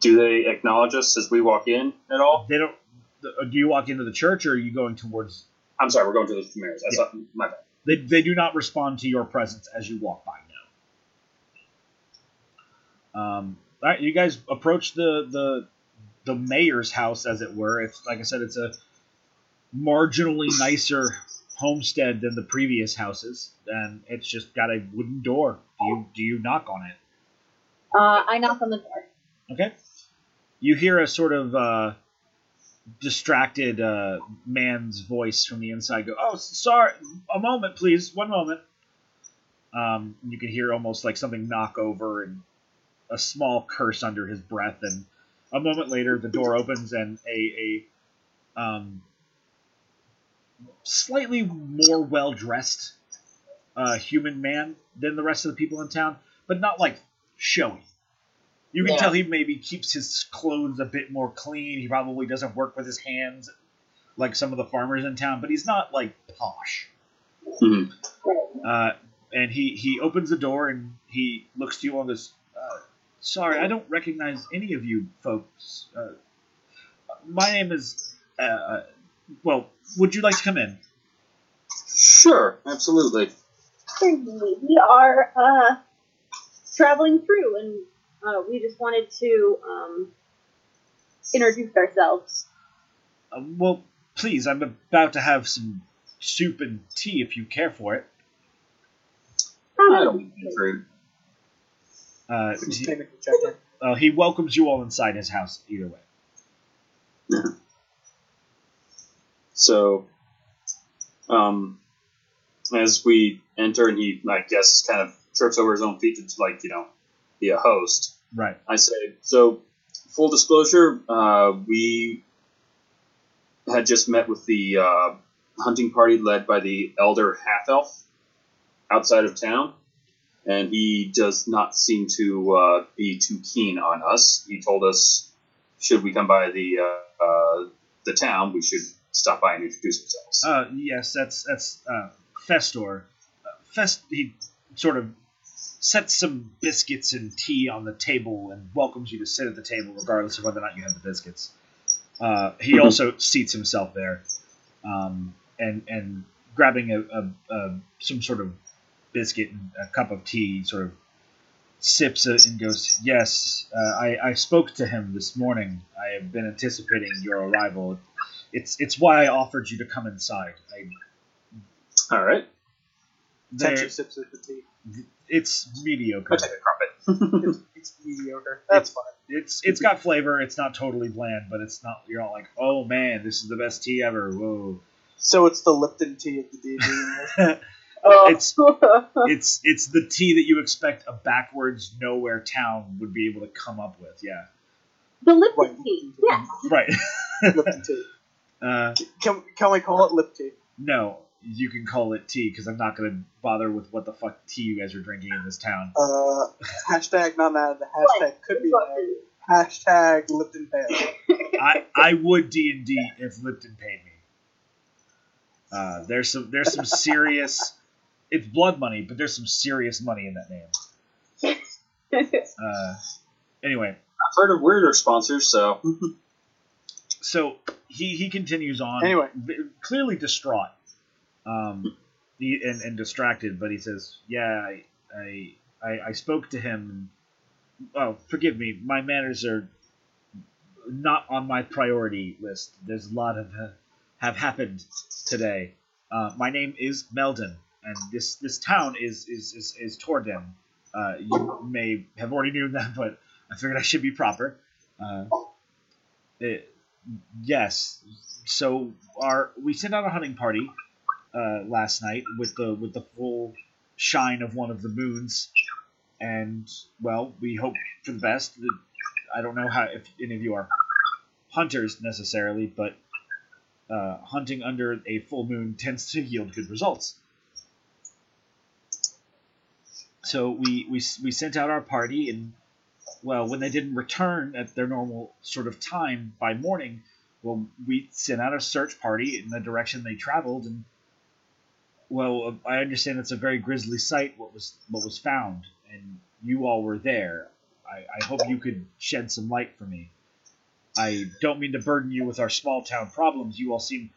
Speaker 3: do they acknowledge us as we walk in at all?
Speaker 1: they don't uh, do you walk into the church or are you going towards
Speaker 3: I'm sorry, we're going to the mayor's. I thought my bad.
Speaker 1: they, they do not respond to your presence as you walk by now um, all right you guys approach the the the mayor's house as it were it's like i said it's a marginally nicer homestead than the previous houses and it's just got a wooden door do you do you knock on it
Speaker 2: Uh, I knock on the door.
Speaker 1: Okay. You hear a sort of uh, distracted uh, man's voice from the inside go, Oh, sorry. A moment, please. One moment. Um, you can hear almost like something knock over and a small curse under his breath. And a moment later, the door opens and a, a um, slightly more well dressed uh, human man than the rest of the people in town, but not like showy. You can
Speaker 5: Yeah.
Speaker 1: tell he maybe keeps his clothes a bit more clean. He probably doesn't work with his hands like some of the farmers in town, but he's not like posh.
Speaker 3: Mhm.
Speaker 1: Uh, and he, he opens the door and he looks to you and goes, Sorry, I don't recognize any of you folks. Uh, my name is. Uh, uh, well, would you like to come in?
Speaker 3: Sure, absolutely.
Speaker 2: We are uh, traveling through, and uh, we just wanted to um, introduce ourselves.
Speaker 1: Uh, well, please, I'm about to have some soup and tea if you care for it.
Speaker 3: I don't need fruit.
Speaker 1: Uh, he,
Speaker 4: technically check in.
Speaker 1: uh, he welcomes you all inside his house either way. Yeah.
Speaker 3: So, um, as we enter, and he, I guess, kind of trips over his own feet to, like, you know, be a host.
Speaker 1: Right.
Speaker 3: I say, so, full disclosure, uh, we had just met with the uh, hunting party led by the elder half elf outside of town, and he does not seem to uh, be too keen on us. He told us, should we come by the uh, uh, the town, we should stop by and introduce ourselves.
Speaker 1: Uh, yes, that's that's uh, Festor. Uh, Fest he sort of sets some biscuits and tea on the table and welcomes you to sit at the table, regardless of whether or not you have the biscuits. Uh, he also seats himself there, um, and and grabbing a, a, a some sort of biscuit and a cup of tea, sort of sips it and goes, "Yes, uh, I I spoke to him this morning. I have been anticipating your arrival. It's it's why I offered you to come inside. I
Speaker 3: All right.
Speaker 1: there,
Speaker 4: sips at the tea.
Speaker 1: it's mediocre.
Speaker 3: I'll take a crumpet.
Speaker 4: It's, it's mediocre. That's fine.
Speaker 1: It's it's got flavor. It's not totally bland, but it's not. You're not like, oh man, this is the best tea ever. Whoa.
Speaker 4: So it's the Lipton tea of the D&D universe.
Speaker 2: Oh.
Speaker 1: It's- it's it's the tea that you expect a backwards nowhere town would be able to come up with. Yeah.
Speaker 2: the Lipton
Speaker 4: Right.
Speaker 2: tea. Yes.
Speaker 1: Right.
Speaker 4: Lipton tea.
Speaker 1: Uh,
Speaker 4: Can, can we call it Lip tea?
Speaker 1: no, you can call it tea because I'm not gonna bother with what the fuck tea you guys are drinking in this town.
Speaker 4: Uh, hashtag not mad. The hashtag could be mad. Hashtag Lipton Pale.
Speaker 1: I I would D and D if Lipton paid me. Uh, there's some there's some serious. It's blood money, but there's some serious money in that name. Uh, anyway,
Speaker 3: I've heard of weirder sponsors, so
Speaker 1: so he he continues on.
Speaker 4: Anyway.
Speaker 1: v- clearly distraught, um, he, and and distracted, but he says, "Yeah, I I I, I spoke to him. And, oh, forgive me, my manners are not on my priority list. There's a lot of uh, have happened today. Uh, my name is Meldon, and this this town is is is, is Torden. Uh, you may have already knew that, but I figured I should be proper. Uh, it, yes. So our we sent out a hunting party uh, last night with the with the full shine of one of the moons, and well, we hope for the best. I don't know how if any of you are hunters necessarily, but uh, hunting under a full moon tends to yield good results. So we, we, we sent out our party, and well, when they didn't return at their normal sort of time by morning, well, we sent out a search party in the direction they traveled, and well, I understand it's a very grisly sight what was what was found, and you all were there. I, I hope you could shed some light for me. I don't mean to burden you with our small town problems. You all seem,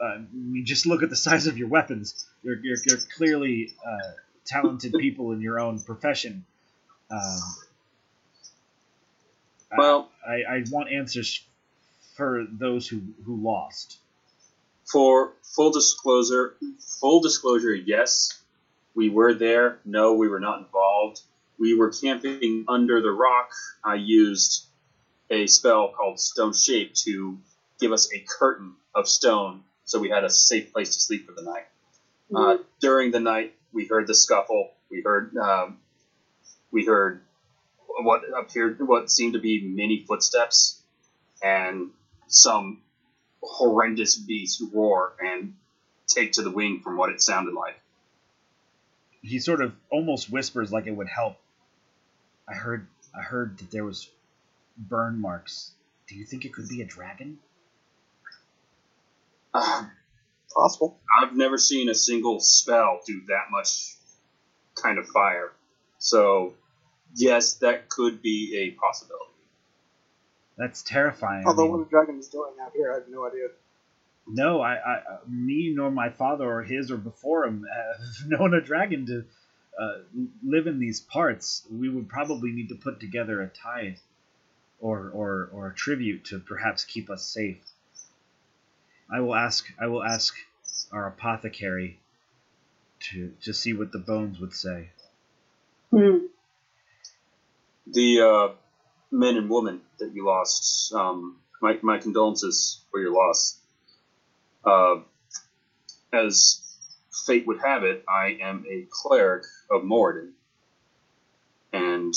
Speaker 1: uh, I mean, just look at the size of your weapons. You're, you're, you're clearly uh, talented people in your own profession. Um,
Speaker 3: Well-
Speaker 1: I, I want answers for those who, who lost.
Speaker 3: For full disclosure, full disclosure, yes, we were there. No, we were not involved. We were camping under the rock. I used a spell called Stone Shape to give us a curtain of stone, so we had a safe place to sleep for the night. Uh, during the night, we heard the scuffle. We heard um, we heard what appeared what seemed to be many footsteps and some horrendous beast roar and take to the wing from what it sounded like.
Speaker 1: he sort of almost whispers like it would help. I heard I heard that there was burn marks. Do you think it could be a dragon?
Speaker 3: Uh,
Speaker 4: Possible.
Speaker 3: I've never seen a single spell do that much kind of fire. So, yes, that could be a possibility.
Speaker 1: That's terrifying. I
Speaker 4: Although
Speaker 1: mean,
Speaker 4: what a dragon is doing out here, I have no idea.
Speaker 1: no, I, I, uh, me nor my father or his or before him have known a dragon to uh, live in these parts. We would probably need to put together a tithe or, or, or a tribute to perhaps keep us safe. I will ask. I will ask our apothecary to to see what the bones would say.
Speaker 2: Hmm.
Speaker 3: The uh, men and women that you lost, um, my, my condolences for your loss. Uh, as fate would have it, I am a cleric of Moradin, and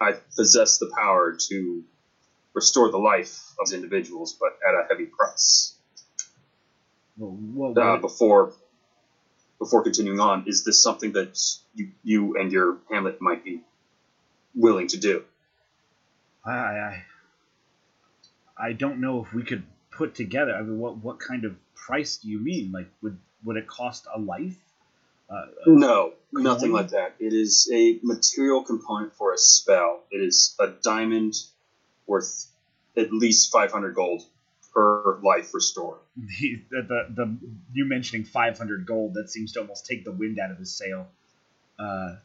Speaker 3: I possess the power to restore the life of individuals, but at a heavy price.
Speaker 1: Well,
Speaker 3: Uh, before before continuing on, is this something that you you and your Hamlet might be willing to do?
Speaker 1: I, I I don't know if we could put together. I mean, what what kind of price do you mean? Like, would would it cost a life? Uh,
Speaker 3: No, nothing like that. It is a material component for a spell. It is a diamond worth at least 500 gold per life restored.
Speaker 1: the, the the you mentioning 500 gold that seems to almost take the wind out of his sail. Uh,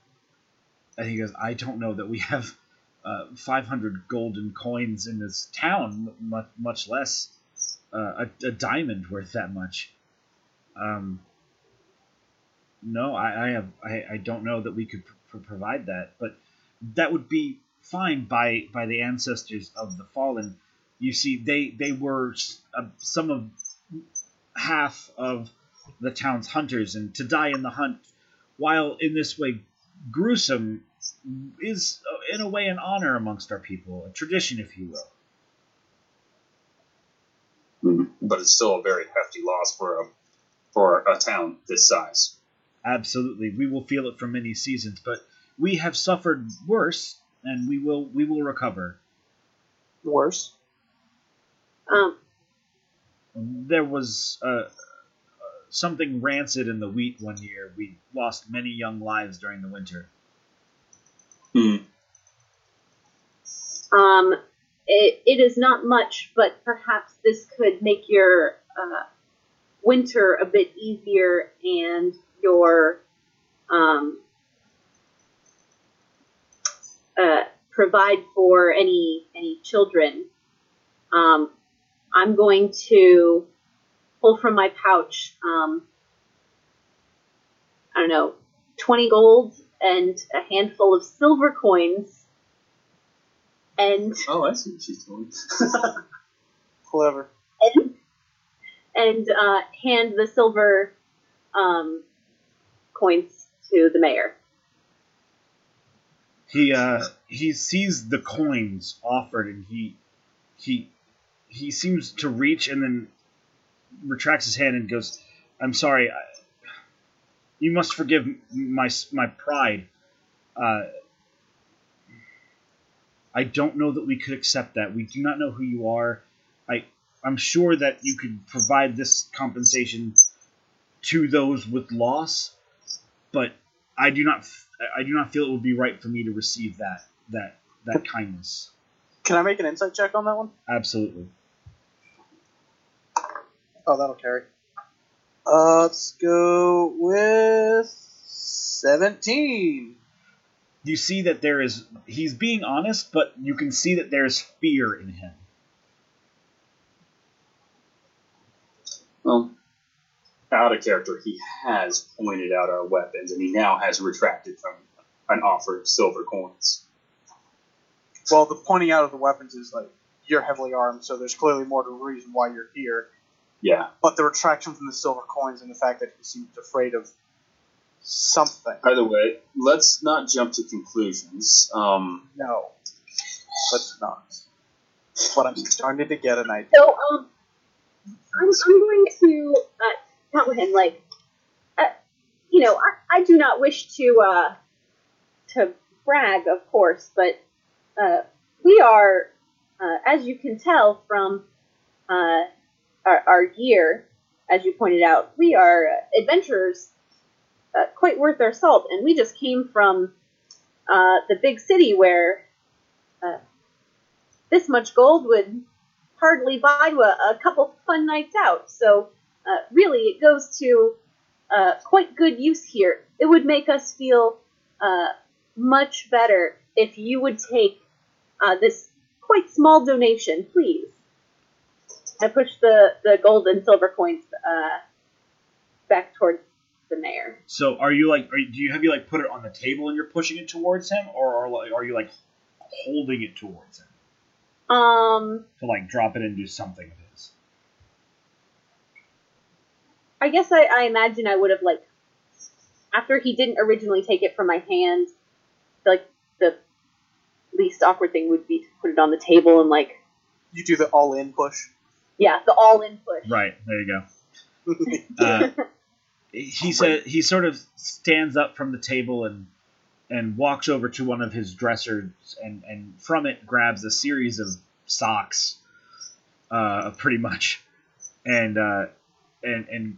Speaker 1: and he goes, I don't know that we have uh, 500 golden coins in this town, much much less uh, a, a diamond worth that much. Um, no, I, I have I, I don't know that we could pr- provide that, but that would be fine by by the ancestors of the fallen. You see, they they were uh, some of half of the town's hunters, and to die in the hunt, while in this way gruesome, is uh, in a way an honor amongst our people, a tradition, if you will.
Speaker 3: But it's still a very hefty loss for a for a town this size.
Speaker 1: Absolutely, we will feel it for many seasons, but we have suffered worse, and we will we will recover.
Speaker 4: Worse.
Speaker 2: Um,
Speaker 1: There was uh, uh, something rancid in the wheat one year. We lost many young lives during the winter.
Speaker 3: Hmm.
Speaker 2: um, it, it is not much, but perhaps this could make your uh, winter a bit easier and your um, uh, provide for any any children. Um, I'm going to pull from my pouch. Um, I don't know, twenty gold and a handful of silver coins, and
Speaker 3: Oh, I see what she's doing.
Speaker 4: Clever.
Speaker 2: and, and uh, hand the silver um, coins to the mayor.
Speaker 1: He uh he sees the coins offered and he he he seems to reach and then retracts his hand and goes, "I'm sorry. I, you must forgive my my pride. Uh, I don't know that we could accept that. We do not know who you are. I I'm sure that you could provide this compensation to those with loss, but I do not I do not feel it would be right for me to receive that that that kindness.
Speaker 4: Can I make an insight check on that one?
Speaker 1: Absolutely.
Speaker 4: Oh, that'll carry. Uh, let's go with seventeen.
Speaker 1: You see that there is he's being honest, but you can see that there's fear in him.
Speaker 3: Well, out of character, he has pointed out our weapons, and he now has retracted from an offer of silver coins.
Speaker 4: Well, the pointing out of the weapons is like you're heavily armed, so there's clearly more to the reason why you're here.
Speaker 3: Yeah.
Speaker 4: But the retraction from the silver coins and the fact that he seems afraid of something.
Speaker 3: By the way, let's not jump to conclusions. Um,
Speaker 4: No, let's not. But I'm starting to get an idea.
Speaker 2: So, um, I'm, I'm going to uh, him, like, uh, you know, I, I do not wish to, uh, to brag, of course, but, uh, we are, uh, as you can tell from, uh, our, our gear, as you pointed out, we are adventurers, uh, quite worth our salt, and we just came from, uh, the big city where, uh, this much gold would hardly buy a couple fun nights out. So, uh, really, it goes to uh, quite good use here. It would make us feel uh, much better if you would take uh, this quite small donation, please. I push the, the gold and silver coins uh, back towards the mayor.
Speaker 1: So are you like are you, do you have you like put it on the table and you're pushing it towards him, or are, like, are you like holding it towards him
Speaker 2: Um,
Speaker 1: to like drop it and do something of his?
Speaker 2: I guess I, I imagine I would have like after he didn't originally take it from my hand, like the least awkward thing would be to put it on the table and like
Speaker 4: You do the all-in push.
Speaker 2: yeah, the all in push.
Speaker 1: Right there you go. Uh, he said he sort of stands up from the table and and walks over to one of his dressers and and from it grabs a series of socks, uh, pretty much, and uh, and and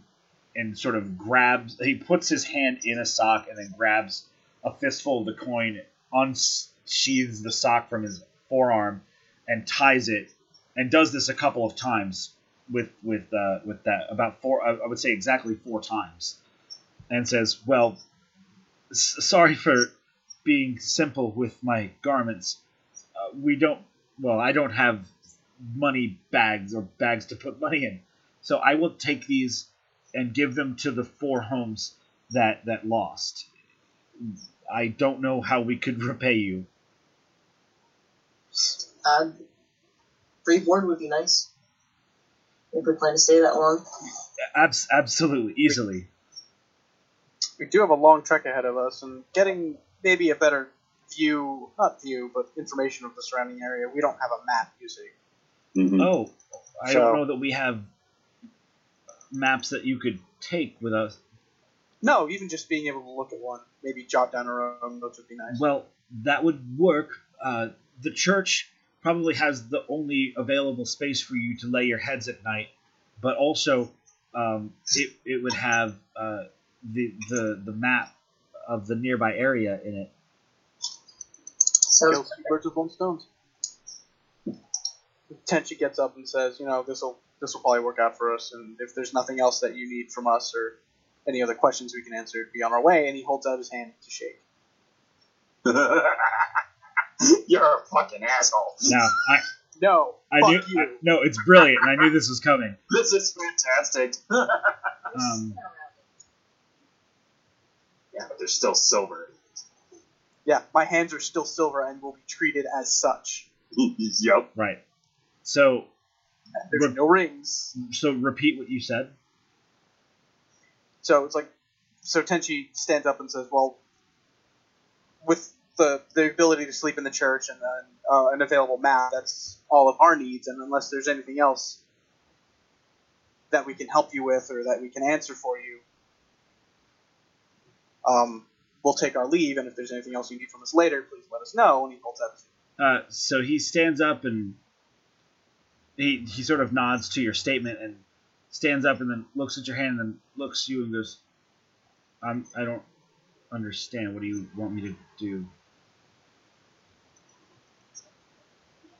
Speaker 1: and sort of grabs. He puts his hand in a sock and then grabs a fistful of the coin, unsheathes the sock from his forearm, and ties it, and does this a couple of times with with uh, with that about four. I would say exactly four times, and says, "Well, s- sorry for being simple with my garments. Uh, we don't. Well, I don't have money bags or bags to put money in, so I will take these and give them to the four homes that that lost. I don't know how we could repay you.
Speaker 5: Uh, free board would be nice. If we plan to stay that long.
Speaker 1: Abs- absolutely, easily.
Speaker 4: we do have a long trek ahead of us, and getting maybe a better view, not view, but information of the surrounding area. We don't have a map, you see.
Speaker 3: mhm.
Speaker 1: Oh, I
Speaker 4: So-
Speaker 1: don't know that we have maps that you could take with us.
Speaker 4: No, even just being able to look at one, maybe jot down our own notes would be nice.
Speaker 1: Well, that would work. Uh, the church probably has the only available space for you to lay your heads at night, but also um, it, it would have uh, the, the the map of the nearby area in it.
Speaker 5: So
Speaker 4: Kill two birds with one stone. Tenchi gets up and says, "You know, this will this will probably work out for us, and if there's nothing else that you need from us or any other questions we can answer, be on our way." And he holds out his hand to shake.
Speaker 3: You're a fucking asshole.
Speaker 1: Now, I,
Speaker 4: No,
Speaker 1: I
Speaker 4: fuck
Speaker 1: knew
Speaker 4: you.
Speaker 1: I, no, it's brilliant, and I knew this was coming.
Speaker 3: This is fantastic.
Speaker 1: Um,
Speaker 3: yeah, but they're still silver.
Speaker 4: yeah, my hands are still silver and will be treated as such.
Speaker 3: yep.
Speaker 1: right. So,
Speaker 4: There's
Speaker 1: Re-
Speaker 4: no rings,
Speaker 1: so repeat what you said.
Speaker 4: so it's like, so Tenchi stands up and says, "Well, with the the ability to sleep in the church and then uh, an available map, that's all of our needs, and unless there's anything else that we can help you with or that we can answer for you, um, we'll take our leave. And if there's anything else you need from us later, please let us know. And he holds out
Speaker 1: Uh, so he stands up and he he sort of nods to your statement and stands up and then looks at your hand and then looks at you and goes, I'm, I don't understand. What do you want me to do?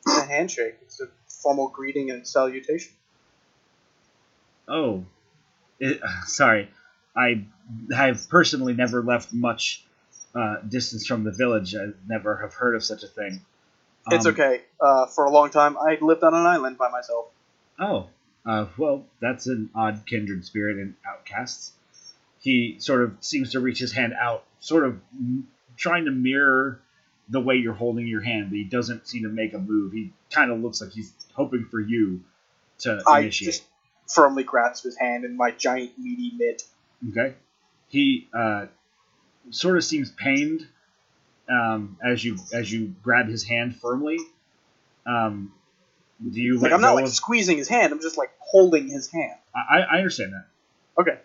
Speaker 4: It's a handshake. It's a formal greeting and salutation.
Speaker 1: Oh, it, sorry. I have personally never left much uh, distance from the village. I never have heard of such a thing.
Speaker 4: It's
Speaker 1: Um,
Speaker 4: okay. Uh, for a long time, I lived on an island by myself.
Speaker 1: Oh, uh, well, that's an odd kindred spirit in outcasts. He sort of seems to reach his hand out, sort of m- trying to mirror the way you're holding your hand, but he doesn't seem to make a move. He kind of looks like he's hoping for you to
Speaker 4: I
Speaker 1: initiate.
Speaker 4: just firmly grasp his hand in my giant meaty mitt.
Speaker 1: Okay. He uh, sort of seems pained um, as you as you grab his hand firmly. Um, do you
Speaker 4: Like I'm not like
Speaker 1: of-
Speaker 4: squeezing his hand. I'm just like holding his hand.
Speaker 1: I, I understand that.
Speaker 4: Okay.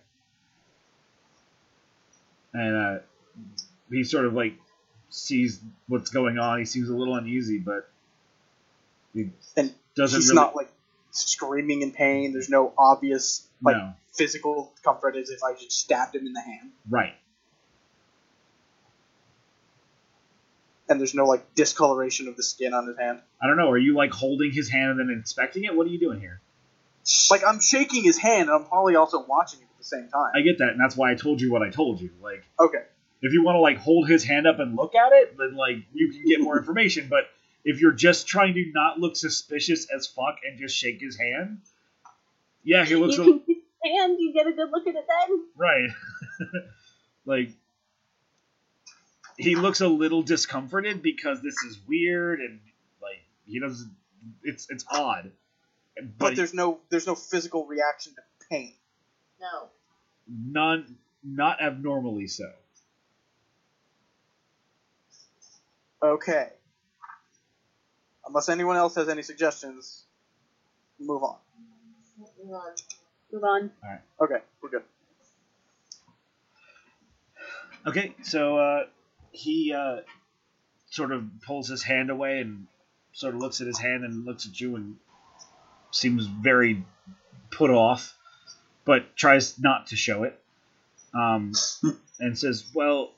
Speaker 1: and uh, he sort of like sees what's going on. He seems a little uneasy, but he
Speaker 4: And
Speaker 1: doesn't
Speaker 4: He's
Speaker 1: really.
Speaker 4: not like screaming in pain. There's no obvious like
Speaker 1: no,
Speaker 4: physical comfort as if I just stabbed him in the hand.
Speaker 1: right?
Speaker 4: And there's no like discoloration of the skin on his hand.
Speaker 1: I don't know. Are you like holding his hand and then inspecting it? What are you doing here?
Speaker 4: Like I'm shaking his hand, and I'm probably also watching it at the same time.
Speaker 1: I get that, and that's why I told you what I told you. Like,
Speaker 4: okay.
Speaker 1: if you want to like hold his hand up and look at it, then like you can get more information. But if you're just trying to not look suspicious as fuck and just shake his hand, yeah, he looks
Speaker 2: you
Speaker 1: a,
Speaker 2: can his hand, you get a good look at it then.
Speaker 1: Right. like he looks a little discomforted because this is weird and like he doesn't it's it's odd.
Speaker 4: But,
Speaker 1: But,
Speaker 4: there's no there's no physical reaction to pain.
Speaker 5: No.
Speaker 1: none not abnormally so.
Speaker 4: Okay. Unless anyone else has any suggestions, move on.
Speaker 5: Move on.
Speaker 2: Move on. All right.
Speaker 4: Okay, we're good.
Speaker 1: Okay, so uh he uh sort of pulls his hand away and sort of looks at his hand and looks at you and seems very put off, but tries not to show it. Um, and says, "Well,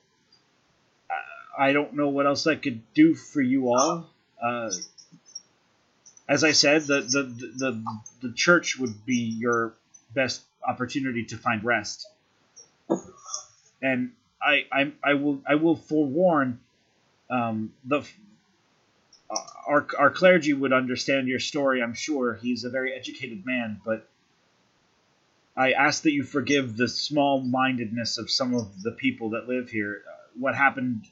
Speaker 1: I- don't know what else I could do for you all. Uh, as I said, the, the the the church would be your best opportunity to find rest. And I I, I will I will forewarn um, the uh, our our clergy would understand your story. I'm sure he's a very educated man, but I ask that you forgive the small-mindedness of some of the people that live here. Uh, what happened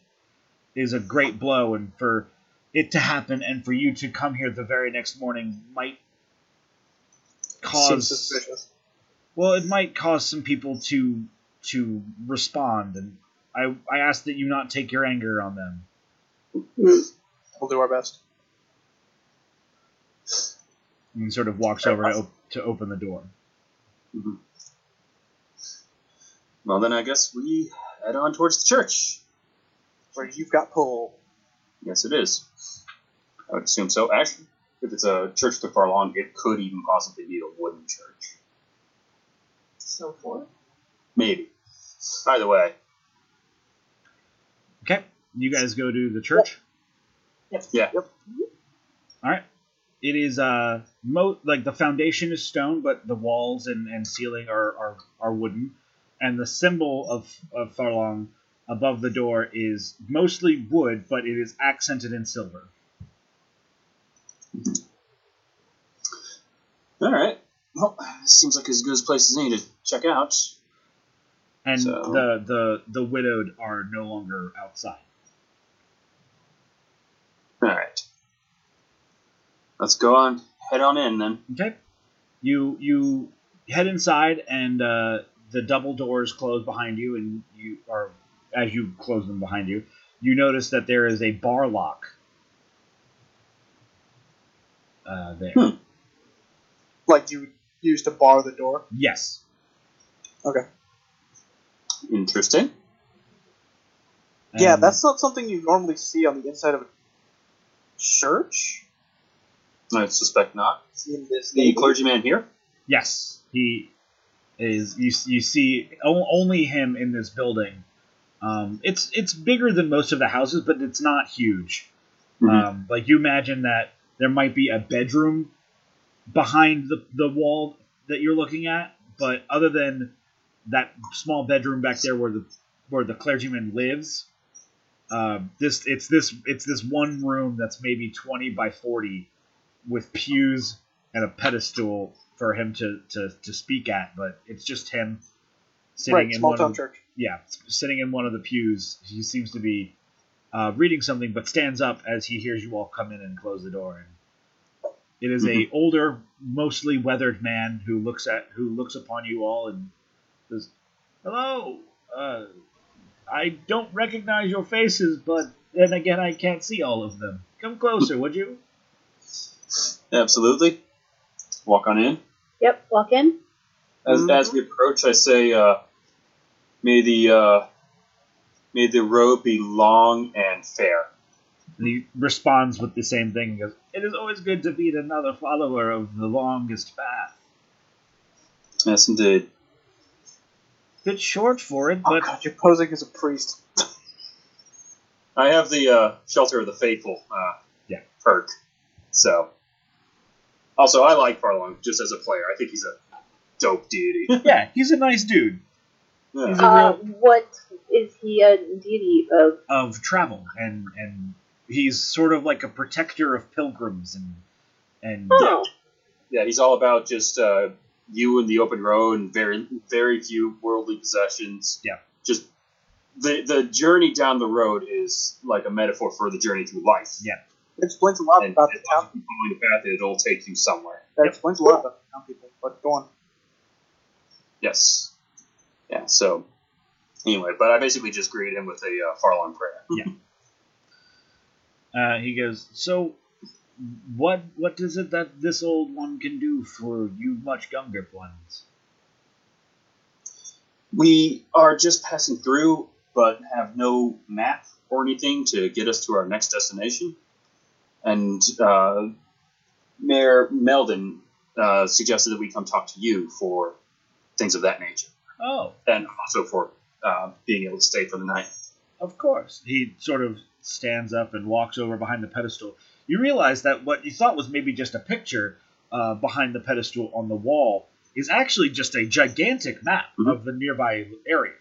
Speaker 1: is a great blow, and for it to happen and for you to come here the very next morning might cause
Speaker 4: suspicious.
Speaker 1: well, it might cause some people to to respond, and I I ask that you not take your anger on them.
Speaker 4: We'll do our best.
Speaker 1: And sort of walks over to, op- to open the door. Mm-hmm.
Speaker 3: Well, then I guess we head on towards the church.
Speaker 4: Where you've got pull.
Speaker 3: Yes, it is. I would assume so. Actually, if it's a church to Fharlanghn, it could even possibly be a wooden church.
Speaker 5: So forth.
Speaker 3: Maybe. Either way,
Speaker 1: Okay, you guys go to the church.
Speaker 3: yeah. Yep.
Speaker 1: All right. It is uh mo- like the foundation is stone, but the walls and, and ceiling are, are, are wooden, and the symbol of of Fharlanghn above the door is mostly wood, but it is accented in silver.
Speaker 3: All right. Well, seems like as good a place as any to check out.
Speaker 1: And
Speaker 3: So-
Speaker 1: the, the the widowed are no longer outside.
Speaker 3: All right. Let's go on. Head on in then.
Speaker 1: Okay. You you head inside, and uh, the double doors close behind you, and you are as you close them behind you, you notice that there is a bar lock uh, there.
Speaker 3: Hmm.
Speaker 4: Like you use to bar the door.
Speaker 1: Yes.
Speaker 4: Okay.
Speaker 3: Interesting.
Speaker 4: yeah,
Speaker 1: And-
Speaker 4: that's not something you normally see on the inside of a church.
Speaker 3: I suspect not.
Speaker 4: This
Speaker 3: The clergyman here?
Speaker 1: Yes, he is. You you see only him in this building. Um, it's it's bigger than most of the houses, but it's not huge.
Speaker 3: Mhm.
Speaker 1: Um, like you imagine that there might be a bedroom behind the the wall that you're looking at, but other than that small bedroom back there where the where the clergyman lives, uh, this it's this it's this one room that's maybe twenty by forty, with pews and a pedestal for him to, to, to speak at, but it's just him sitting
Speaker 4: right,
Speaker 1: in
Speaker 4: small
Speaker 1: one
Speaker 4: town
Speaker 1: of the,
Speaker 4: church.
Speaker 1: yeah, sitting in one of the pews. He seems to be uh, reading something, but stands up as he hears you all come in and close the door. And it is a older, mostly weathered man who looks at who looks upon you all and says, "Hello. Uh, I don't recognize your faces, but then again, I can't see all of them. Come closer, would you?"
Speaker 3: Absolutely. Walk on in.
Speaker 2: Yep, walk in.
Speaker 3: As,
Speaker 4: Mhm.
Speaker 3: as we approach, I say, uh, "May the uh, may the road be long and fair."
Speaker 1: And he responds with the same thing. He goes, "It is always good to meet another follower of the longest path.
Speaker 3: Yes, indeed.
Speaker 1: Bit short for it,
Speaker 4: Oh
Speaker 1: but
Speaker 4: god, you're posing as a priest.
Speaker 3: I have the uh, shelter of the faithful uh,
Speaker 1: Yeah.
Speaker 3: perk, so. Also, I like Fharlanghn just as a player. I think he's a dope deity.
Speaker 1: yeah, he's a nice dude
Speaker 3: Yeah.
Speaker 1: He's a
Speaker 2: Uh,
Speaker 1: real-
Speaker 2: what is he a deity of?
Speaker 1: of travel, and and he's sort of like a protector of pilgrims and and
Speaker 2: Oh,
Speaker 3: Yeah, he's all about just uh, you in the open road and very very few worldly possessions.
Speaker 1: Yeah.
Speaker 3: Just the the journey down the road is like a metaphor for the journey through life.
Speaker 1: Yeah.
Speaker 4: It explains a lot
Speaker 3: And
Speaker 4: about the
Speaker 3: as
Speaker 4: town.
Speaker 3: as you follow the path, it'll take you somewhere.
Speaker 4: That
Speaker 1: Yep.
Speaker 4: explains a lot about the town people. But go on.
Speaker 3: Yes. Yeah. So anyway, but I basically just greeted him with a uh, Fharlanghn prayer. Yeah.
Speaker 1: Uh, he goes, "So, what what is it that this old one can do for you much younger ones?"
Speaker 3: We are just passing through, but have no map or anything to get us to our next destination. And uh, Mayor Meldon uh, suggested that we come talk to you for things of that nature,
Speaker 1: Oh,
Speaker 3: and also for uh, being able to stay for the night.
Speaker 1: Of course. He sort of stands up and walks over behind the pedestal. You realize that what you thought was maybe just a picture uh, behind the pedestal on the wall is actually just a gigantic map
Speaker 3: Mhm.
Speaker 1: of the nearby area.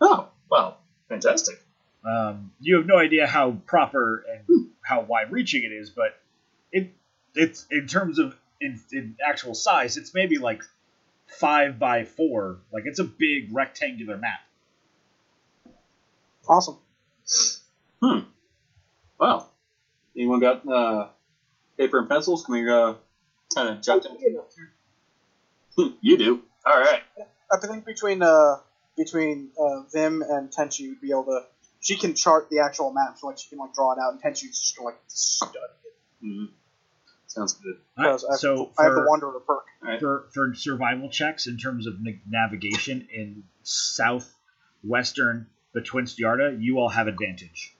Speaker 3: Oh, well, fantastic.
Speaker 1: Um, you have no idea how proper and how wide-reaching it is, but it it's in terms of in, in actual size, it's maybe like five by four. Like it's a big rectangular map.
Speaker 4: Awesome. Hmm.
Speaker 3: Well, anyone got uh, paper and pencils? Can we uh, kind of jot down? You do. All right.
Speaker 4: I think between uh between uh, Vim and Tenchi would be able to. She can chart the actual map, so like she can like draw it out, and Tenchi's just gonna like study it.
Speaker 3: Mhm. Sounds good.
Speaker 1: All right,
Speaker 4: Because I, have,
Speaker 1: so
Speaker 4: I have the
Speaker 1: for-
Speaker 4: Wanderer perk.
Speaker 1: for for survival checks in terms of navigation in southwestern Betwixt Yarda, you all have advantage.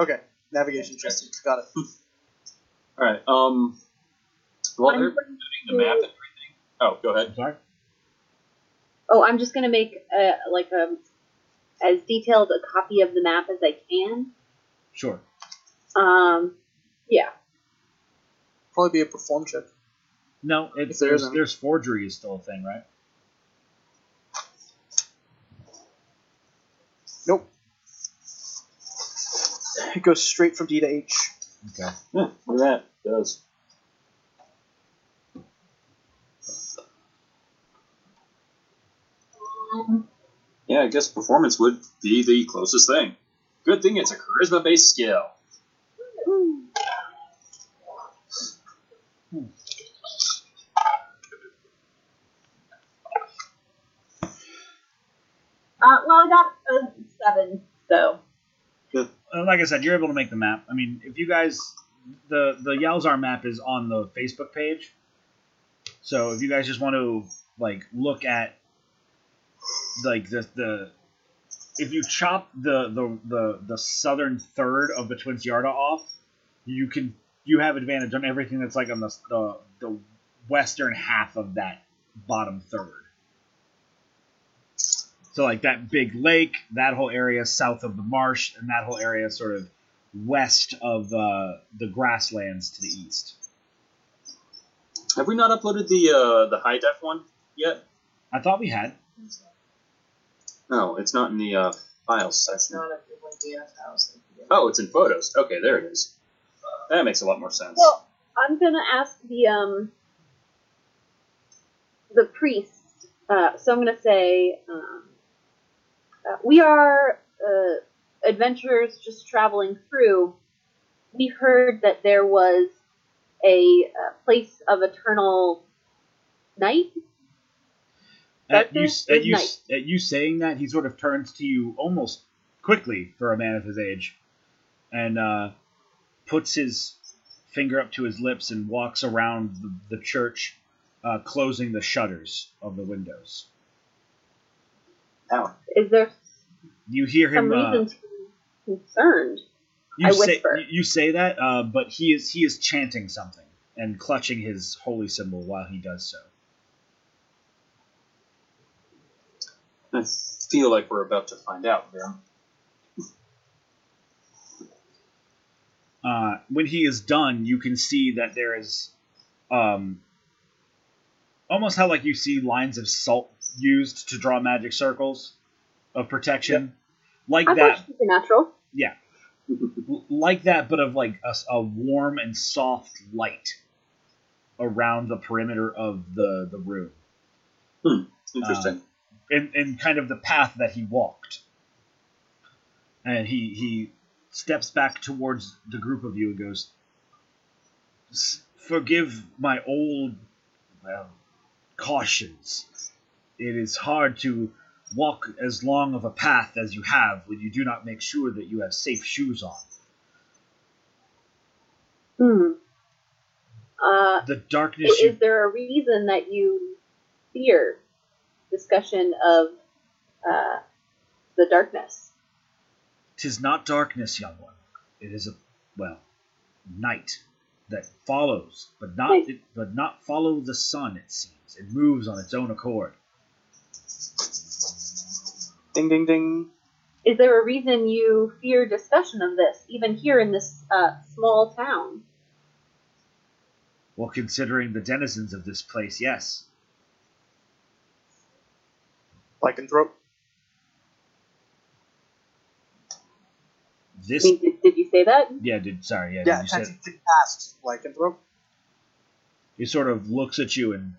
Speaker 4: Okay, navigation check. Got it.
Speaker 3: All right. Um. Well,
Speaker 2: I'm
Speaker 3: they're
Speaker 2: going
Speaker 3: doing the map and everything. Oh, go ahead.
Speaker 1: I'm sorry.
Speaker 2: oh, I'm just gonna make a, like a as detailed a copy of the map as I can.
Speaker 1: Sure.
Speaker 2: Um, yeah.
Speaker 4: Probably be a perform check.
Speaker 1: No, it's
Speaker 4: If there
Speaker 1: there's,
Speaker 4: isn't.
Speaker 1: there's forgery is still a thing, right?
Speaker 4: Nope. It goes straight from D to H.
Speaker 1: Okay.
Speaker 3: Yeah, look at that. It does. Yeah, I guess performance would be the closest thing. Good thing it's a charisma based skill.
Speaker 2: Uh, well, I got a seven, so
Speaker 1: Uh, like I said, you're able to make the map. I mean, if you guys the the Yalzar map is on the Facebook page. So if you guys just want to like look at like the the if you chop the the the, the southern third of the Betwixt Yarda off, you can you have advantage on everything that's like on the the, the western half of that bottom third. So like that big lake, that whole area south of the marsh, and that whole area sort of west of uh, the grasslands to the east.
Speaker 3: Have we not uploaded the uh, the high def one yet?
Speaker 1: I thought we had.
Speaker 3: No, it's not in the uh, files
Speaker 5: It's
Speaker 3: section.
Speaker 5: not a good one
Speaker 3: Oh, it's in photos. Okay, there it is. That makes a lot more sense.
Speaker 2: Well, I'm gonna ask the um the priest. Uh, so I'm gonna say um, uh, we are uh, adventurers just traveling through. We heard that there was a, uh place of eternal night.
Speaker 1: At you, at you,
Speaker 2: night.
Speaker 1: at you saying that, he sort of turns to you almost quickly for a man of his age, and uh, puts his finger up to his lips and walks around the, the church, uh, closing the shutters of the windows.
Speaker 3: Ow.
Speaker 2: Is there
Speaker 1: You hear
Speaker 2: some
Speaker 1: him. Uh,
Speaker 2: reason to be concerned?
Speaker 1: you
Speaker 2: I
Speaker 1: say
Speaker 2: whisper.
Speaker 1: you- you say that, uh, but he is he is chanting something and clutching his holy symbol while he does so.
Speaker 3: I feel like we're about to find out, Grim.
Speaker 1: Uh, when he is done, you can see that there is, um, almost how like you see lines of salt used to draw magic circles of protection, like
Speaker 2: I
Speaker 1: that,
Speaker 2: thought supernatural.
Speaker 1: Yeah, like that, but of like a warm and soft light around the perimeter of the the room, Hmm.
Speaker 3: Interesting.
Speaker 1: in in kind of the path that he walked, and he he steps back towards the group of you and goes, "Forgive my old, well, cautions. It is hard to walk as long of a path as you have when you do not make sure that you have safe shoes on.
Speaker 2: Hmm. Uh,
Speaker 1: The darkness
Speaker 2: is,
Speaker 1: you
Speaker 2: there a reason that you fear discussion of uh, the darkness?
Speaker 1: Tis not darkness, young one. It is a well, night that follows, but not but not follow the sun. It seems it moves on its own accord.
Speaker 4: Ding, ding, ding.
Speaker 2: Is there a reason you fear discussion of this, even here in this uh, small town?
Speaker 1: Well, considering the denizens of this place, yes.
Speaker 4: Lycanthrope.
Speaker 2: I
Speaker 1: This,
Speaker 2: mean, did, did you say that?
Speaker 1: yeah, did sorry, yeah,
Speaker 4: Yeah,
Speaker 1: you said
Speaker 4: technically asks Lycanthrope.
Speaker 1: he sort of looks at you and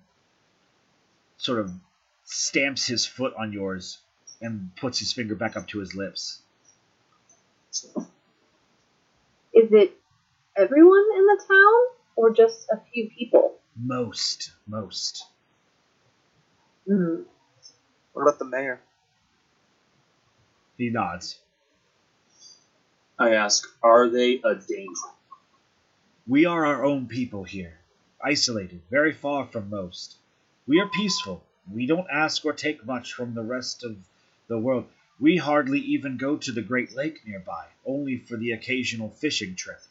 Speaker 1: sort of stamps his foot on yours and puts his finger back up to his lips.
Speaker 2: Is it everyone in the town, or just a few people?
Speaker 1: Most, most.
Speaker 2: Hmm.
Speaker 4: What about the mayor?
Speaker 1: He nods.
Speaker 3: I ask, are they a danger?
Speaker 1: We are our own people here, isolated, very far from most. We are peaceful. We don't ask or take much from the rest of the world. We hardly even go to the Great Lake nearby, only for the occasional fishing trip.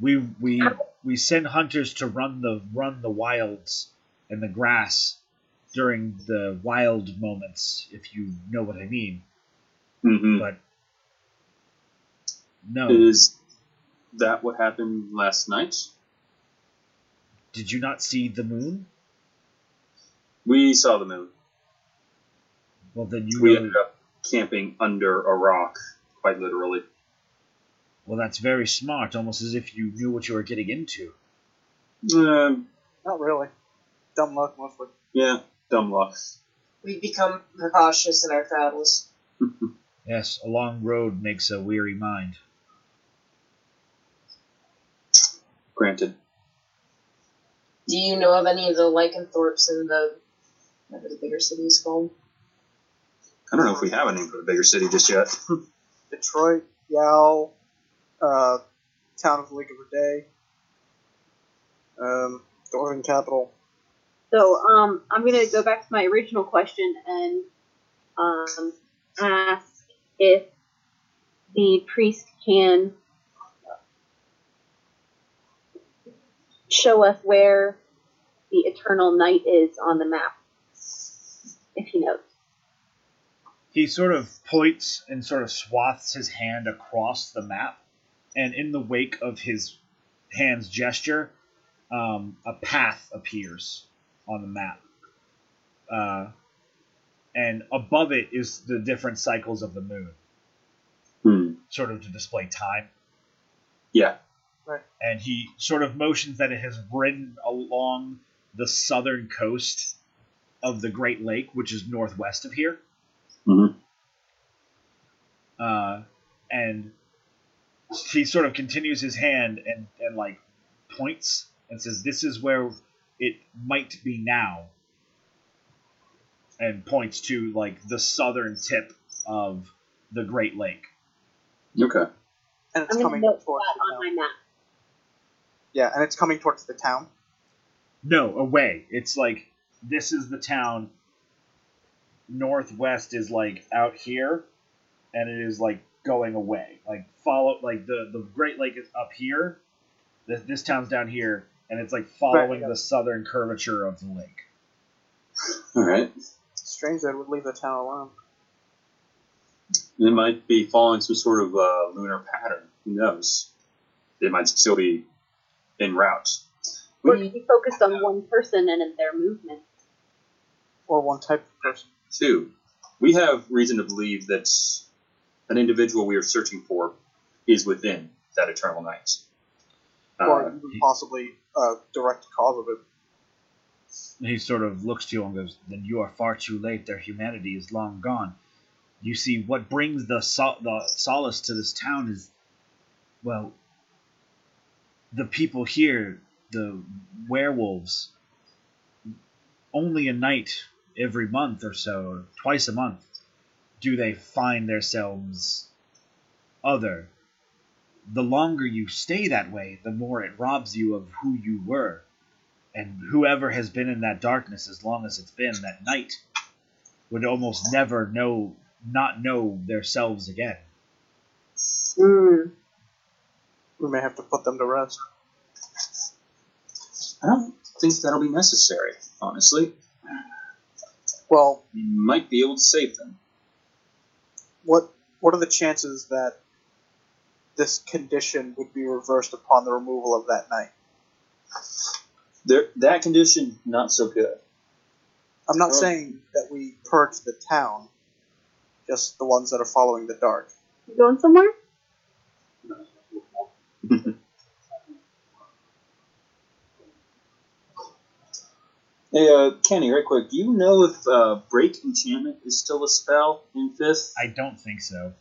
Speaker 1: We we we send hunters to run the run the wilds and the grass during the wild moments, if you know what I mean.
Speaker 3: Mm-hmm.
Speaker 1: But no,
Speaker 3: Is that what happened last night?
Speaker 1: Did you not see the moon?
Speaker 3: We saw the moon.
Speaker 1: Well, then you
Speaker 3: We
Speaker 1: know.
Speaker 3: ended up camping under a rock, quite literally.
Speaker 1: Well, that's very smart, almost as if you knew what you were getting into.
Speaker 3: Um,
Speaker 4: Not really. Dumb luck, mostly.
Speaker 3: yeah, dumb luck.
Speaker 5: We become cautious in our travels.
Speaker 1: Yes, a long road makes a weary mind.
Speaker 3: Granted.
Speaker 5: Do you know of any of the lycanthropes in the whatever the bigger city is called?
Speaker 3: I don't know if we have a name for the bigger city just yet.
Speaker 4: Detroit, Yao, uh, town of Lake of Day, um, Dwarven capital.
Speaker 2: So um, I'm gonna go back to my original question and um, ask if the priest can show us where the eternal night is on the map, if he knows.
Speaker 1: He sort of points and sort of swaths his hand across the map, and in the wake of his hand's gesture, um, a path appears on the map. Uh, and above it is the different cycles of the moon,
Speaker 3: Hmm.
Speaker 1: sort of to display time.
Speaker 3: Yeah.
Speaker 1: And he sort of motions that it has ridden along the southern coast of the Great Lake, which is northwest of here.
Speaker 3: Mhm.
Speaker 1: Uh, and he sort of continues his hand and, and like points and says, "This is where it might be now," and points to like the southern tip of the Great Lake.
Speaker 3: Okay.
Speaker 4: And it's
Speaker 2: I'm
Speaker 4: coming
Speaker 2: note
Speaker 4: towards
Speaker 2: that on my map.
Speaker 4: Yeah, and it's coming towards the town.
Speaker 1: No, away. It's like this is the town. Northwest is like out here, and it is like going away. Like follow, like the the Great Lake is up here. This, this town's down here, and it's like following
Speaker 4: yeah.
Speaker 1: the southern curvature of the lake.
Speaker 3: All right.
Speaker 4: Strange that it would leave the town alone.
Speaker 3: It might be following some sort of uh, lunar pattern. Who knows? It might still be en route.
Speaker 2: Or
Speaker 3: We
Speaker 2: be focused on one person and in their movement.
Speaker 4: Or one type of person.
Speaker 3: Two, we have reason to believe that an individual we are searching for is within that eternal night.
Speaker 4: or
Speaker 3: Uh,
Speaker 4: possibly a direct cause of it.
Speaker 1: And he sort of looks to you and goes, "Then you are far too late. Their humanity is long gone. You see, what brings the sol- the solace to this town is, well, the people here, the werewolves. Only a night every month or so, twice a month, do they find themselves other. The longer you stay that way, the more it robs you of who you were and whoever has been in that darkness as long as it's been that night would almost never know not know themselves again
Speaker 2: Mm.
Speaker 4: We may have to put them to rest.
Speaker 3: I don't think that'll be necessary, honestly.
Speaker 4: Well,
Speaker 3: We might be able to save them.
Speaker 4: what what are the chances that this condition would be reversed upon the removal of that night?
Speaker 3: There, that condition, not so good.
Speaker 4: I'm not
Speaker 3: Well-
Speaker 4: saying that we purge the town, just the ones that are following the dark.
Speaker 2: You going somewhere?
Speaker 3: Hey, uh, Kenny, right quick, do you know if uh, Break Enchantment is still a spell in 5th?
Speaker 1: i don't think so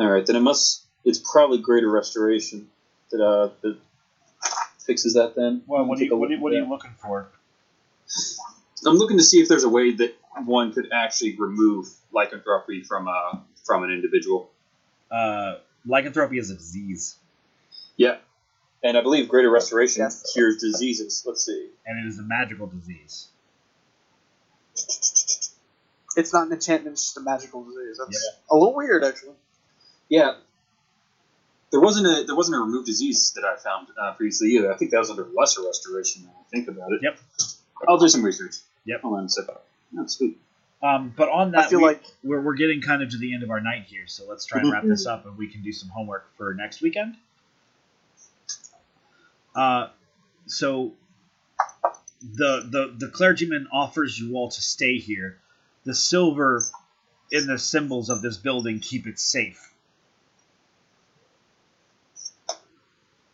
Speaker 3: Alright, then it must. It's probably Greater Restoration that, uh, that fixes that then.
Speaker 1: well what are you, what are, what are you looking for
Speaker 3: I'm looking to see if there's a way that one could actually remove lycanthropy from uh, from an individual.
Speaker 1: uh, lycanthropy is a disease
Speaker 3: Yeah. And I believe Greater Restoration
Speaker 4: Yes.
Speaker 3: cures diseases. Let's see.
Speaker 1: and it is a magical disease
Speaker 4: It's not an enchantment; it's just a magical disease. That's a little weird, actually.
Speaker 3: Yeah. There wasn't a there wasn't a remove disease that I found uh, previously either. I think that was under lesser restoration. Now I think about it.
Speaker 1: Yep.
Speaker 3: I'll do some research.
Speaker 1: Yep.
Speaker 3: Hold on a second. Oh, sweet.
Speaker 1: um, but on that
Speaker 4: I feel
Speaker 1: we,
Speaker 4: like
Speaker 1: we're, we're getting kind of to the end of our night here so let's try and wrap this up and we can do some homework for next weekend uh, so the, the the clergyman offers you all to stay here. The silver in the symbols of this building keep it safe.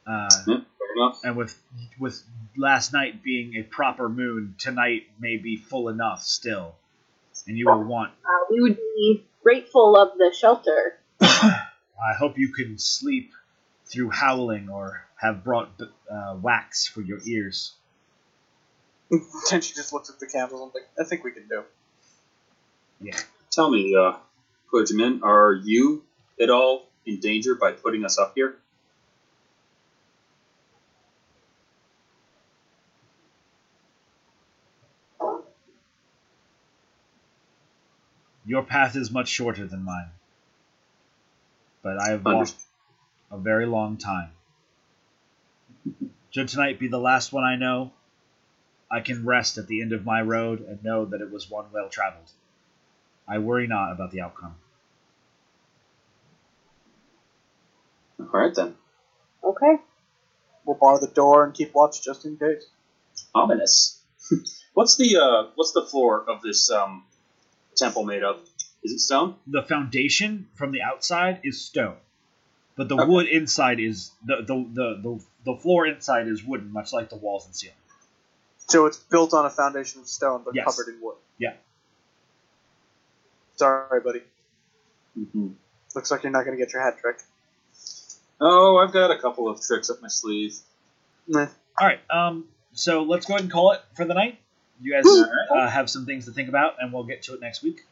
Speaker 1: Uh,
Speaker 3: Fair
Speaker 1: and with with last night being a proper moon tonight may be full enough still. And you will want
Speaker 2: Uh, we would be grateful of the shelter.
Speaker 1: I hope you can sleep through howling or have brought uh, wax for your ears.
Speaker 4: then she just looks at the candles and like, I think we can do. Yeah.
Speaker 3: Tell me, uh, clergyman, are you at all in danger by putting us up here?
Speaker 1: Your path is much shorter than mine. But I have
Speaker 3: Underst-
Speaker 1: walked a very long time. Should tonight be the last one I know, I can rest at the end of my road and know that it was one well traveled. I worry not about the outcome.
Speaker 3: All right then.
Speaker 2: Okay.
Speaker 4: We'll bar the door and keep watch just in case.
Speaker 3: Ominous. what's the uh, what's the floor of this um, temple made of? Is it stone?
Speaker 1: The foundation from the outside is stone, but the
Speaker 3: Okay.
Speaker 1: wood inside is the, the, the, the, the floor inside is wooden, much like the walls and ceiling.
Speaker 4: So it's built on a foundation of stone, but
Speaker 1: Yes.
Speaker 4: covered in wood.
Speaker 1: Yeah.
Speaker 4: Sorry, buddy.
Speaker 3: Mm-hmm.
Speaker 4: Looks like you're not going to get your hat trick.
Speaker 3: Oh, I've got a couple of tricks up my sleeve.
Speaker 4: Meh.
Speaker 1: All right, um, so let's go ahead and call it for the night. You guys uh, have some things to think about, and we'll get to it next week.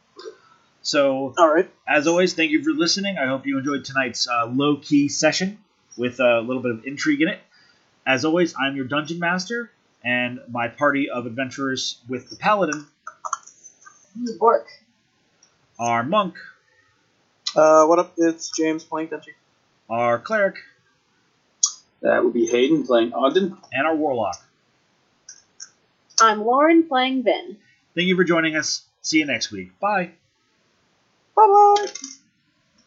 Speaker 1: So,
Speaker 4: All right.
Speaker 1: as always, thank you for listening. I hope you enjoyed tonight's uh, low key session with a little bit of intrigue in it. As always, I'm your dungeon master, and my party of adventurers with the paladin
Speaker 5: Work.
Speaker 1: are monk,
Speaker 4: Uh, what up? It's James playing Tenchi.
Speaker 1: our cleric,
Speaker 3: That would be Hayden playing Ogden.
Speaker 1: and our warlock.
Speaker 2: I'm Lauren playing Vin.
Speaker 1: Thank you for joining us. See you next week. Bye.
Speaker 4: Bye bye.